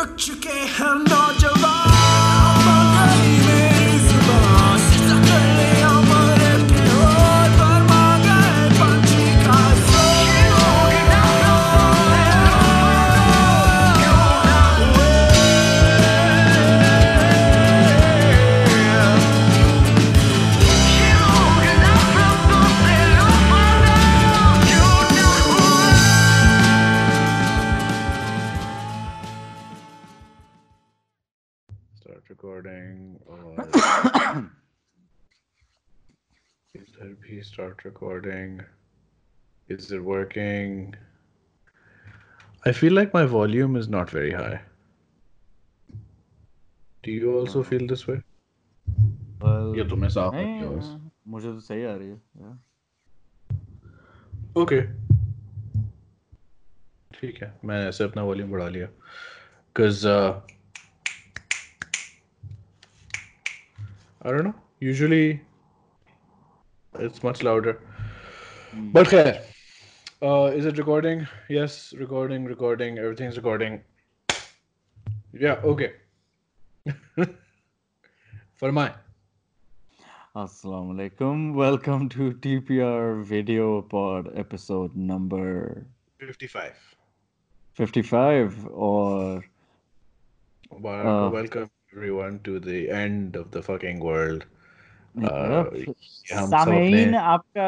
쭉 죽게 한 너죠. recording. Is it working? I feel like my volume is not very high. Do you also feel this way? Well, या तुम्हें साफ नहीं, लग गया बस? मुझे तो सही आ रही है yeah. Okay. ठीक है मैंने ऐसे अपना वॉल्यूम बढ़ा लिया because uh, I don't know usually it's much louder but khair uh, is it recording yes recording recording everything's recording yeah okay Farmai Assalamu alaikum. Welcome to TPR Video Pod episode number 55 55 or Well, Uh, welcome everyone to the end of the fucking world Yeah. uh, ये हम सब सामीन अपने आपका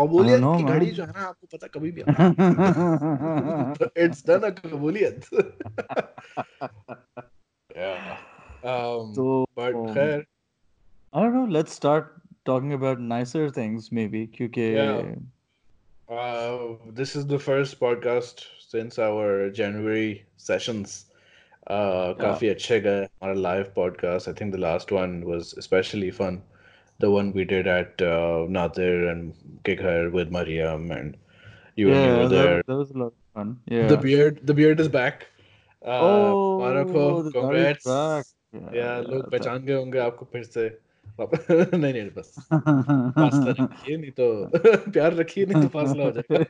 कबूलियत know, की man. घड़ी जो है ना आपको पता कभी भी आता it's done a कबूलियत yeah um so but um, khair I don't know let's start talking about nicer things maybe क्योंकि Yeah. uh this is the first podcast since our January sessions uh काफी अच्छे गए हमारा live podcast I think the last one was especially fun the one we did at uh, Nadir and Kikhar with Mariam and you and you yeah were that, there that was a lot of fun yeah the beard the beard is back uh oh मुबारक हो the दाढ़ी congrats back या लोग yeah पहचान गए होंगे आपको फिर से वाप- नहीं नहीं बस फासला that- रखिए नहीं तो प्यार रखिए नहीं तो फासला हो जाएगा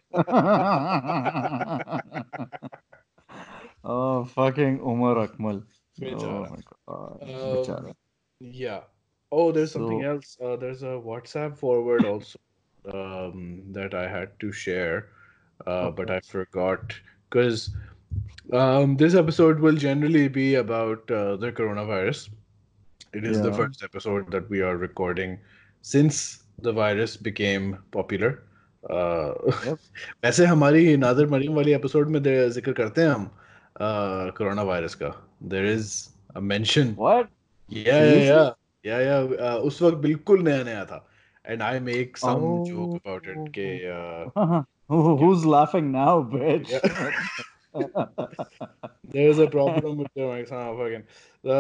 oh, fucking Umar Akmal. Oh बेचारा my god, um, बेचारा. yeah oh there's something So- else uh, there's a WhatsApp forward also um that I had to share uh, but I forgot because um this episode will generally be about uh, the coronavirus it is the Yeah. first episode that we are recording since the virus became popular uh, Yep. वैसे हमारी नादर मरीम वाली episode में दे- जिक्र करते हैं हम corona virus का there is a mention What? या Seriously? या yeah या उस वक्त बिल्कुल नया नया था and I make some joke about it के who is laughing now beach there is a problem with the mic some again the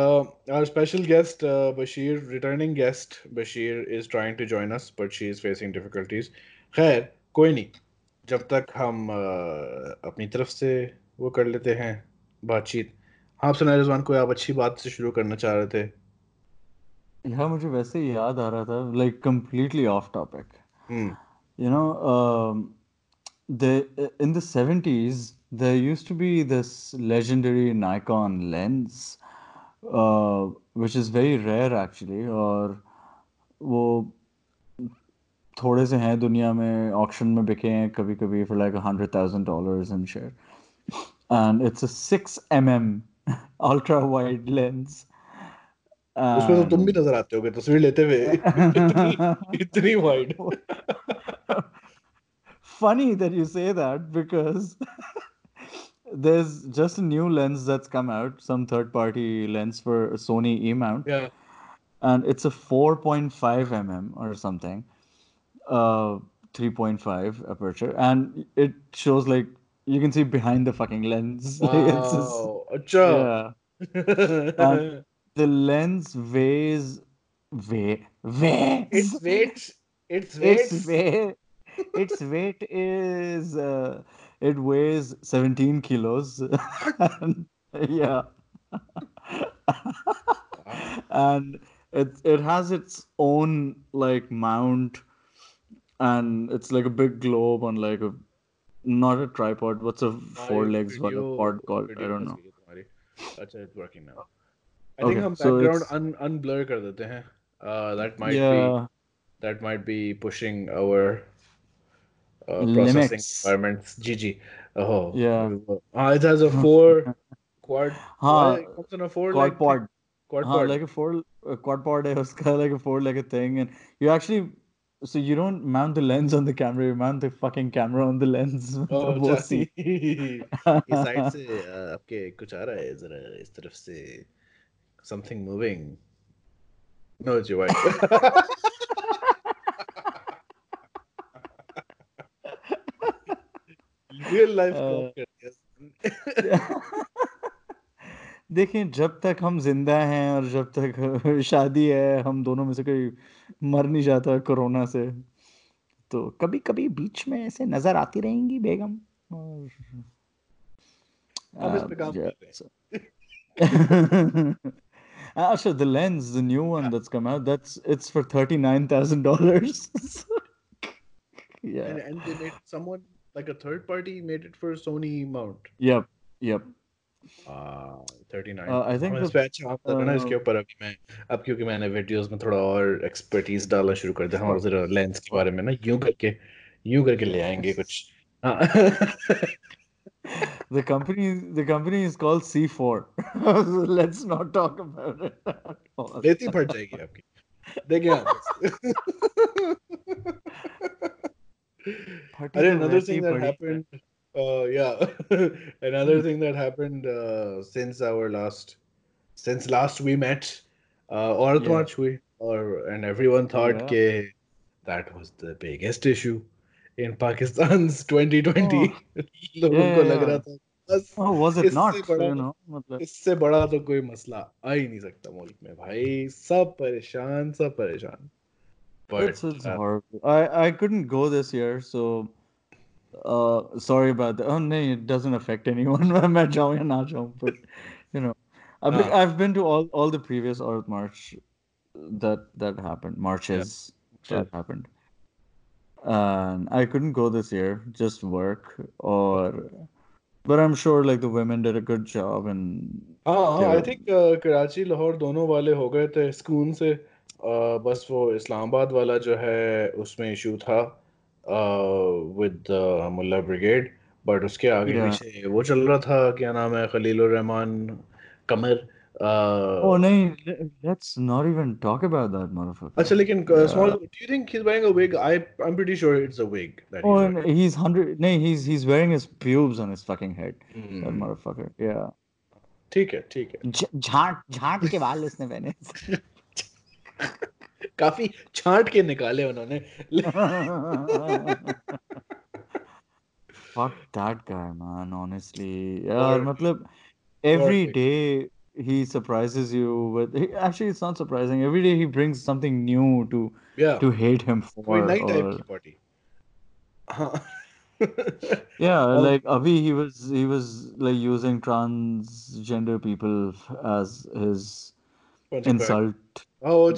our special guest Bashir returning guest Bashir is trying to join us but she is facing difficulties खैर कोई नहीं। जब तक हम uh, अपनी तरफ़ से वो कर लेते हैं बातचीत। हाँ सुना रिजवान को आप अच्छी बात से शुरू करना चाह रहे थे? यहाँ मुझे वैसे याद आ रहा था like completely off topic you know they in the seventies there used to be this legendary Nikon lens which is very rare actually और वो थोड़े से हैं दुनिया में ऑक्शन में बिके हैं कभी कभी for like hundred thousand dollar in share and it's a six M M ultra wide lens उसमें तो तुम भी And नजर आते होगे तस्वीर लेते हुए इतनी इतनी wide funny that you say that because there's just a new lens that's come out, some third party lens for a Sony E mount, yeah and it's a 4.5 mm or something, uh, 3.5 aperture, and it shows like you can see behind the fucking lens. Like, it's just, wow अच्छा yeah. And the lens weighs weigh weighs. Its weight. Its Its weight. weight. Its weight is. Uh, it weighs 17 kilos. and, yeah. and it it has its own like mount, and it's like a big globe on like a not a tripod. What's a four My legs one a video- pod called? I video don't फंस know. गई है तुम्हारी. अच्छा, it's working now. I think Okay, हम so background it's- un unblur कर देते हैं. Uh, that might be Yeah. that might be pushing our uh, processing Limits. requirements. GG. Oh. Yeah. Uh, it has a four quad. हाँ, what? It comes in a four quad leg pod. Quad हाँ, pod. like a four a quad pod है उसका like a four legged thing and you actually so you don't mount the lens on the camera you mount the fucking camera on the lens Oh, वो अच्छा. scene. इस side से uh, आपके कुछ आ रहा है जरा इस तरफ से something moving. No, it's your wife. Real life Uh, cop कर दिया. देखें जब तक हम ज़िंदा हैं और जब तक शादी है हम दोनों में से कोई मर नहीं जाता कोरोना से तो कभी कभी बीच में ऐसे नज़र आती रहेंगी बेगम और हम Actually, the lens, the new one that's come out, that's it's for thirty nine thousand dollars. yeah. And, and they made someone like a third party made it for Sony mount. Yep. Yep. Uh, 39 Uh, I think हाँ, इस the- पे अच्छा आता था ना इसके uh, ऊपर अभी मैं अब क्योंकि मैंने वीडियोस में थोड़ा और एक्सपर्टीज डालना शुरू कर दिया हम जरा लेंस के बारे में ना यूं करके यूं करके ले आएंगे कुछ हाँ The company, the company is called C4. So Let's not talk about it. at all. रेती फट जाएगी आपकी देखिए आप फटी अरे तो another वैसे ही thing that पड़ी है। happened uh yeah another thing that happened uh, since our last since last we met uh औरत Yeah. march हुई और and everyone thought Yeah. के that was the biggest issue in Pakistan's 2020 लोगों Yeah, को yeah, लग yeah. रहा था बस Oh, was it इससे not? बड़ा- You know, मतलब इससे बड़ा तो कोई मसला आ ही नहीं सकता मुल्क में भाई सब परेशान सब परेशान It's, But, it's uh, horrible. I, I couldn't go this year, so uh, sorry about that. Oh, no, it doesn't affect anyone. मैं जाऊँ या ना जाऊँ, but you know, I've been, Ah. I've been to all all the previous Earth March that that happened, marches Sure. that happened, And I couldn't go this year, just work or. But I'm sure like the women did a good job and हाँ हाँ I think Karachi Lahore दोनों वाले हो गए थे school से। uh, बस वो इस्लामाबाद वाला जो है उसमें इशू था विद मुल्ला ब्रिगेड बट उसके आगे पीछे वो चल रहा था क्या नाम है खलीलुर रहमान कमर। uh, oh no, let's not even talk about that motherfucker. अच्छा लेकिन uh, Yeah. small do you think he's wearing a wig I I'm pretty sure it's a wig that he's Oh, wearing. and he's hundred. No, he's he's wearing his pubes on his fucking head. That hmm, motherfucker. Yeah. ठीक है ठीक है झाट झाट के बाल उसने पहने काफी छांट के निकाले उन्होंने Fuck that guy, man. Honestly, yeah. Or- मतलब every or- day he surprises you with actually it's not surprising. Every day he brings something new to yeah. to hate him for night time party. yeah like avi he was he was like using transgender people as his insult oh,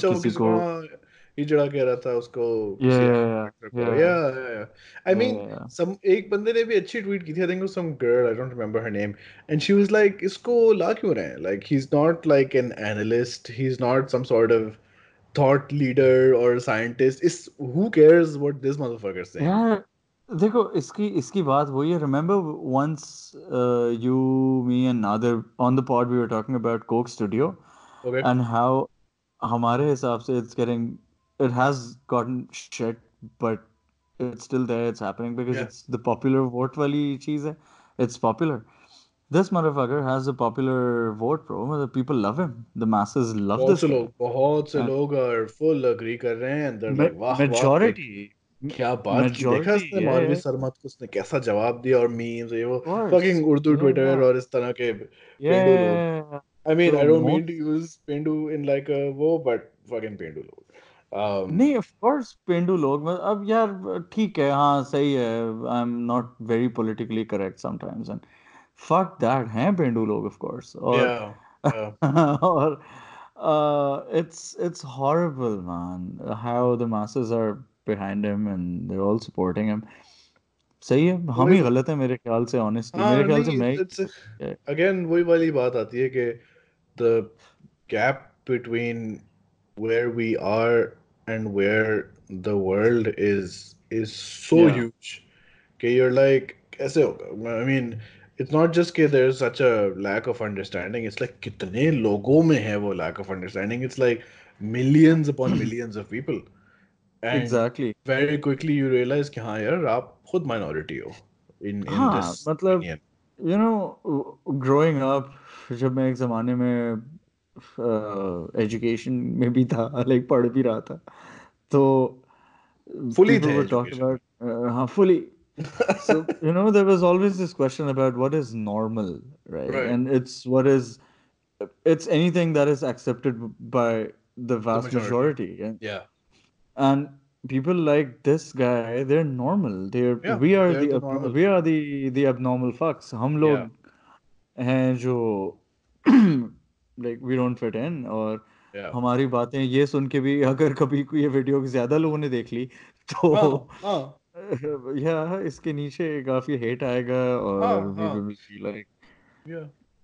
वो अच्छा वो को- हाँ, हिजड़ा कह रहा था उसको mean Yeah, yeah. some एक बंदे ने भी अच्छी ट्वीट की थी it was some girl I don't remember her name and she was like इसको ला क्यों रहे हैं like he's not like an analyst he's not some sort of thought leader or scientist is who cares what this motherfucker is saying यार देखो इसकी इसकी बात वही है uh, you me and Nader on the pod we were talking about Coke Studio okay and how हमारे हिसाब से it's getting it has gotten shit but it's still there it's happening because Yeah. it's the popular vote वाली चीज है it's popular this motherfucker has a popular vote bro मतलब people love him the masses love बहुत this से guy. लोग बहुत से And- लोग are full agree कर रहे हैं and they're Ma- like वाह वाह majority क्या बात की देखा majority, उसने yeah, मौलवी yeah. सरमत को उसने कैसा जवाब दिया और मीम्स ये वो course. fucking Urdu Yeah, Twitter yeah. और इस तरह के yeah, पेंडू yeah, लोग yeah, yeah. I mean So I don't mean most- to use Pendu in like a वो but fucking पेंडू लोग Um, नहीं ऑफ़ कोर्स पेंडू लोग मत- अब यार ठीक है हाँ सही है I am not very politically correct sometimes and fuck that हैं पेंडू लोग ऑफ़ कोर्स और yeah, yeah. और uh, it's it's horrible man how the masses are behind him and they're all supporting him सही है हम ही गलत है मेरे ख्याल से ऑनेस्टली हाँ मेरे ख्याल से मैं ही again वही वाली बात आती है कि the gap between where we are and where the world is is so Yeah. huge कि you're like कैसे होगा I mean it's not just कि there's such a lack of understanding it's like कितने लोगों में है वो lack of understanding it's like millions upon millions of people and exactly very quickly you realize कि हाँ यार आप खुद minority हो in in हाँ this मतलब opinion. You know growing up जब मैं एक ज़माने में एजुकेशन में भी था लाइक पढ़ भी रहा था तो Fully people थे would talk education about uh, हाँ fully so you know there was always this question about what is normal right Right. and it's what is it's anything that is accepted by the vast majority. majority and Yeah. and people like this guy they're normal they're Yeah, we are they're the the ab- normal we are the the abnormal fucks हम Yeah. लोग हैं like we don't fit in और yeah. हमारी बातें ये सुन के भी अगर कभी ये वीडियो ज़्यादा लोगों ने देख ली तो oh, oh. या इसके नीचे काफ़ी हेट आएगा और वी विल फील लाइक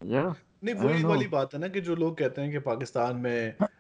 या नहीं वही वाली बात है ना कि जो लोग कहते हैं कि पाकिस्तान में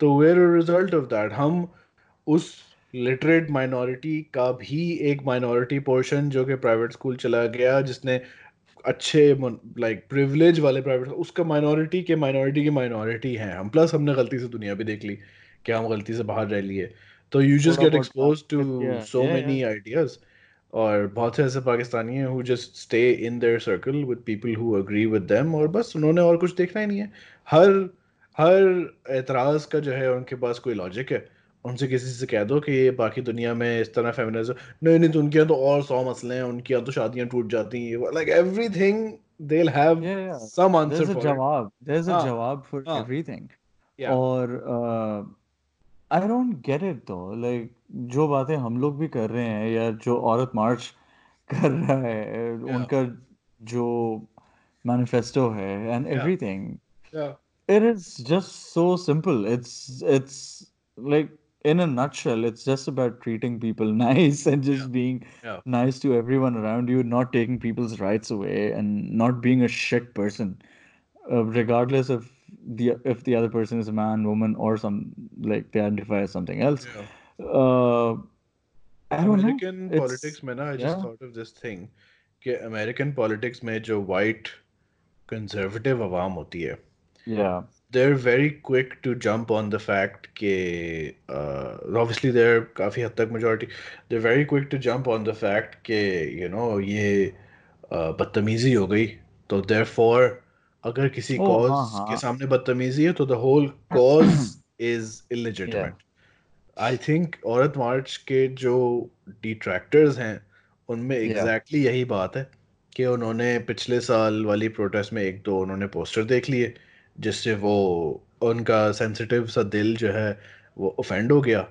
तो वेर रिज़ल्ट ऑफ़ दैट हम उस लिटरेट माइनॉरिटी का भी एक माइनॉरिटी पोर्शन जो कि प्राइवेट स्कूल चला गया जिसने अच्छे लाइक प्रिविलेज वाले प्राइवेट उसका माइनॉरिटी के माइनॉरिटी की माइनॉरिटी हैं हम। प्लस हमने गलती से दुनिया भी देख ली कि हम गलती से बाहर रह लिए। तो you just get expose to so many ideas और बहुत से ऐसे पाकिस्तानी हैं who just stay in there circle with people who agree with them और बस उन्होंने और कुछ देखना ही नहीं है। हर हर एतराज़ का जो है उनके पास कोई लॉजिक है। उनसे किसी से कह दो कि ये बाकी दुनिया में इस तरह फेमिनिज्म नहीं नहीं तो उनके यहाँ तो और सौ मसले हैं उनके यहाँ तो शादियाँ टूट जाती हैं like everything they'll have some जवाब हाँ, जवाब फॉर एवरीथिंग हाँ। और I don't get it though like जो बातें हम लोग भी कर रहे हैं या जो औरत मार्च कर रहा है yeah. उनका जो मैनिफेस्टो है and everything it is just so simple it's it's like in a nutshell it's just about treating people nice and just Yeah. being yeah nice to everyone around you not taking people's rights away and not being a shit person uh, regardless of the if the other person is a man woman or some like they identify as something else yeah uh i don't know American it's politics में ना I just yeah thought of this thing कि American politics में जो white conservative आवाम होती है yeah They're very quick to jump on the fact कि uh, obviously they're काफ़ी हद तक majority they're very quick to jump on the fact कि you know ये uh, बदतमीजी हो गई तो therefore अगर किसी oh हाँ cause के हाँ सामने बदतमीजी है तो the whole cause is yeah illegitimate I think Aurat March के जो डिट्रैक्टर्स हैं उनमें yeah एग्जैक्टली exactly यही बात है कि उन्होंने पिछले साल वाली प्रोटेस्ट में एक दो उन्होंने पोस्टर देख लिए जिससे वो उनका सेंसिटिव सा दिल जो है वो ऑफेंड हो गया।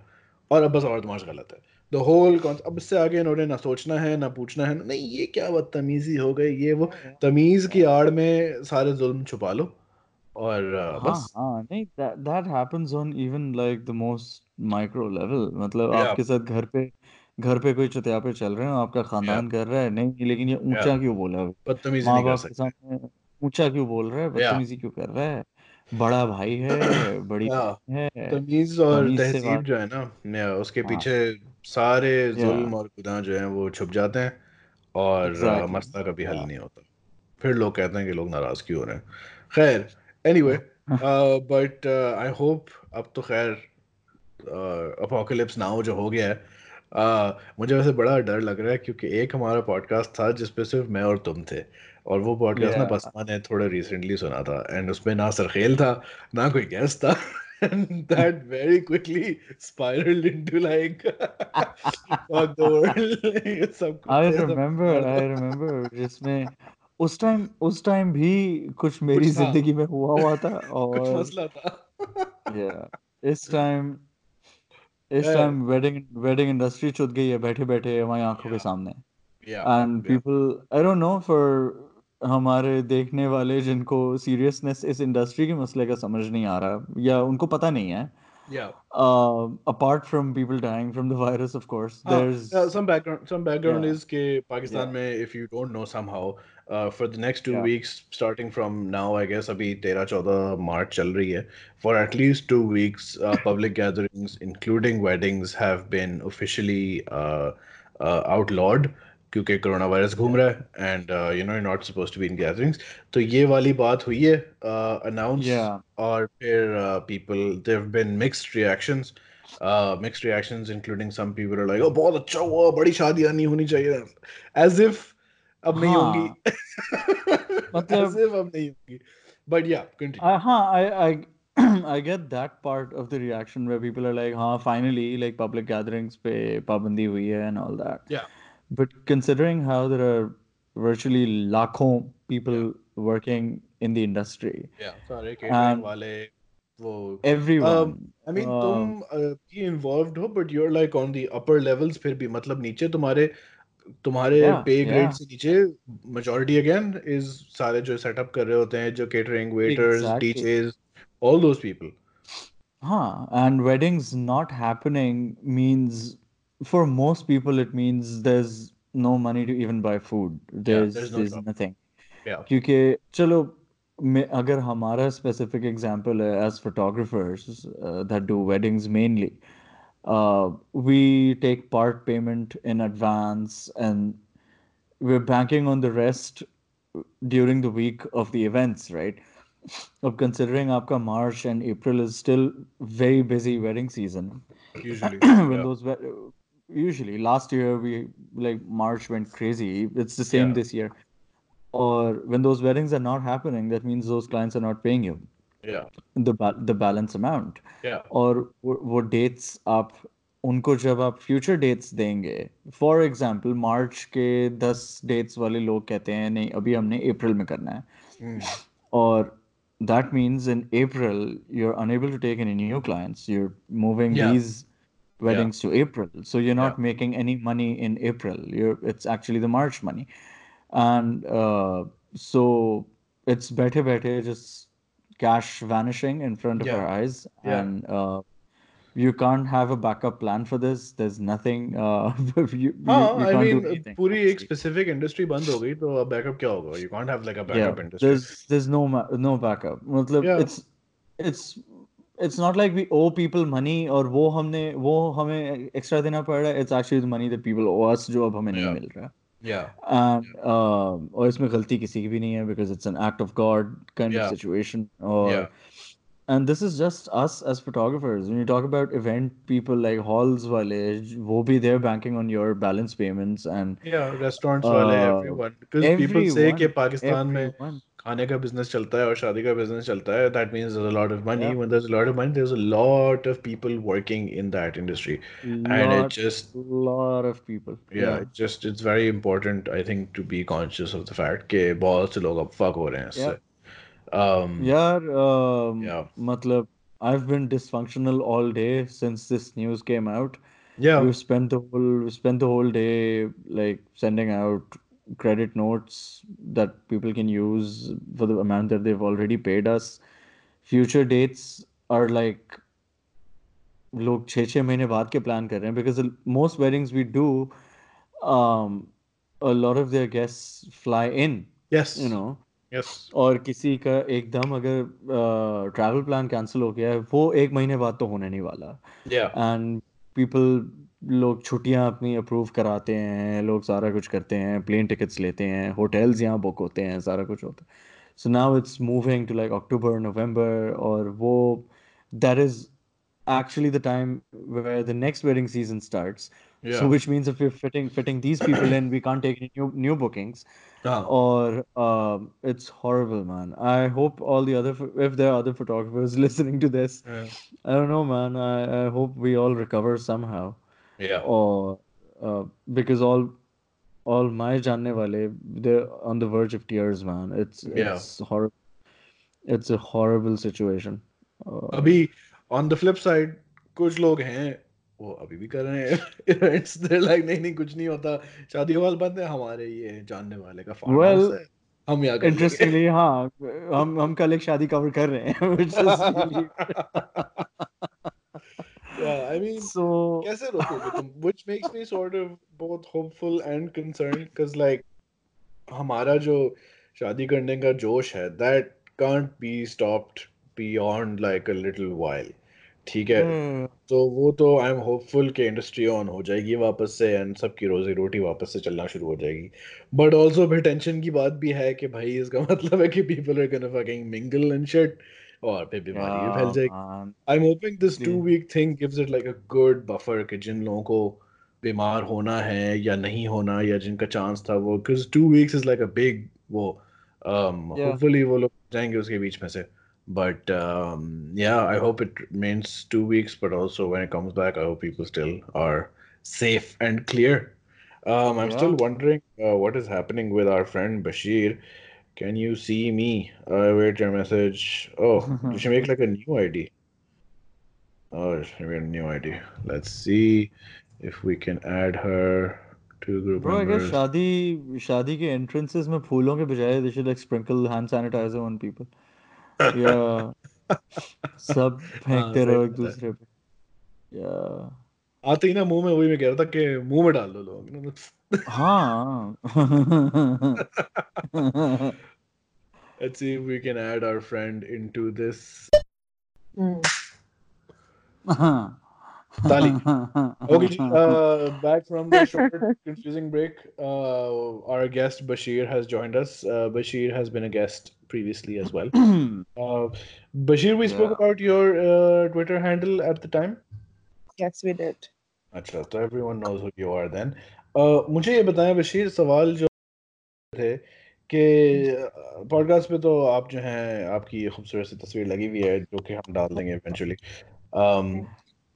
और अब बस औरत मार्च गलत है। द होल अब इससे आगे इन्होंने ना सोचना है ना पूछना है नहीं ये क्या बदतमीजी हो गई ये वो तमीज की आड़ में सारे जुल्म छुपा लो। और हाँ बस। हाँ नहीं that happens on even like the most micro level मतलब आपके साथ घर पे घर पे कोई चत्यापे चल रहे हैं आपका खानदान कर रहा है नहीं लेकिन ये ऊँचा क्यों बोला? बदतमीजी नहीं कर सकते। ऊँचा क्यों बोल रहा है? बदतमीजी क्यों कर रहा है? बड़ा भाई है बड़ी बहन है तमीज और तहजीब जो है ना उसके हाँ। पीछे सारे जुल्म और गुनाह जो हैं वो छुप जाते हैं और मसला कभी हल नहीं होता। फिर लोग कहते हैं कि लोग नाराज़ क्यों हो रहे हैं? खैर एनीवे बट आई होप अब तो खैर अपोकलिप्स नाउ जो हो गया है अ, मुझे वैसे बड़ा डर लग रहा है क्योंकि एक हमारा पॉडकास्ट था जिसपे सिर्फ़ मैं और तुम थे। और वो पॉडकास्ट ना या बसमा ने थोड़ा रिसेंटली सुना था एंड उसमें ना सरखेल था ना कोई गेस्ट था and that very quickly spiraled into like fuck the world ये सब I remember I remember जिसमें उस टाइम उस टाइम भी कुछ मेरी कुछ ज़िंदगी में हुआ हुआ था कुछ और मसला था Yeah. इस टाइम इस. टाइम वेडिंग वेडिंग इंडस्ट्री चुद गई है बैठे बैठे हमारी आँखों के. सामने. And. People I don't know for हमारे देखने वाले जिनको सीरियसनेस इस इंडस्ट्री के मसले का समझ नहीं आ रहा या उनको पता नहीं है। Apart from people dying from the virus of course some background is के पाकिस्तान में if you don't know somehow for the next two weeks starting from now I guess अभी तेरह चौदह मार्च चल रही है for at least two weeks public gatherings including weddings have outlawed क्योंकि corona virus घूम रहा है and you know not suppose to be in gatherings तो ये वाली बात हुई है अनाउंस uh, Yeah. और फिर people they've have been mixed reactions mixed reactions including some people are like oh बहुत अच्छा हुआ बड़ी शादियाँ नहीं होनी चाहिए एज इफ़ अब नहीं हाँ। होंगी मतलब- एज इफ़ अब नहीं होंगी but yeah continue uh, huh, I, I I get that part of the reaction where people are like, "Huh, finally, like public gatherings पे पाबंदी हुई है and all that." Yeah. But considering how there are virtually लाखों people working in the industry, या सारे And- catering वाले वो everyone, I mean uh, तुम uh, भी इन्वॉल्वड हो but you are like on the upper levels फिर भी मतलब नीचे तुम्हारे तुम्हारे Yeah, पे ग्रेड yeah. से नीचे मेजॉरिटी अगेन इज सारे जो सेटअप कर रहे होते हैं जो catering waiters Exactly. DJs all those people Huh, and weddings not happening means for most people it means there's no money to even buy food. There's there's no there's job. nothing. Yeah. क्योंकि चलो मैं अगर हमारा specific example है as photographers uh, that do weddings mainly, uh, we take part payment in advance and we're banking on the rest during the week of the events, right? Of considering आपका March and April is still very busy wedding season. Usually when those we- usually last year we like March went crazy. It's the same Yeah. this year. Or when those weddings are not happening, that means those clients are not paying you या the ba- the balance amount. या और वो वो dates आप उनको जब आप future dates देंगे for example मार्च के 10 dates वाले लोग कहते हैं नहीं अभी हमने अप्रैल में करना है or that means in April you're unable to take any new clients. You're moving Yeah. these weddings yeah. to April. So you're not yeah. making any money in April. You're, it's actually the March money. And uh, so it's better, better just cash vanishing in front of yeah. our eyes. And uh, you can't have a backup plan for this. There's nothing. Uh, you, ah, you, you oh, I mean, puri ek specific industry banned, ho gayi, a backup kya hoga? You can't have like a backup yeah, industry. There's there's no no backup. Matlab, yeah. it's it's it's not like we owe people money और वो हमने वो हमें extra देना पड़ रहा है it's actually the money that people owe us जो अब हमें नहीं Yeah. मिल रहा या and um, और इसमें गलती किसी की भी नहीं है because it's an act of God kind Yeah. of situation or Yeah. and this is just us as photographers when you talk about event people like halls वाले वो भी they're banking on your balance payments and या restaurants वाले Uh, everyone because people से कि everyone Pakistan में everyone खाने का बिजनेस चलता है और शादी का बिजनेस चलता है that means there is a lot of money Yeah. When there is a lot of money there is a lot of people working in that industry and it lot just lot of people yeah yeah it's just it's very important i think to be conscious of the fact कि बहुत से लोग अब fuck हो रहे हैं इससे um यार um, Yeah. मतलब I've been dysfunctional all day since this news came out. yeah We've spent the whole we spent the whole day like sending out credit notes that people can use for the amount that they've already paid us. Future dates are like लोग छः छः महीने बाद के plan कर रहे हैं because most weddings we do um, a lot of their guests fly in yes you know yes और किसी का एकदम अगर ट्रैवल प्लान कैंसिल हो गया है वो एक महीने बाद तो होने नहीं वाला yeah एंड पीपल लोग छुट्टियां अपनी अप्रूव कराते हैं लोग सारा कुछ करते हैं प्लेन टिकट्स लेते हैं होटल्स यहाँ बुक होते हैं सारा कुछ होता है so now it's moving to like October November और वो that is actually the time where the next wedding season starts yeah so which means if we're fitting fitting these people in we can't take any new new bookings Ah, or um, it's horrible, man. I hope all the other, pho- if there are other photographers listening to this, yeah I don't know, man. I, I hope we all recover somehow, Yeah or uh, because all, all my janne wale, they're on the verge of tears, man. It's Yeah. it's horrible. It's a horrible situation. Uh, अभी on the flip side कुछ लोग हैं वो अभी भी कर रहे हैं इवेंट्स दे लाइक नहीं नहीं कुछ नहीं होता शादी हॉल बंद है हमारे ये जानने वाले का फार्म Well, है हम यहाँ इंटरेस्टिंगली हाँ हम हम कल एक शादी कवर कर रहे हैं yeah, I mean, so which makes me sort of both hopeful and concerned because like हमारा जो शादी करने का जोश है that can't be stopped beyond like a little while. ठीक है? Hmm. तो वो तो आई एम होपफुल कि इंडस्ट्री ऑन हो जाएगी वापस से एंड सबकी रोजी रोटी वापस से चलना शुरू हो जाएगी. बट ऑल्सो फिर टेंशन की बात भी है कि भाई इसका मतलब है कि people are gonna fucking mingle and shit और फिर बीमारी भी फैल जाएगी. I'm hoping this two Yeah. week thing gives it like a good buffer कि जिन लोगों को बीमार होना है या नहीं होना या जिनका चांस था वो because two weeks is like a big वो um, Yeah. hopefully वो लोग जाएँगे उसके बीच में से but um, yeah I hope it remains two weeks but also when it comes back I hope people still are safe and clear um, I'm yeah. still wondering uh, what is happening with our friend Bashir can you see me uh, wait your message oh did she make like a new ID Oh, she made a new ID. Let's see if we can add her to group Bro, I guess members. शादी शादी के entrances में फूलों के बजाय they should like sprinkle hand sanitizer on people. Yeah. सब हाँ, फेंकते सही रहो एक बात है। दूसरे पे. Yeah. आते ही ना मुंह में वही मैं कह रहा था कि मुंह में डाल दो लोग let's see if we can add our friend into this. Tali. okay, uh, back from the short, confusing break. Uh, our guest Bashir has joined us. Uh, Bashir has been a guest previously as well. Uh, Bashir, we spoke yeah. about your uh, Twitter handle at the time. Yes, we did. Achha, so everyone knows who you are then. Then मुझे ये बताएँ बशीर सवाल जो थे कि podcast पे तो आप जो हैं आपकी खूबसूरत सी तस्वीर लगी हुई है जो कि हम डाल देंगे इवेंचुअली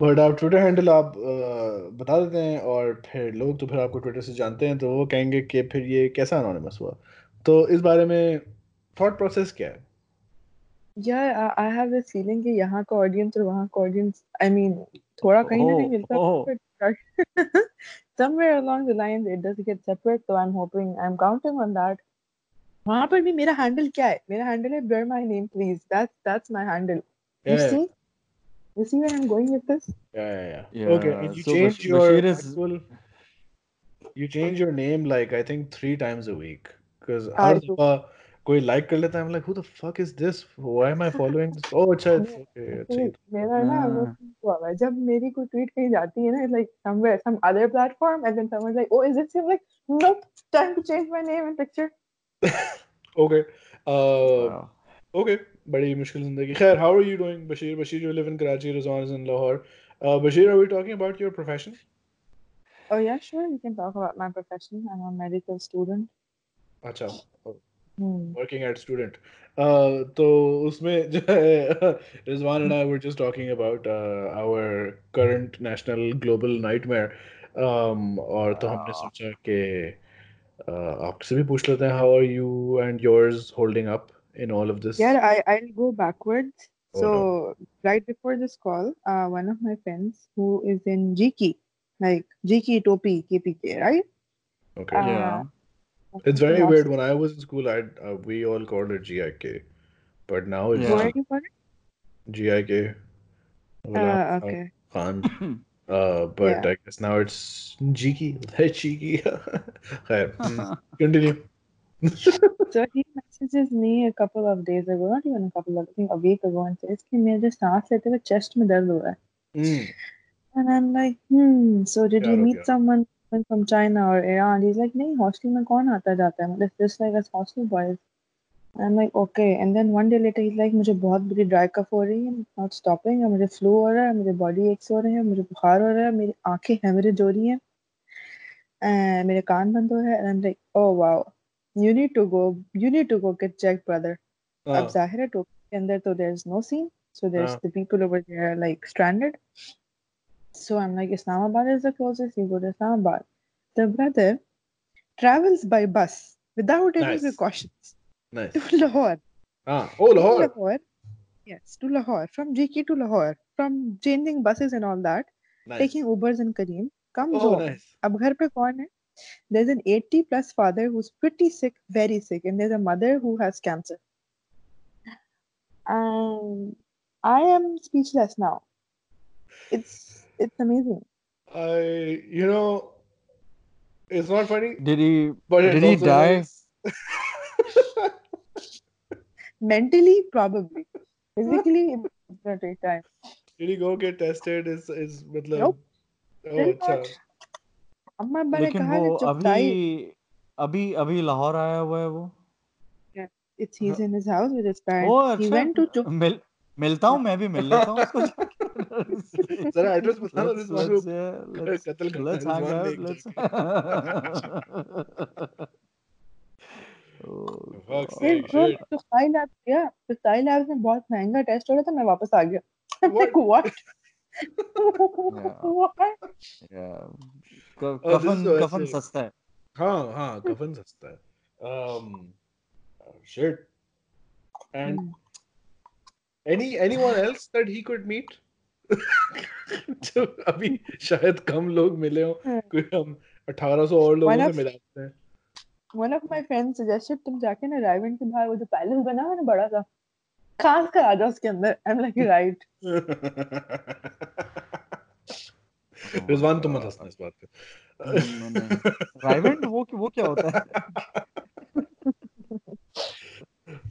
बट आप ट्विटर हैंडल आप uh, बता देते हैं और फिर लोग तो फिर आपको ट्विटर से जानते हैं तो वो कहेंगे कि फिर ये कैसा अनोनिमस हुआ? तो इस बारे में थॉट प्रोसेस क्या है? I, I have this feeling कि यहाँ का audience और वहाँ का audience, I mean, थोड़ा कहीं ना कहीं मिलता. है somewhere along the lines it does get separate so I'm hoping I'm counting on that वहाँ पर भी मेरा handle क्या है मेरा handle है blur my name please that's that's my handle you Yeah. see you see where I'm going with this Yeah, yeah, yeah. Okay, Yeah, and you so change Bash- your Bashir is- actual, you change your name like I think three times a week because I her do. दफा कोई like कर लेता है I'm like who the fuck is this why am I following this oh अच्छा it's okay अच्छा ये तो मेरा ना वो हाँ. हुआ हुआ है जब मेरी कोई ट्वीट कहीं जाती है ना like somewhere some other platform and then someone's like oh is this him like nope time to change my name and picture okay uh Wow. okay बड़ी मुश्किल जिंदगी खैर how are you doing Bashir Bashir you live in Karachi Rizwan is in Lahore uh Bashir are we talking about your profession Oh yeah, sure. We can talk about my profession. I'm a medical student. अच्छा Hmm. working at student uh तो उसमें जो है Rizwan and I were just talking about uh, our current national global nightmare um और तो हमने Ah. सोचा कि uh, आपसे भी पूछ लेते हैं how are you and yours holding up in all of this Yeah, I I'll go backwards. Oh, so no. right before this call, uh, one of my friends who is in GK, like GK Topi KPK, right? okay Uh, Yeah. it's very last- weird when I was in school I uh, we all called it GIK but now it's Yeah. Where do you call it? GIK Uh, Ghulam okay. Khan uh but Yeah. I guess now it's cheeky cheeky Khair, mm, continue So he messages me a couple of days ago, not even a couple of, I think a week ago, and says कि मेरे सांस लेते हुए chest में दर्द हो रहा है. Mm. And I'm like, hmm. So did क्या you हो meet गया? someone from China or Iran? He's like, नहीं hostel में कौन आता जाता है? मतलब just like us hostel boys. I'm like, okay. And then one day later, he's like, मुझे बहुत बुरी dry cough हो रही है, not stopping. और मुझे flu हो रहा है, मुझे body aches हो रहे हैं, मुझे बुखार हो रहा है, मेरी आँखें hemorrhage हो रही हैं, मेरे कान बंद हो रहे हैं. And I'm like, oh wow, you need to go, you need to go get checked, brother. अब हाँ, ज़ाहिर है टोक्यो के अंदर तो there's no scene so there's हाँ. the people over there like stranded So I'm like, Islamabad is the closest, you go to Islamabad. The brother travels by bus without any nice. precautions nice. to Lahore. Ah. Oh, Lahore. Lahore. Yes, to Lahore. From JK to Lahore. From changing buses and all that. Nice. Taking Ubers and Kareem. Comes oh, home. Nice. Ab ghar pe kaun hai? There's an 80 plus father who's pretty sick, very sick. And there's a mother who has cancer. And I am speechless now. It's it's amazing. I, you know, it's not funny, Did he but it's did he also die? hilarious. Mentally, probably. Physically, it's gonna take time. Did he go get tested? Is is मतलब? Nope. Oh, Very अच्छा. much. अम्मा अब्बा ने लेकिन कहा वो कि अभी चुपचाई अभी अभी लाहौर आया हुआ है वो it's he's in his house with his O parents. He अच्छा went to Chup. मिल मिलता हूँ मैं भी मिल लेता हूँ। उसको। जरा एड्रेस बता दो रिजवान को कत्ल है एक let's- Oh. तो साई लैब गया तो साई लैब में बहुत महँगा टेस्ट हो रहा था मैं वापस आ गया। I'm like what? What? Yeah. क- Oh, this कफन कफन सस्ता है। हाँ हाँ कफन सस्ता है। Um shit. And any anyone else that he could meet? जो अभी शायद कम लोग मिले हो कोई हम 1800 और लोगों से of- मिलाते हैं। One of my friends suggested तुम जाके ना रायवन के बाहर वो जो पैलेस बना है ना बड़ा सा खास कर आ जाओ उसके अंदर। I'm like right. रिजवान तुम मत हंसना इस बात पे। नहीं। वो वो क्या होता है?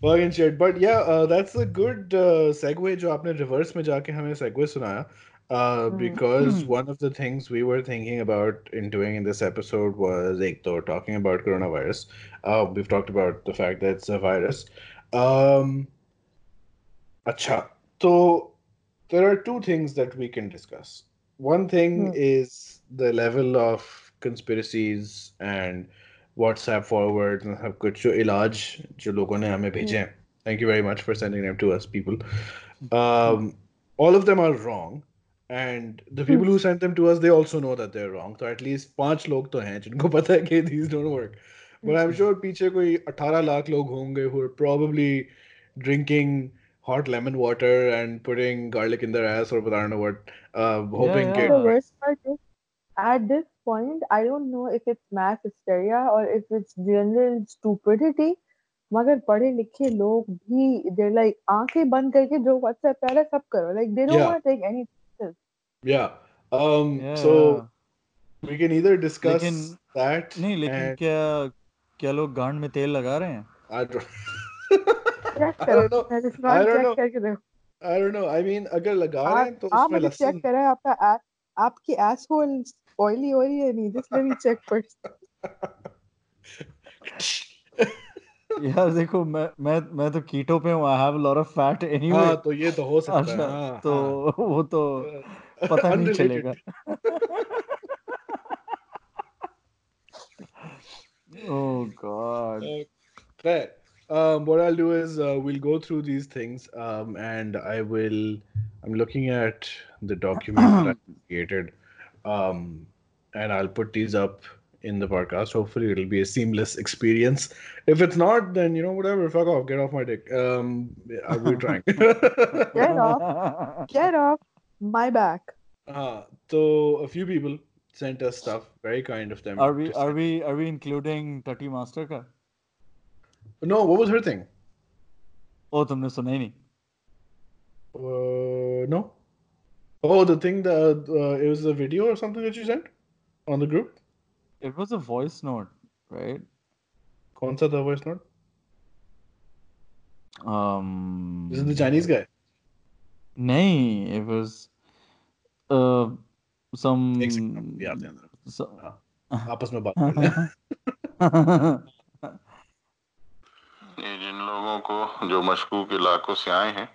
Fucking shit. But yeah, uh, that's a good uh, segue जो आपने reverse में जाके हमें segue सुनाया. Uh, Hmm. because one of the things we were thinking about in doing in this episode was एक तो talking about coronavirus. Uh, we've talked about the fact that it's a virus. Um, अच्छा, so there are two things that we can discuss. One thing Hmm. is the level of conspiracies and WhatsApp forwards and सब कुछ जो इलाज जो लोगों ने हमें भेजे हैं. Thank you very much for sending them to us, people. Um, all of them are wrong, and the people who sent them to us, they also know that they're wrong. So at least पाँच लोग तो हैं जिनको पता है कि these don't work. But I'm sure पीछे कोई 18 लाख लोग होंगे who are probably drinking hot lemon water and putting garlic in their ass or I don't know what, uh, hoping yeah. कि the worst part is at this point I don't know if it's mass hysteria or if it's general stupidity मगर पढ़े लिखे लोग भी they're like आँखें बंद करके जो WhatsApp पे है सब करो like they don't Yeah. want to take any Yeah. Um, Yeah, so we can either discuss लेकिन- that नहीं लेकिन and क्या क्या लोग गांड में तेल लगा रहे हैं I don't, check I don't know. I don't know. I don't know. I mean, अगर लगा रहे हैं तो आप उसमें मुझे चेक लहसुन करें आपका आपकी asshole oily हो रही है नहीं just let me check first यार देखो मैं मैं मैं तो कीटो पे हूँ I have lot of fat anyway हाँ तो ये तो हो सकता है अच्छा हाँ तो हाँ वो तो पता नहीं Unrelated. चलेगा oh god Uh, fair. Um, what I'll do is uh, we'll go through these things, um, and I will. I'm looking at the document that I created, um, and I'll put these up in the podcast. Hopefully, it'll be a seamless experience. If it's not, then you know whatever. Fuck off. Get off my dick. Um, I will trying. get off get off my back uh, so a few people sent us stuff. Very kind of them. are we to are send- we are we including Tati Master का No, what was her thing? ओ तुमने सुना ही नहीं Uh, no. Oh, the thing that uh, it was a video or something that you sent on the group. it was a voice note right कौन सा था voice note? um This is the Chinese guy. नहीं it was uh some एक second याद है अंदर so- आपस में बात कर लें ये जिन लोगों को जो मशकूक इलाकों से आए हैं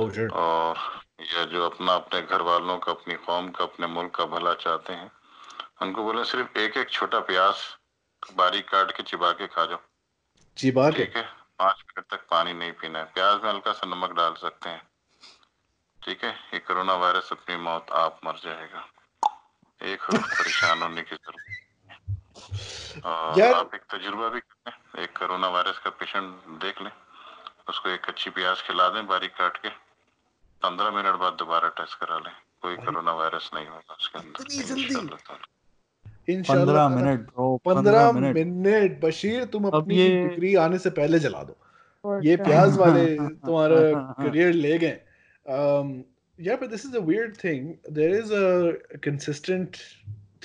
Oh shit. और या जो अपना अपने घर वालों का अपनी कौम का अपने मुल्क का भला चाहते हैं उनको बोले सिर्फ़ एक एक छोटा प्याज बारीक काट के चिबा के खा जाओ। चिबा के? ठीक है पाँच मिनट तक पानी नहीं पीना है। प्याज में हल्का सा नमक डाल सकते हैं। ठीक है ये कोरोना वायरस अपनी मौत आप मर जाएगा। एक परेशान होने की ज़रूरत और आप एक तजुर्बा भी कर लें एक कोरोना वायरस का पेशेंट देख लें उसको एक अच्छी प्याज खिला दें बारीक काट के। पंद्रह मिनट बाद दोबारा टेस्ट करा लें। कोई कोरोना वायरस नहीं होगा उसके अंदर। इतनी जल्दी? इंशाल्लाह। ताला। इंशाल्लाह। पंद्रह मिनट ब्रो पंद्रह मिनट। बशीर तुम अपनी ये- डिग्री आने से पहले जला दो। ये प्याज वाले तुम्हारा करियर ले गए। Um yeah but this is a weird thing. There is a consistent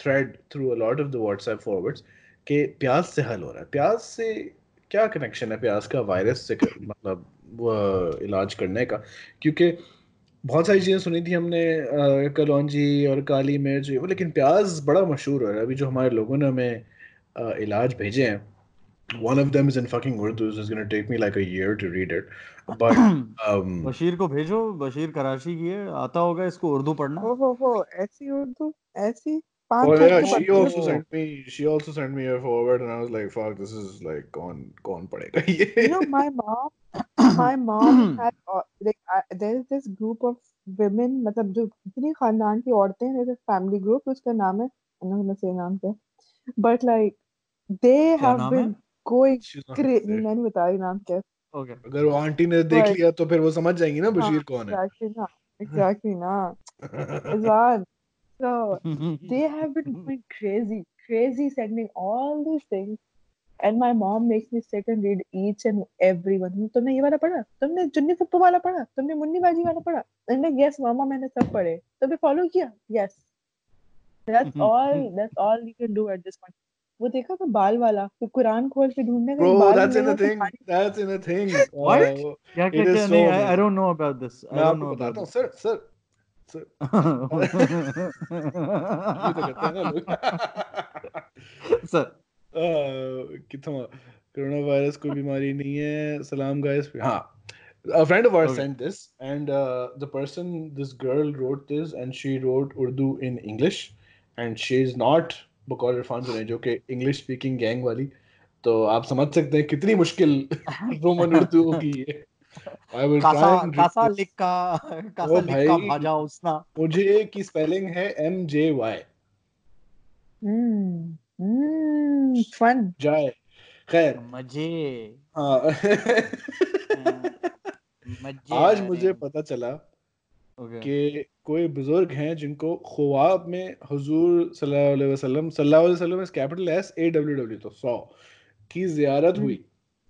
thread through a lot of the whatsapp forwards कि प्याज से हल हो रहा है। प्याज से क्या कनेक्शन है प्याज का? वायरस से कर- मतलब वो इलाज करने का। क्योंकि बहुत सारी चीज़ें सुनी थी हमने कलौजी और काली मिर्च वो लेकिन प्याज बड़ा मशहूर हो। रहा है अभी जो हमारे लोगों ने हमें आ, इलाज भेजे हैं one of them is in fucking Urdu so it's going to take me like a year to read it but um Bashir को भेजो बशीर कराची की है आता होगा इसको उर्दू पढ़ना। हो हो हो ऐसी उर्दू ऐसी पांच Oh साल yeah, की she बच्ची also Oh. sent me. She also sent me a forward, and I was like, "Fuck, this is like कौन कौन पढ़ेगा ये?" You know, my mom, my mom had uh, like I, there is this group of women, मतलब जो इतनी खानदान की औरतें हैं, there's a family group, उसका नाम है, I'm not gonna say नाम क्या, but like they क्या have नाम है been going She's not crazy. there. मैं नहीं बता रही नाम क्या, ओके अगर वो आंटी ने देख but लिया तो फिर वो समझ जाएंगी ना हाँ, बशीर कौन है exactly ना, exactly ना, Azwan. So they have been going crazy, crazy, sending all these things. And my mom makes me sit and read each and every one. तुमने ये वाला पढ़ा तुमने चुन्नी पप्पू वाला पढ़ा तुमने मुन्नी बाजी वाला पढ़ा मैंने यस मामा मैंने सब पढ़े तुमने फॉलो किया yes that's all that's all you can do at this point वो देखा था बाल वाला तो कुरान खोल के ढूंढने का Bro, बाल that's in मिलेगा a तो thing. भाई That's in a thing. What? Uh, क्या क्या it is क्या so नहीं I I amazing. Don't know about this I तो करते हैं ना लोग सर कितना कोरोना वायरस कोई बीमारी नहीं है सलाम गाइस हाँ a friend of ours Okay. sent this and uh, the person this girl wrote this and she wrote urdu in english and she's not बकौल इरफान जुनैद जो कि इंग्लिश स्पीकिंग गैंग वाली तो आप समझ सकते हैं कितनी मुश्किल रोमन उर्दू होगी ये आई विल कासा कासा लिक्का कासा ओ लिक्का भाई भाजा उसना। मुझे की स्पेलिंग है M J Y hmm hmm फन जाए। खैर। मज़े। हाँ। मज़े आज मुझे पता चला ओके कि कोई बुज़ुर्ग हैं जिनको ख्वाब में हुजूर सल्लल्लाहु अलैहि वसल्लम सल्लल्लाहु अलैहि वसल्लम is capital S A W W तो सौ की जियारत हुई।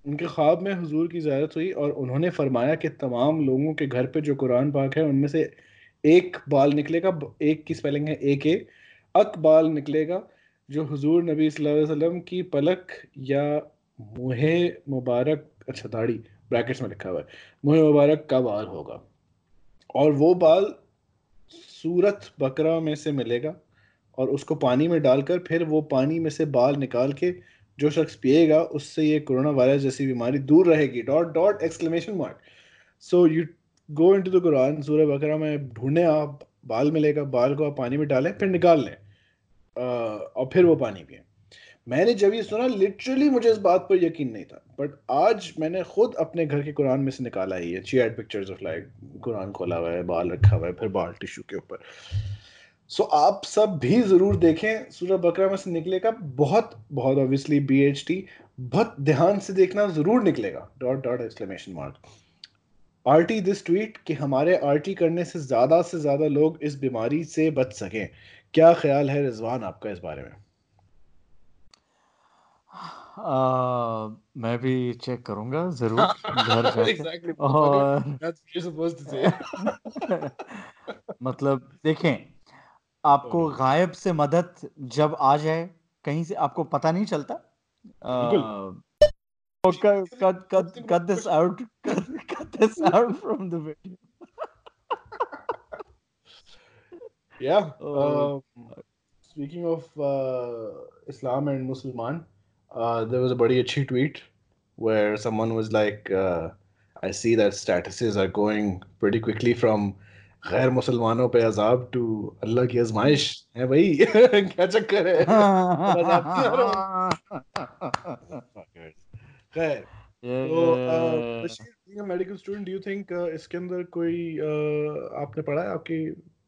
उनके ख्वाब में हजूर की जियारत हुई और उन्होंने फरमाया कि तमाम लोगों के घर पे जो कुरान पाक है, उनमें से एक बाल निकलेगा एक की स्पेलिंग है ए अक बाल निकलेगा, जो हजूर नबी वसल्लम की पलक या मुहे मुबारक अच्छा दाढ़ी ब्रैकेट्स में लिखा हुआ है, मुहे मुबारक का बाल होगा। और वो बाल सूरत बकरा में से मिलेगा और उसको पानी में डालकर फिर वो पानी में से बाल निकाल के जो शख्स पिएगा, उससे ये कोरोना वायरस जैसी बीमारी दूर रहेगी। Dot dot exclamation mark so you go into the Quran सूरह बकरा में ढूंढें आप, बाल मिलेगा बाल को आप पानी में डालें, फिर निकाल लें और फिर वो पानी पिए। मैंने जब ये सुना लिटरली मुझे इस बात पर यकीन नहीं था। बट आज मैंने खुद अपने घर के कुरान में से निकाला ही है। ची पिक्चर्स ऑफ़ लाइक कुरान खोला हुआ है, बाल रखा हुआ है, फिर बाल टिश्यू के ऊपर। सो so, आप सब भी ज़रूर देखें सूरह बकरा में से निकलेगा बहुत बहुत ऑब्वियसली बी एच टी बहुत ध्यान से देखना ज़रूर निकलेगा। Dot dot exclamation mark RT this tweet कि हमारे आरटी करने से ज़्यादा से ज़्यादा लोग इस बीमारी से बच सकें। क्या ख्याल है रिजवान आपका इस बारे में? आ, मैं भी चेक करूँगा ज़रूर घर exactly और मतलब देखें आपको गायब से मदद जब आ जाए कहीं से आपको पता नहीं चलता? स्पीकिंग ऑफ़ इस्लाम एंड मुसलमान देर वॉज़ अ बड़ी अच्छी tweet where someone was like I see that statuses are going very quickly from गैर मुसलमानों पे अजाब टू अल्लाह की आजमाइश है भाई। क्या चक्कर है? खैर तो do you think uh, इसके अंदर कोई uh, आपने पढ़ा है? आपकी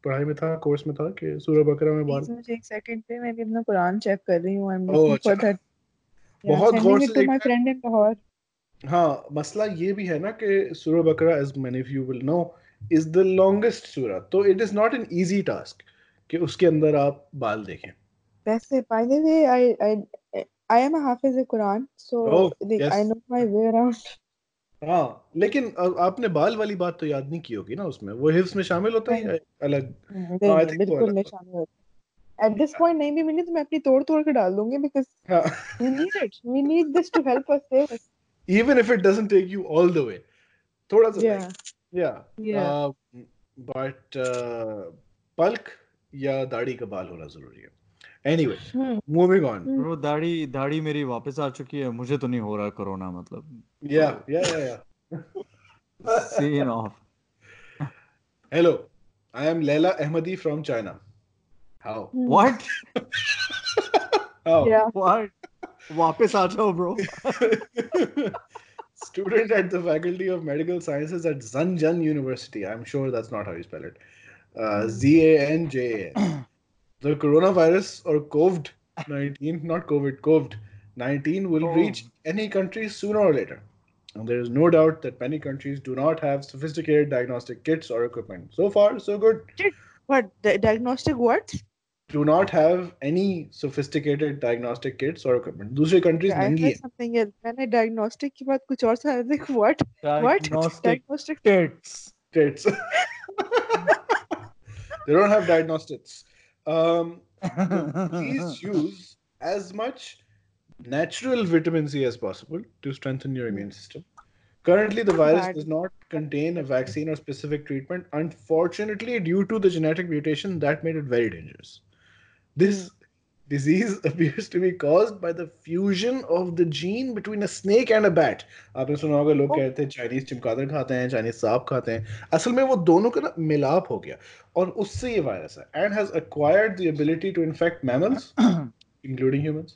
पढ़ाई में था कोर्स में था कि सूरह बकरा में प्लीज़ मुझे एक सेकंड पे मैं भी अपना कुरान चेक कर रही हूँ। I am looking for. That बहुत गौर से माय फ्रेंड इन लाहौर हाँ मसला ये भी है ना कि सूरह बकरा as many of you will know is the longest surah. So it is not an easy task कि उसके अंदर आप बाल देखें. वैसे by the way I I I am a Hafiz Quran so Oh, like, I yes. know my way around हाँ लेकिन अ- आपने बाल वाली बात तो याद नहीं की होगी ना उसमें वो हिफ्स में शामिल होता है या अलग think वो बिल्कुल नहीं होता शामिल होता एट दिस पॉइंट नहीं भी मिली तो मैं अपनी तोड़ तोड़ के डाल दूँगी बिकॉज़ हाँ we need it we need this to help us save us even if it doesn't take you all the way थोड़ा सा yeah yeah. uh, but uh या दाढ़ी का बाल होना ज़रूरी है। एनीवे मूविंग ऑन ब्रो दाढ़ी दाढ़ी मेरी वापस आ चुकी है मुझे तो नहीं हो रहा कोरोना मतलब। Hello I am Laila Ahmadi from China how what how what आ जाओ bro student at the faculty of medical sciences at Zanjan University. I'm sure that's not how you spell it. Uh, Z A N J A N. The coronavirus or COVID 19, not COVID, COVID 19 will Oh. reach any country sooner or later. And there is no doubt that many countries do not have sophisticated diagnostic kits or equipment. So far, so good. what di- diagnostic what Do not have any sophisticated diagnostic kits or equipment. दूसरी countries I महंगी heard है. something else मैंने diagnostic की बात कुछ और सा I was like what what diagnostic diagnostic kits Kits. they don't have diagnostics. Um, please use as much natural vitamin C as possible to strengthen your immune system. Currently, the virus Bad. does not contain a vaccine or specific treatment, unfortunately, due to the genetic mutation that made it very dangerous. This disease appears to be caused by the fusion of the gene between a snake and a bat. आपने सुना होगा लोग Oh. कहते हैं Chinese चिमगादड़ खाते हैं Chinese सांप खाते हैं असल में वो दोनों का ना मिलाप हो गया और उससे ये वायरस है and has acquired the ability to infect mammals including humans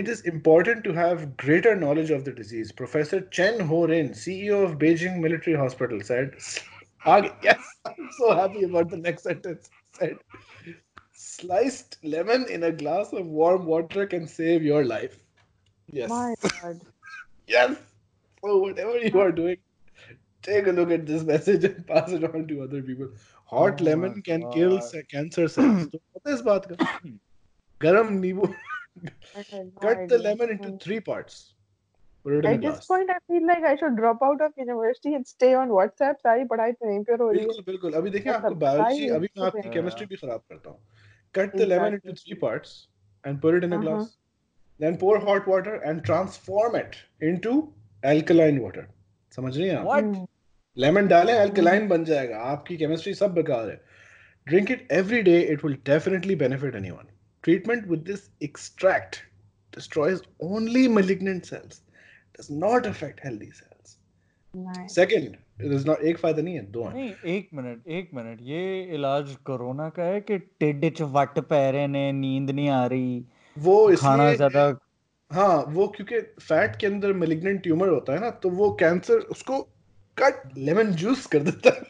it is important to have greater knowledge of the disease professor chen ho-rin ceo of beijing military hospital said Ag- yes i'm so happy about the next sentence said sliced lemon in a glass of warm water can save your life yes my god Yes. So whatever you are doing, take a look at this message and pass it on to other people. Hot Oh lemon my can kill God. se- cancer cells. तो पता है इस बात का? गरम नींबू. I had no Cut the idea. lemon into Hmm. three parts. Put it in a At this glass. point, I feel like I should drop out of university and stay on WhatsApp. सारी पढ़ाई तो यहीं पर हो रही है. बिल्कुल बिल्कुल अभी देखिए मतलब आपको बायोलॉजी भाई, अभी मैं आपकी हाँ। केमिस्ट्री भी खराब करता हूँ cut the lemon into Exactly. three parts and put it in a Uh-huh. glass then pour hot water and transform it into alkaline water समझ रही हैं आप व्हाट Hmm. लेमन डालें अल्कलाइन बन जाएगा आपकी केमिस्ट्री सब बेकार है drink it every day it will definitely benefit anyone treatment with this extract destroys only malignant cells does not affect healthy cells Nice. second it is not एक फ़ायदा नहीं है दो हैं नहीं एक मिनट एक मिनट ये इलाज कोरोना का है कि टिड्ड च वट पै रहे ने नींद नहीं आ रही वो खाना ज़्यादा हाँ वो क्योंकि फैट के अंदर malignant ट्यूमर होता है ना तो वो कैंसर उसको कट लेमन जूस कर देता है।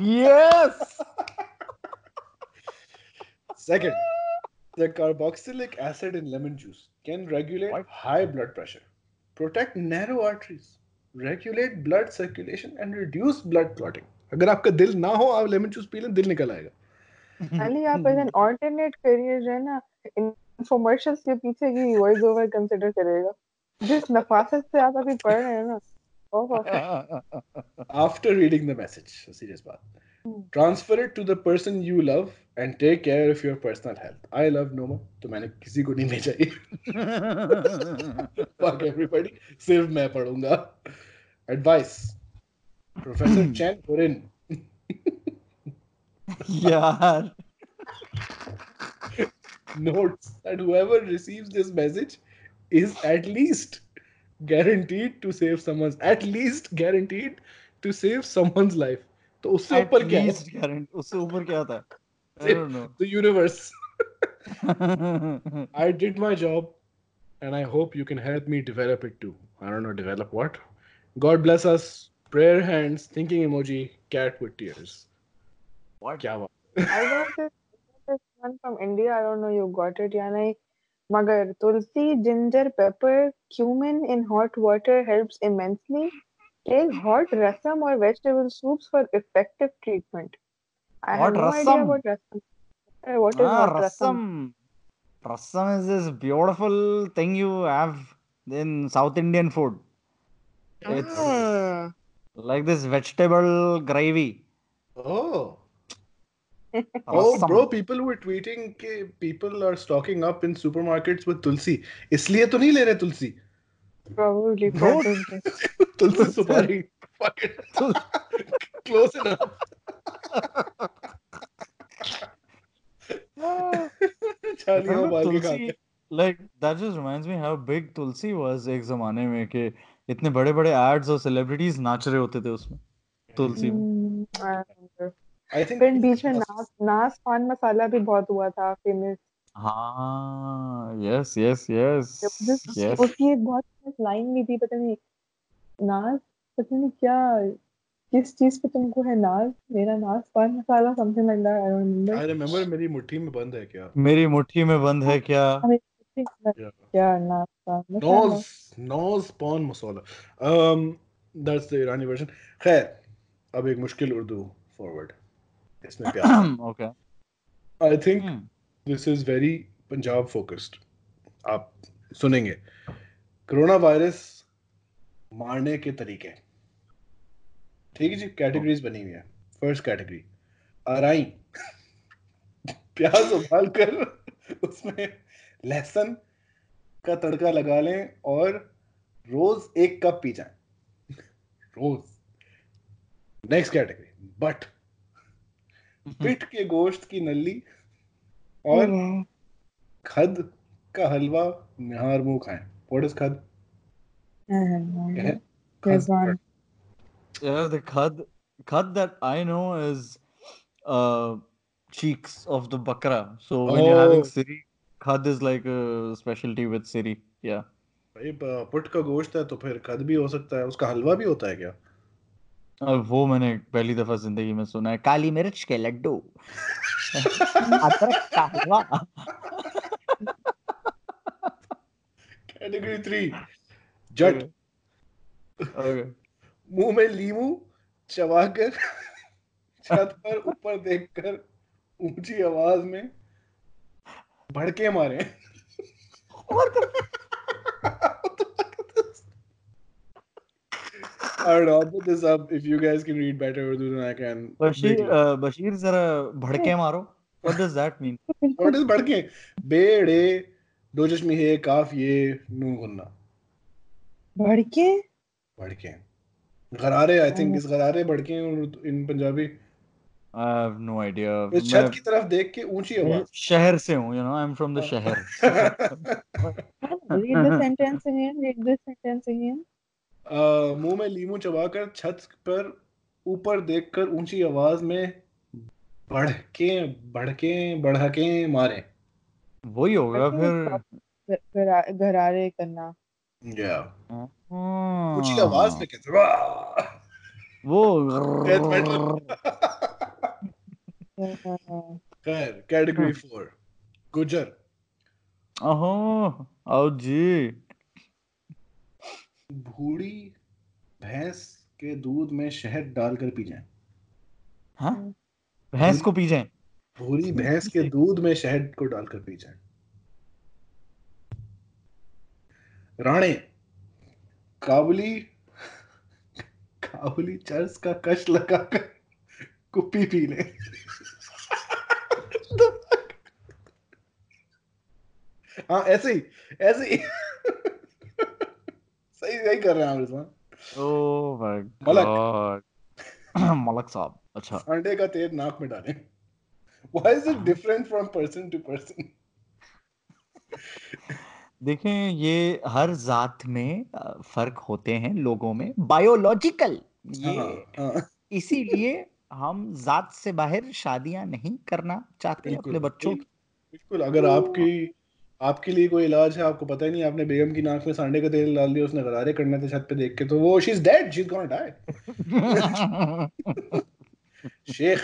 Yes Second, the carboxylic acid in lemon juice can regulate What? high blood pressure, protect narrow arteries, regulate blood circulation, and reduce blood clotting. अगर आपका दिल ना हो आप लेमन जूस पी लें दिल निकल आएगा Ali, आप as an alternate career जो है ना infomercials के पीछे की voice over consider करेगा. जिस नफासत से आप अभी पढ़ रहे हैं ना. Oh after reading the message serious बात Hmm. transfer it to the person you love and take care of your personal health I love Noma तो मैंने किसी को नहीं भेजा ये fuck everybody सिर्फ मैं पढ़ूंगा advice Professor Chen Horin यार notes that whoever receives this message is at least guaranteed to save someone's at least guaranteed to save someone's life तो उससे at ऊपर क्या है least guarantee उससे ऊपर क्या था I don't know the universe I did my job and I hope you can help me develop it too I don't know develop what God bless us prayer hands thinking emoji cat with tears what क्या बात I got this, this one from India. I don't know you got it या नहीं. मगर tulsi, ginger, pepper, cumin in hot water helps immensely. Take hot rasam or vegetable soups for effective treatment. I Hot have no idea rasam? what rasam. Uh, What is Ah, hot rasam? rasam. Rasam is this beautiful thing you have in South Indian food. It's Ah, like this vegetable gravy. Oh. Oh, Rasam. bro, people were tweeting कि people are stocking up in supermarkets with tulsi. इसलिए तो नहीं ले रहे तुलसी Probably, probably. तुलसी सुपारी Fuck it. Close enough. Remember उबाल के खाते हैं। Like that just reminds me how big Tulsi was एक जमाने में कि इतने बड़े बड़े ads और celebrities नाच रहे होते थे उसमें तुलसी में Hmm, I think फिर बीच में नास नास पान मसाला भी बहुत हुआ था फ़ेमस हाँ yes yes yes yes उसकी एक बहुत लाइन भी थी पता नहीं नाज पता नहीं क्या किस चीज़ पे तुमको है नाज? मेरा नाज पान मसाला something like that I don't remember I remember मेरी मुट्ठी में बंद है क्या? मेरी मुट्ठी में बंद है क्या? क्या नाज पान मसाला Nose, nose pawn. Um, that's the Irani version. खैर, अब एक मुश्किल उर्दू forward. इसमें प्यार. okay I think This is very Punjab focused. आप सुनेंगे. कोरोना वायरस मारने के तरीके. ठीक है जी, कैटेगरीज बनी हुई है. फ़र्स्ट कैटेगरी अराई प्याज उबाल कर उसमें लहसुन का तड़का लगा लें और रोज एक कप पी जाए रोज नेक्स्ट कैटेगरी बट पिट के गोश्त की नली और खद का हलवा निहार मुँह खाएँ व्हाट इज़ खद There's one. Yeah, the khad khad that I know is uh cheeks of the bakra. So oh. when you're having Oh. siri, khad is like a specialty with siri. Yeah. भाई पुट का गोश्त है तो फिर खद भी हो सकता है उसका हलवा भी होता है क्या Uh, वो मैंने पहली दफ़ा ज़िंदगी में सुना है। काली मिर्च के लड्डू। अदरक का हलवा। कैटेगरी थ्री जट। मुँह में लीमू चबाकर छत पर ऊपर देखकर ऊँची आवाज़ में भड़के मारे। I don't know. I'll put this up if you guys can read better Urdu than I can. love. uh, Bashir जरा भड़के मारो What does that mean? What is भड़के? बेड़े दो चश्मी है काफ ये नून गुन्ना भड़के भड़के गरारे आई थिंक इस गरारे भड़के इन Punjabi I have no idea. इस छत की तरफ़ देख के ऊँची आवाज़ शहर से हूँ, you know, I'm from the शहर. read the sentence again read the sentence again अ, मुँह में लीमू चबाकर छत पर ऊपर देखकर ऊँची आवाज़ में भड़के भड़के बढ़के मारे। वही होगा I think फिर. घरारे करना। या ऊँची आवाज़ हाँ, में कहते वो. हाँ, खैर कैटेगरी फोर गुजर। ओहो आओ जी। बूढ़ी भैंस के दूध में शहद डालकर पी जाए। हाँ? भैंस को पी जाए? भूरी भैंस के दूध में शहद को डालकर पी जाए। राणे काबुली काबुली चर्च का कश लगाकर कुप्पी पी ले। हाँ ऐसे ही ऐसे ही। सही कर रहे हैं आप Rizwan oh my God. Malak साहब अच्छा। अंडे का तेल नाक में डालें। Why is it different from person to person? देखें ये हर जात में फ़र्क होते हैं लोगों में। बायोलॉजिकल ये हाँ, हाँ, इसीलिए हम जात से बाहर शादियाँ नहीं करना चाहते अपने बच्चों की। बिल्कुल अगर आपकी आपके लिए कोई इलाज है? आपको पता ही नहीं आपने बेगम की नाक में सांडे का तेल डाल दिया उसने गरारे करने थे छत पे देख के। तो वो she is dead she is gonna die Sheikh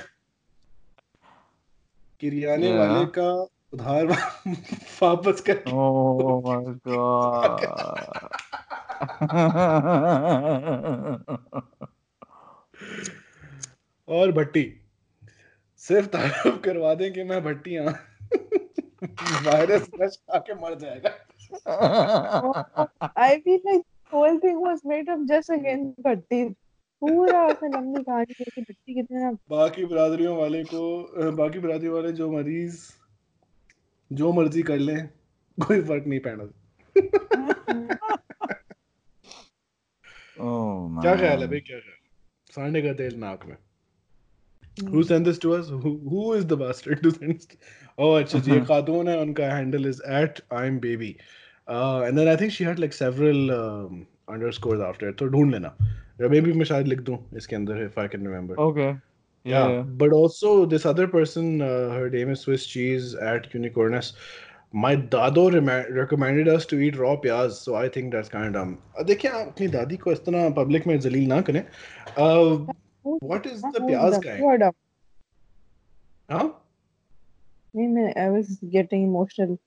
किरियाने Yeah. वाले का उधार वापस कर। ओह माय गॉड और भट्टी सिर्फ़ तारुफ करवा दें कि मैं भट्टी हाँ। वायरस रश खा मर जाएगा। I feel like the whole thing was made up just against भट्टी पूरा उसने लंबी कहानी कि भट्टी कितना बाकी बिरादरियों वाले को बाकी बिरादरी वाले जो मरीज़ जो मर्ज़ी कर लें कोई फ़र्क नहीं पड़ना oh क्या ख्याल है भाई क्या ख्याल? सांडे का तेल नाक में। Who sent this to us? Who, who is the bastard to send? this- Oh, अच्छा जी ये खातून है उनका handle is at I'm baby. Uh, and then I think she had like several um, underscores after it. तो ढूंढ लेना. या maybe मैं शायद लिख दूं इसके अंदर if I can remember. Okay. Yeah, Yeah. yeah. but also this other person, uh, her name is Swiss Cheese at Unicornus. My dado rema- recommended us to eat raw pyaz, so I think that's kind of dumb. Uh, देखिए आप अपनी दादी को इस तरह public में जलील ना करें. What is the pyaz You dumb. Huh? नहीं मैं I was getting emotional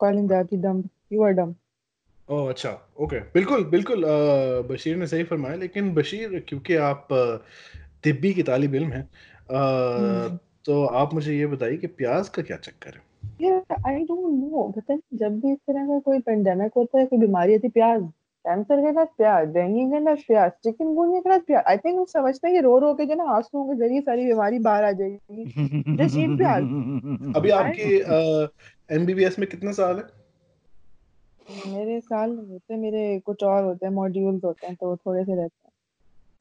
calling that dumb. You are dumb. ओह अच्छा ओके बिल्कुल बिल्कुल बशीर ने सही फरमाया लेकिन बशीर क्योंकि आप तिब्बी की तालिब इल्म हैं तो आप मुझे ये बताइए कि प्याज का क्या चक्कर है Yeah, I don't know. पता नहीं जब भी इस तरह का कोई पेंडेमिक होता है कोई बीमारी आती प्याज कैंसर के साथ प्याज डेंगू के साथ प्याज चिकनगुनिया के साथ प्याज आई थिंक वो समझते हैं कि रो रो के जो ना आंसुओं के ज़रिए सारी बीमारी बाहर आ जाएगी। Eat प्याज. अभी आपके एमबीबीएस में कितने साल है? मेरे साल होते मेरे कुछ और होते हैं मॉड्यूल्स होते हैं तो थोड़े से रहते हैं।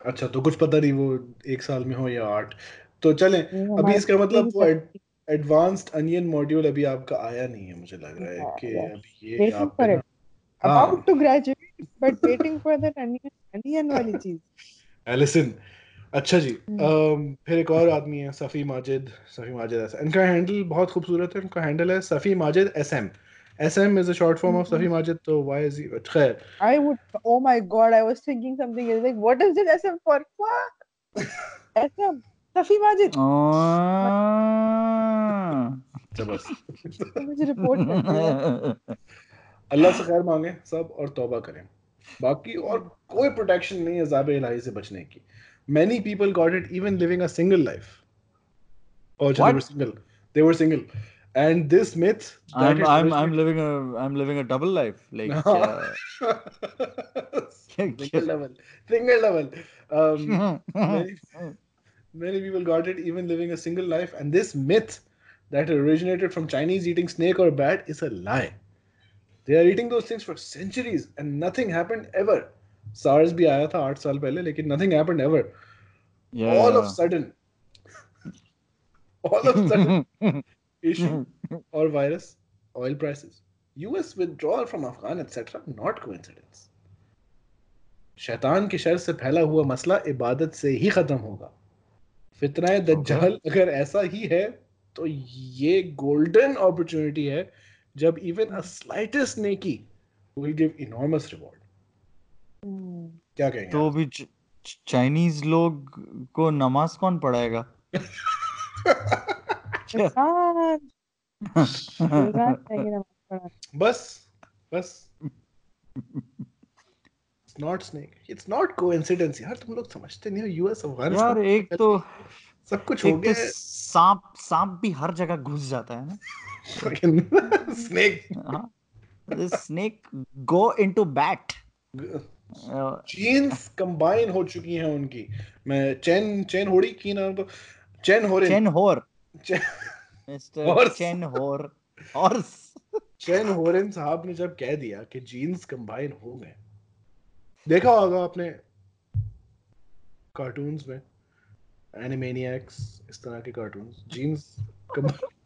अच्छा तो कुछ पता नहीं वो एक साल में हो या आठ। तो चलें अभी इसका मतलब वो एडवांस्ड अनियन मॉड्यूल अभी आपका आया नहीं है मुझे लग रहा है हाँ, कि अभी ये आप for पे it. ना हाँ about to graduate but waiting for that onion onion वाली चीज़ एलिसन अच्छा जी हम्म। अम, फिर एक और आदमी है सफ़ी माजिद सफ़ी माजिद एस इनका हैंडल बहुत खूबसूरत है इनका हैंडल है Safi Majid S M S M is a short form of Safi Majid तो वाई इज़ खैर। I would oh my god I was thinking something else like what is this SM for? Fuck SM Safi Majid. Oh. तो मुझे report अल्लाह से खैर मांगे सब और तौबा करें बाकी और कोई प्रोटेक्शन नहीं है अज़ाब इलाही से बचने की many people got it even living a single life oh they were What? single they were single and this myth that I'm it I'm I'm originated- living a I'm living a double life. Like हाँ. uh, single level single level um, many, many people got it even living a single life and this myth that originated from chinese eating snake or bat is a lie they are eating those things for centuries and nothing happened ever SARS भी आया था आठ साल पहले लेकिन nothing happened ever yeah. all of sudden all of sudden issue or virus oil prices US withdrawal from Afghan etc not coincidence शैतान की sir से फैला हुआ मसला इबादत से ही खत्म होगा फितनाए दज्जाल अगर ऐसा ही है तो ये गोल्डन अपॉर्चुनिटी है जब इवन अ स्लाइटेस्ट नेकी विल गिव इनॉर्मस रिवॉर्ड. क्या कहेंगे तो? अभी चाइनीज़ लोग को नमाज़ कौन पढ़ाएगा? बस बस। It's not snake it's not coincidence यार तुम लोग समझते नहीं हो यूएस यार एक तो सब कुछ हो तो गया सांप सांप भी हर जगह घुस जाता है ना। Snake snake go into bat genes combine हो चुकी हैं उनकी। मैं चैन चैन होड़ी की तो चैन हो रहे चेन होर। चैन मिस्टर Horse. चेन होर। हॉर्स। चैन होरेन साहब ने जब कह दिया कि जीन्स कंबाइन हो गए। देखा होगा आपने कार्टून्स में? एनिमेनियक्स इस तरह के cartoons genes combine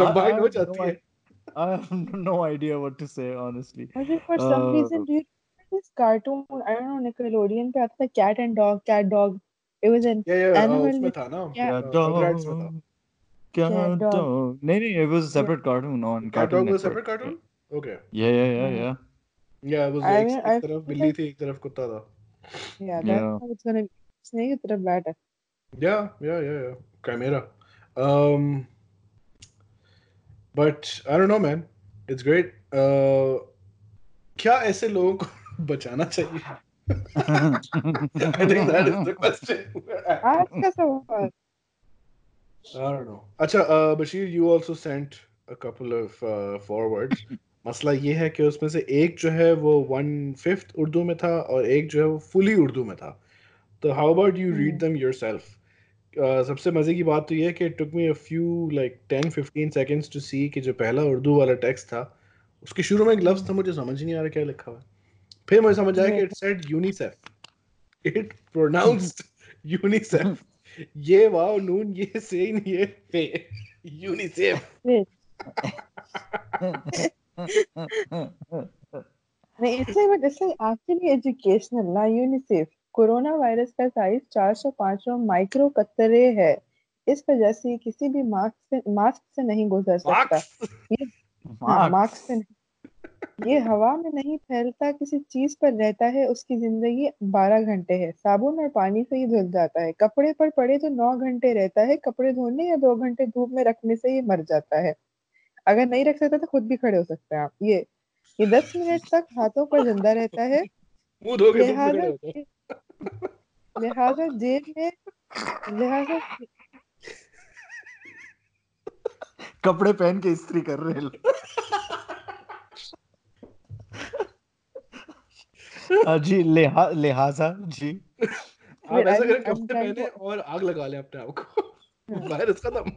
हो जाती है I have no idea what to say honestly. मुझे for some Uh, reason do you remember this cartoon I don't know Nickelodeon पे आता था cat and dog cat dog it was an या या Animal उसमें with- था ना Yeah. क्या uh, Rugrats में था dog? क्या Cat dog. dog? नहीं नहीं it was a separate cartoon on cat Cartoon dog was Network. separate cartoon okay Yeah yeah yeah Hmm. yeah. yeah it was I एक mean, एक I तरफ feel बिल्ली like- थी एक तरफ कुत्ता था yeah that's Yeah. how it's gonna be snake की तरफ बैट है Yeah, yeah, yeah, yeah. Chimera. Um, but I don't know, man. It's great. Uh, क्या ऐसे लोगों को बचाना चाहिए I think that is the question. आज का सवाल I don't know. अच्छा uh, Bashir you also sent a couple of uh, forwards. मसला ये है कि उसमें से एक जो है वो वन फिफ्थ उर्दू में था और एक जो है वो फुली उर्दू में था तो how about you read hmm. Them yourself सबसे मज़े की बात तो ये है कि took me a few like 10 15 seconds to see कि जो पहला उर्दू वाला टेक्स्ट था उसके शुरू में एक लफ्ज था मुझे समझ नहीं आ रहा क्या लिखा हुआ है। फिर मुझे समझ आया कि it said UNICEF it pronounced UNICEF ये वाव नून ये सेन ये पे यूनिसेफ नहीं इससे बट इससे एक्चुअली एजुकेशनल ना यूनिसेफ कोरोना वायरस का साइज़ 405 माइक्रो कतरे है। इस वजह से किसी भी मास्क से मास्क से नहीं गुजर सकता। मार्क्स हाँ मास्क? से नहीं। ये हवा में नहीं फैलता किसी चीज़ पर रहता है उसकी ज़िंदगी 12 घंटे है। साबुन और पानी से ही धुल जाता है। कपड़े पर पड़े तो 9 घंटे रहता है कपड़े धोने या दो घंटे धूप में रखने से ये मर जाता है। अगर नहीं रख सकता तो खुद भी खड़े हो सकते हैं आप। ये ये 10 मिनट तक हाथों पर ज़िंदा रहता है। मुँह धो के तुम लिहाजा जेब में लिहाजा कपड़े पहन के इस्त्री कर रहे हैं लोग। हाँ जी लिहा लिहाजा जी आप ऐसा करें कपड़े पहने और आग लगा लें अपने आप को। वायरस खत्म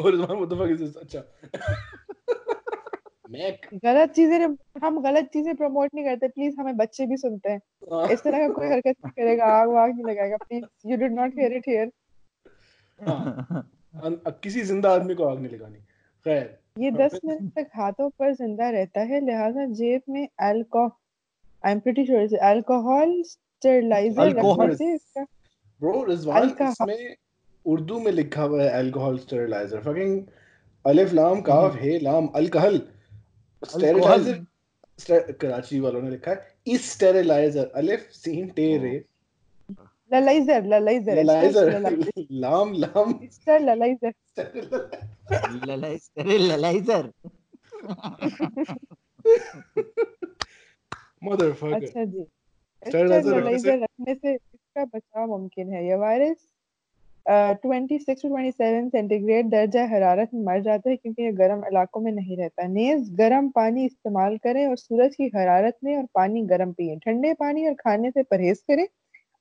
और इस्मान मुतफक इस अच्छा मैक गलत चीज़ें हम गलत चीज़ें प्रमोट नहीं करते प्लीज़ हमें बच्चे भी सुनते हैं। इस तरह का कोई हरकत नहीं करेगा आग वाग नहीं लगाएगा please you did not hear it hear हाँ, किसी ज़िंदा आदमी को आग नहीं लगानी। खैर। ये हाँ, 10 फिर- मिनट तक हाथों पर ज़िंदा रहता है लिहाजा जेब में alcohol I am pretty sure it's alcohol steriliser से इसका ब्रो रिजवान इसमें उर्दू में लिखा हुआ है अल्कोहल स्टेरिलाइजर फकिंग अलिफ लाम काफ हे लाम अल्कोहल स्टेरिलाइजर कराची वालों ने लिखा है इस स्टेरिलाइजर अलिफ सीन टे रे। ललाइजर ललाइजर स्टेरिलाइजर लाम लाम। स्टर ललाइजर। ललाइजर ललाइजर। मदरफकर अच्छा जी। से- स्टेरिलाइजर रखने से इसका बचाव मुमकिन है। ये virus twenty six to twenty seven centigrade दर्जा हरारत में मर जाता है क्योंकि ये गर्म इलाकों में नहीं रहता नेज गर्म पानी इस्तेमाल करें और सूरज की हरारत में और पानी गर्म पिए। ठंडे पानी और खाने से परहेज करें।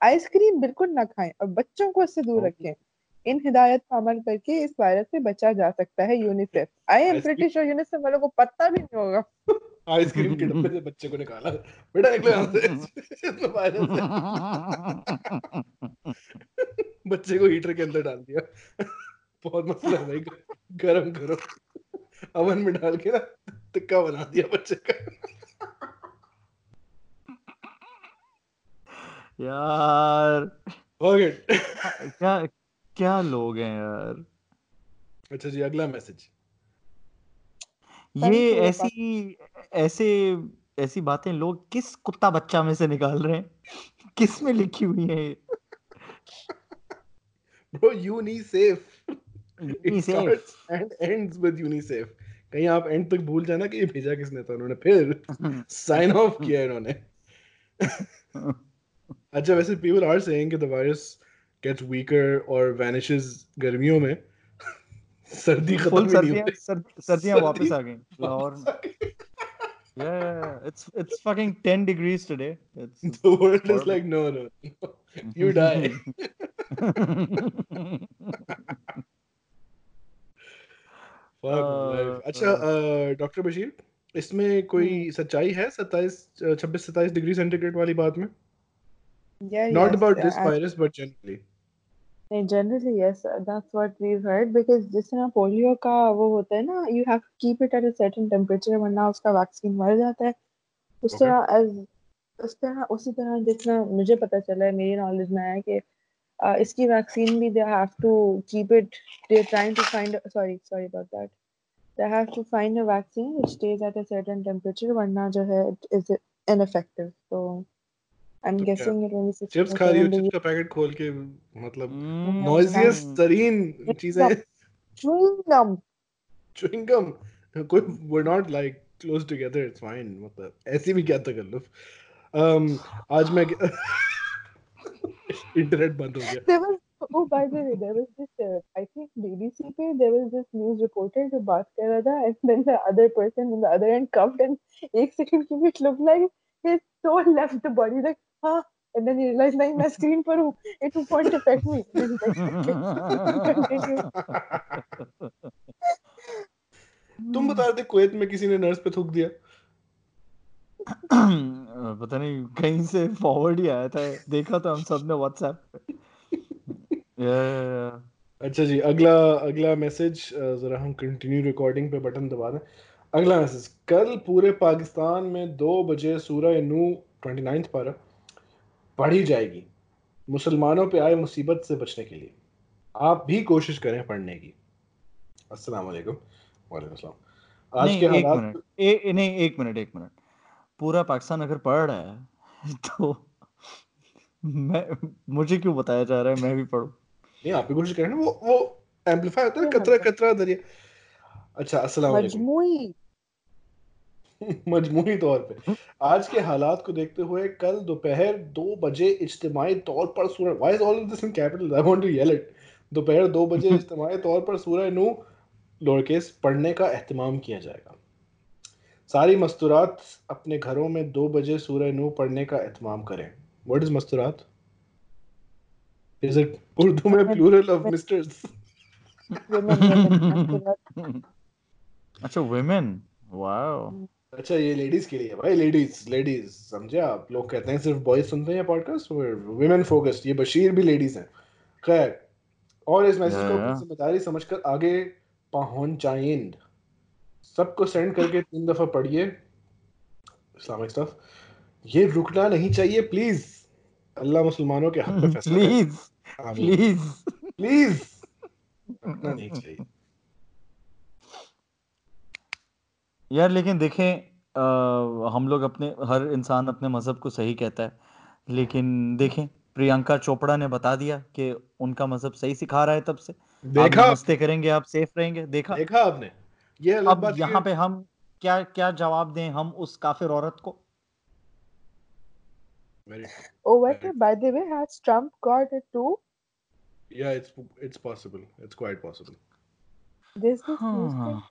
आइसक्रीम बिल्कुल ना खाएँ और बच्चों को इससे दूर रखें। इन हिदायत पर अमल करके इस वायरस से बचा जा सकता है UNICEF. I am British sure UNICEF वालों को पता भी नहीं होगा। आइसक्रीम के डब्बे से बच्चे को निकाला। बेटा निकलो यहाँ से। बच्चे को हीटर के अंदर डाल दिया। बहुत मसला है भाई। गरम करो। अवन में डाल के ना टिक्का बना दिया बच्चे का। यार। क्या क्या लोग हैं यार। अच्छा जी अगला मैसेज। ये you, ऐसी ऐसे ऐसी बातें लोग किस कुत्ता बच्चा में से निकाल रहे हैं? किसमें लिखी हुई है bro UNICEF it starts and ends with UNICEF कहीं आप एंड तक भूल जाना कि ये भेजा किसने था उन्होंने। फिर साइन ऑफ़ किया इन्होंने। अच्छा वैसे people are saying कि the virus gets weaker or vanishes गर्मियों में। सर्दी खत्म नहीं सर्दियाँ सर्दियाँ वापस आ गई लाहौर में yeah it's it's fucking 10 degrees today it's the world horrible. is like no no, no. you die Fuck my life. Uh, अच्छा डॉक्टर बशीर इसमें कोई सच्चाई है 27 26 27 डिग्री सेंटीग्रेड वाली बात में Yeah, not yes, about this uh, virus but generally नहीं generally yes that's what we heard because जिस तरह पोलियो का वो होता है ना you have to keep it at a certain temperature वरना उसका वैक्सीन मर जाता है। उस तरह as उस तरह उसी तरह जितना मुझे पता चला है मेरी नॉलेज में है कि uh, इसकी वैक्सीन भी they have to keep it they are trying to find sorry sorry about that they have to find a vaccine which stage at a certain temperature वरना जो है it is ineffective so I am तो क्या? गेसिंग it only chips खा रही हो chips का पैकेट खोल के मतलब Mm. नॉइजियस तरीन चीज़ें chewing gum chewing gum कोई we're not like close together. It's fine. मतलब ऐसी भी क्या तकल्लुफ um, आज मैं इंटरनेट बंद हो गया There was oh by the way there was this uh, I think BBC पे there was this news reporter जो बात कर रहा था and then the other person on the other end coughed and एक second के लिए it looked like his soul left the body like हाँ and then he realized नहीं मैं screen पर हूँ it won't affect me. तुम बता रहे थे कुवैत में किसी ने नर्स पे थूक दिया। पता नहीं कहीं से फॉरवर्ड ही आया था देखा था हम सबने व्हाट्सएप। अच्छा जी अगला अगला मैसेज जरा हम कंटिन्यू रिकॉर्डिंग पे बटन दबा दें। अगला मैसेज कल पूरे पाकिस्तान में दो बजे सूरह नू 29 पर पढ़ी जाएगी मुसलमानों पे आए मुसीबत से बचने के लिए। आप भी कोशिश करें पढ़ने की। अस्सलाम वालेकुम। वालेकुम अस्सलाम आज नहीं के एक हालात मिनट। ए, नहीं एक मिनट एक मिनट। पूरा पाकिस्तान अगर पढ़ रहा है तो मैं मुझे क्यों बताया जा रहा है? मैं भी पढ़ूं। नहीं आप भी कोशिश करें वो वो एम्पलीफाई होता है कतरा? कतरा दरिया। अच्छा अस्सलाम वालेकुम। मजमुई। मजमूरी तौर पे। आज के हालात को देखते हुए कल दोपहर दो बजे इज्तिमाई तौर पर सूरह why is all of this in capital I want to yell it दोपहर दो बजे इज्तिमाई तौर पर सूरह नू लोअरकेस पढ़ने का एहतमाम किया जाएगा। सारी मस्तूरात अपने घरों में दो बजे सूरह नू पढ़ने का एहतमाम करें। व्हाट इज़ मस्तूरात? इज़ इट उर्दू में प्लूरल ऑफ़ मिस्टर्स अच्छा वुमेन वाओ अच्छा ये लेडीज़ के लिए भाई लेडीज़ लेडीज़ समझे आप? लोग कहते हैं सिर्फ़ बॉयज़ सुनते हैं पॉडकास्ट वुमेन फोकस्ड ये बशीर भी लेडीज़ हैं। खैर और इस मैसेज को ज़िम्मेदारी समझकर आगे पहुंचाएँ सबको सेंड करके तीन दफ़ा पढ़िए इस्लामिक स्टफ़ ये रुकना नहीं चाहिए प्लीज़ अल्लाह मुसलमानों के हक में फैसला प्लीज़ प्लीज़ प्लीज़ रुकना नहीं चाहिए। यार लेकिन देखें अ, हम लोग अपने हर इंसान अपने मज़हब को सही कहता है। लेकिन देखें प्रियंका चोपड़ा ने बता दिया कि उनका मज़हब सही सिखा रहा है तब से। आप देखा? नमस्ते करेंगे आप सेफ़ रहेंगे देखा? देखा आपने? ये अलग अब बात यहाँ पे हम क्या क्या जवाब दें हम उस काफिर औरत को? Very- oh wait by the way has Trump got it too? Yeah it's it's possible. It's quite possible. There's this हाँ, thing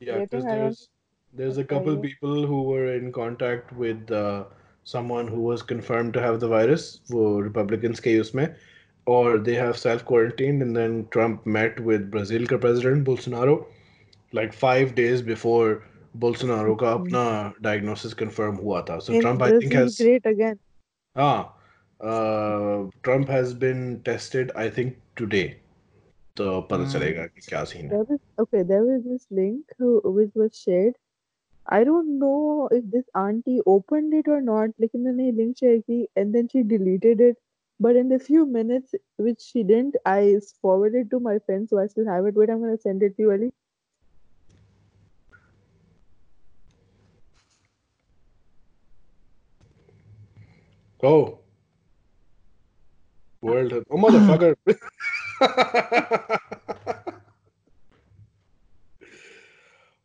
Yeah, because circulating there's there's a couple Okay. people who were in contact with uh, someone who was confirmed to have the virus. वो Republicans के उसमें, or they have self quarantined, and then Trump met with Brazil का president Bolsonaro, like five days before Bolsonaro का अपना diagnosis confirm हुआ था. So in Trump I think Brazil has great again ah uh, Trump has been tested I think today. तो पता Hmm. चलेगा कि क्या सीन है. there was okay there was this link who, which was shared I don't know if this auntie opened it or not लेकिन मैंने link share की and then she deleted it but in the few minutes which she didn't I forwarded to my friend so I still have it wait I'm gonna send it to you Ali Oh. World Health. Oh, motherfucker.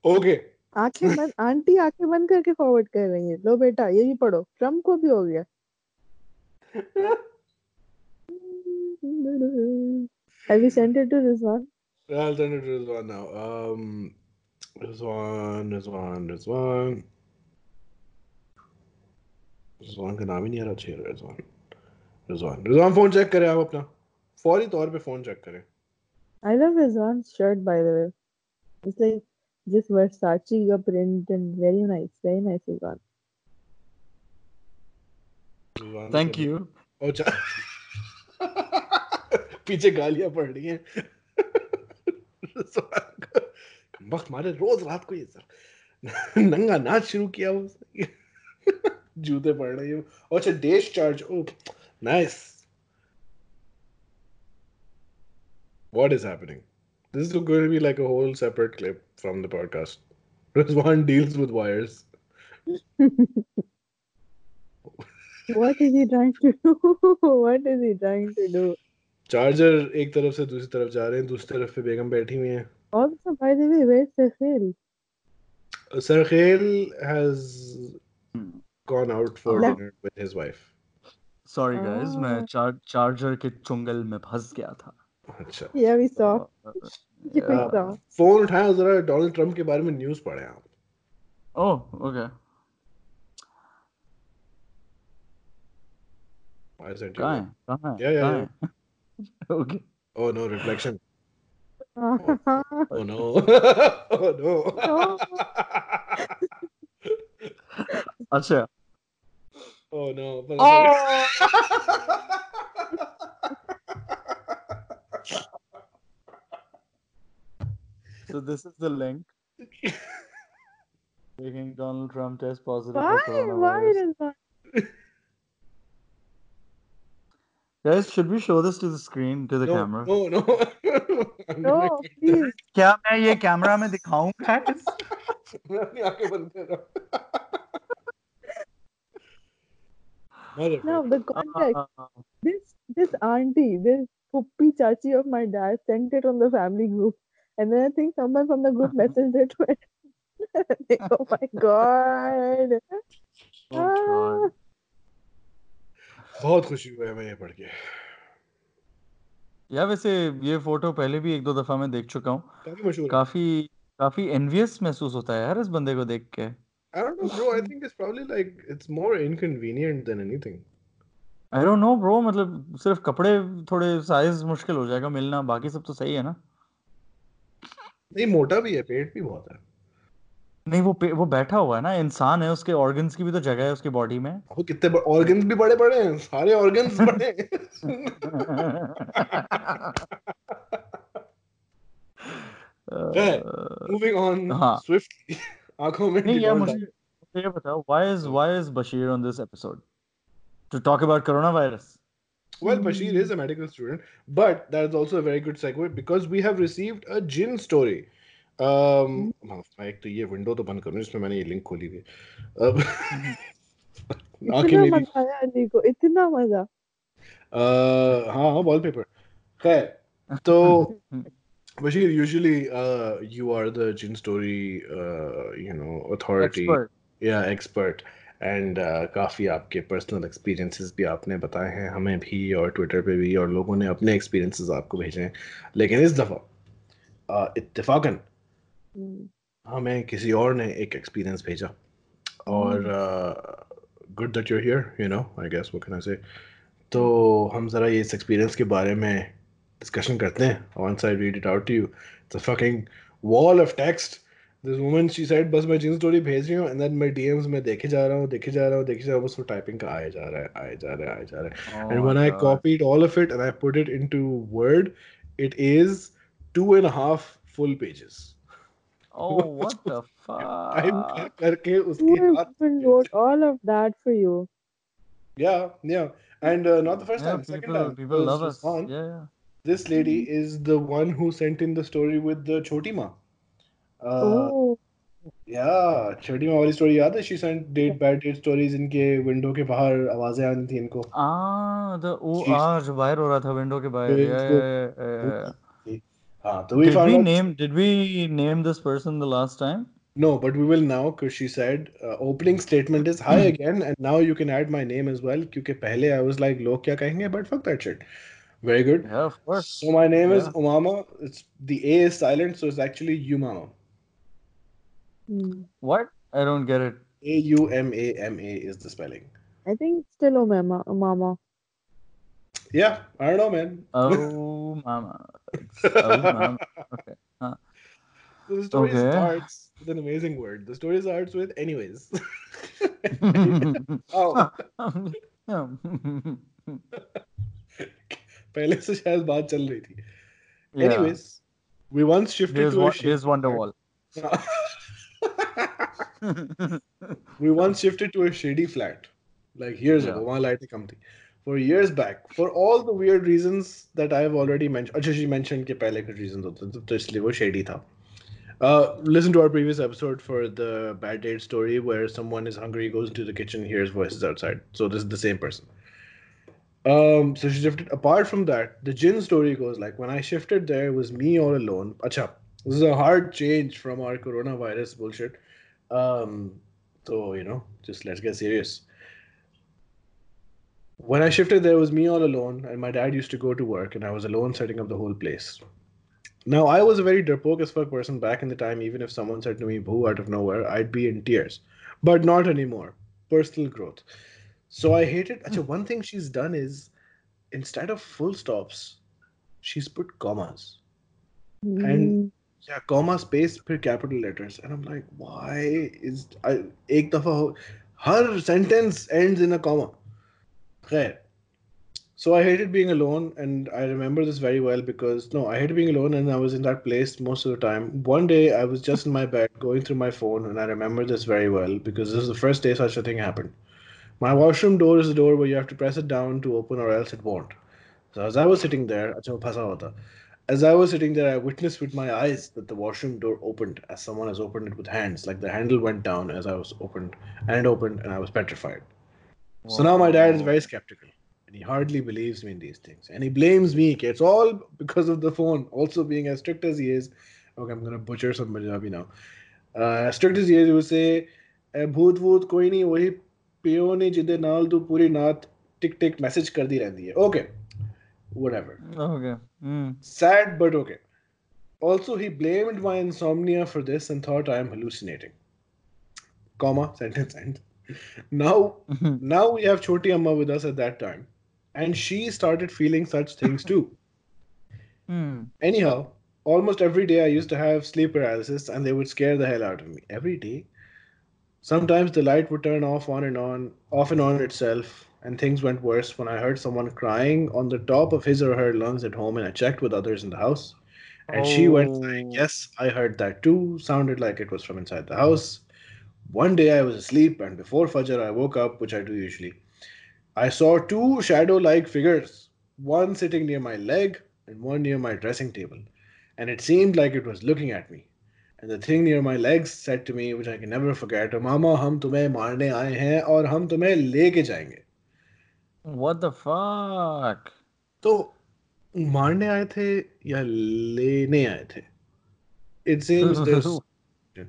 okay. आँखें बंद aunty आँखें बंद करके forward कर रही है लो बेटा ये भी पढ़ो ट्रंप को भी हो गया Have you sent it to one? I'll send it to Rizwan now. Um, Rizwan, Rizwan, Rizwan. Rizwan का नाम ही नहीं आ रहा चाहिए रिजवान रिजवान रिजवान फ़ोन चेक करें आप अपना फौरी तौर पे फ़ोन चेक करें I love Rizwan's shirt by the way. It's like just Versace का print and very nice, very nice Rizwan. Rizwan thank you ओ चा पीछे गालियाँ पड़ रही हैं। वक्त मारे रोज रात को ये सर नंगा नाच शुरू किया वो। जूते पड़ रहे हैं। ओ अच्छा देश charge oh nice What is happening? This is going to be like a whole separate clip from the podcast. Rizwan deals with wires. What is he trying to do? what is he trying to do? Charger एक तरफ से दूसरी तरफ जा रहे हैं दूसरी तरफ पे बेगम बैठी हुई हैं Also, by the way, where's Cecil? Sarkhail has Hmm. gone out for Left. dinner with his wife. Sorry guys मैं Ah. चार चार्जर के चुंगल में फंस गया था अच्छा Yeah, we saw. तो, Yeah, we Yeah. saw. Phone उठाया जरा डोनाल्ड ट्रम्प के बारे में न्यूज़ पढ़े आप oh okay I sent you कहाँ है one. कहाँ है Yeah, yeah, कहाँ है okay Oh no, reflection. Oh. Oh no. oh no. अच्छा oh no. But So this is the link. Taking Donald Trump test positive Why? for Why coronavirus. does not? Guys, should we show this to the screen, to the no, camera? no, no. I'm No, gonna- please. क्या मैं ये camera में दिखाऊं guys? मैं अपनी आंखें बंद कर रहा हूँ. Motherfucker. Now the context. Uh, This this auntie, this puppy chachi of my dad sent it on the family group, And then I think someone from the group messaged it to it. Oh my god! oh बहुत खुशी हुई है मैं ये पढ़ के या वैसे ये फ़ोटो पहले भी एक दो दफ़ा मैं देख चुका हूँ काफ़ी काफ़ी काफ़ी एनवियस महसूस होता है यार इस बंदे को देख के I don't know bro I think it's probably like it's more inconvenient than anything I don't know bro मतलब सिर्फ़ कपड़े थोड़े साइज़ मुश्किल हो जाएगा मिलना बाकी सब तो सही है ना नहीं मोटा भी है पेट भी बहुत है। नहीं वो वो बैठा हुआ है ना इंसान है उसके ऑर्गन्स की भी तो जगह है उसकी बॉडी में। वो कितने ऑर्गन्स भी बड़े बड़े हैं सारे ऑर्गन्स बड़े मूविंग ऑन। स्विफ्टली आँखों में नहीं यार मुझे मुझे ये बताओ why is why is Bashir on this episode to talk about corona virus Well, Bashir is a medical student, but that is also a very good segue because we have received a gin story. Um, मैं एक तो ये window तो बंद करूँ जिसमें मैंने ये लिंक खोली थी अब आंखें इतना मेरी मजा आया अली को इतना मजा uh, हाँ हाँ वॉलपेपर खैर तो Bashir usually uh, you are the gin story uh, you know authority expert या एक्सपर्ट And uh, काफ़ी आपके पर्सनल एक्सपीरियंसेस भी आपने बताए हैं। हमें भी और ट्विटर पे भी और लोगों ने अपने एक्सपीरियंसेस आपको भेजे हैं। लेकिन इस दफ़ा इत्तेफाकन हम्म, हमें किसी और ने एक एक्सपीरियंस भेजा। और good that you're here you know I guess वो कैन से तो हम ज़रा ये इस एक्सपीरियंस के बारे में डिस्कशन करते हैं। I read it out to you it's a fucking wall of text this woman she said बस मैं जिन स्टोरी भेज रही हूँ and then मैं DMs में देखे जा रहा हूँ देखे जा रहा हूँ देखे जा रहा हूँ बस वो टाइपिंग का आए जा रहा है आए जा रहा है आए जा रहा है and when I copied all of it and I put it into Word it is two and a half full pages Oh, what the type fuck? करके who उसके हाथ even wrote all of that for you yeah yeah and uh, not the first Yeah, time second people, time people was love us. Rizwan. Yeah, yeah. this lady is the one who sent in the story with the choti ma uh, oh yeah छोटी माँ वाली story याद है she sent date bad date stories इनके window के बाहर आवाजें आनी थी इनको Ah, the oh, She's- ah, जो बाहर हो रहा था विंडो के बाहर. Yeah, बिल्कुल, yeah, yeah, yeah, yeah. हाँ तो we Did found we out name did we name this person the last time? no but we will now because she said uh, opening statement is hi again and now you can add my name as well क्योंकि पहले I was like लोग क्या कहेंगे but fuck that shit very good Yeah, of course. so my name is Yeah. Umama it's the A is silent so it's actually Umama hmm. What? I don't get it. A U M A M A is the spelling. I think it's still Omama Mama Yeah, I don't know, man. Oh, mama. It's, oh, mama. Okay. So the story Okay. starts with an amazing word. The story starts with anyways. oh, पहले से शायद बात चल रही थी. yeah. Anyways, we once shifted Here's, to a Wo- here's Wonderwall. we once shifted to a shady flat, like years Yeah. ago. वहाँ लाइटें कम थी. For years back, for all the weird reasons that I have already mentioned. अच्छा she mentioned कि पहले कुछ reasons होते थे, तो इसलिए वो shady था. Uh, listen to our previous episode for the bad date story where someone is hungry, goes into the kitchen, hears voices outside. So this is the same person. Um, so she shifted. Apart from that, the gin story goes like when I shifted there, it was me all alone. Acha, this is a hard change from our coronavirus bullshit Um, so you know, just let's get serious. When I shifted, there was me all alone, and my dad used to go to work, and I was alone setting up the whole place. Now, I was a very derpoke as fuck person back in the time. Even if someone said to me "boo" out of nowhere, I'd be in tears. But not anymore. Personal growth. So I hated. Achha, one thing she's done is, instead of full stops, she's put commas. Mm Yeah, comma space per capital letters, and I'm like, why is I एक दफा हो हर sentence ends in a comma. Khair. So I hated being alone, and I remember this very well because no, I hated being alone, and I was in that place most of the time. One day I was just in my bed going through my phone, and I remember this very well because this is the first day such a thing happened. My washroom door is the door where you have to press it down to open, or else it won't. So as I was sitting there, अच्छा वो फंसा हुआ था. As I was sitting there, I witnessed with my eyes that the washroom door opened as someone has opened it with hands. Like the handle went down as I was opened and it opened, and I was petrified. So now my dad is very skeptical and he hardly believes me in these things. And he blames me. okay, It's all because of the phone. Also, being as strict as he is, okay, I'm going to butcher some Punjabi now. Uh, as strict as he is, he would say, "Eh, भूत वूत कोई नहीं वही पियो ने जिदे नाल तू पूरी नात टिक टिक मैसेज कर दी रहती है okay whatever Okay. Mm. Sad, but okay. Also, he blamed my insomnia for this and thought I am hallucinating. Comma, sentence end. Now, now we have Choti Amma with us at that time, and she started feeling such things too. Mm. Anyhow, almost every day I used to have sleep paralysis, and they would scare the hell out of me. Every day. Sometimes the light would turn off on and on, off and on itself, and things went worse when I heard someone crying on the top of his or her lungs at home, and I checked with others in the house. And oh. she went saying, oh. Yes, I heard that too. Sounded like it was from inside the house. One day I was asleep, and before Fajr, I woke up, which I do usually. I saw two shadow like figures, one sitting near my leg and one near my dressing table. And it seemed like it was looking at me. And the thing near my legs said to me, which I can never forget, Mama, hum tumhe marne aaye hain aur hum tumhe leke jayenge. What the fuck? तो मारने आए थे या लेने आए थे? It seems there's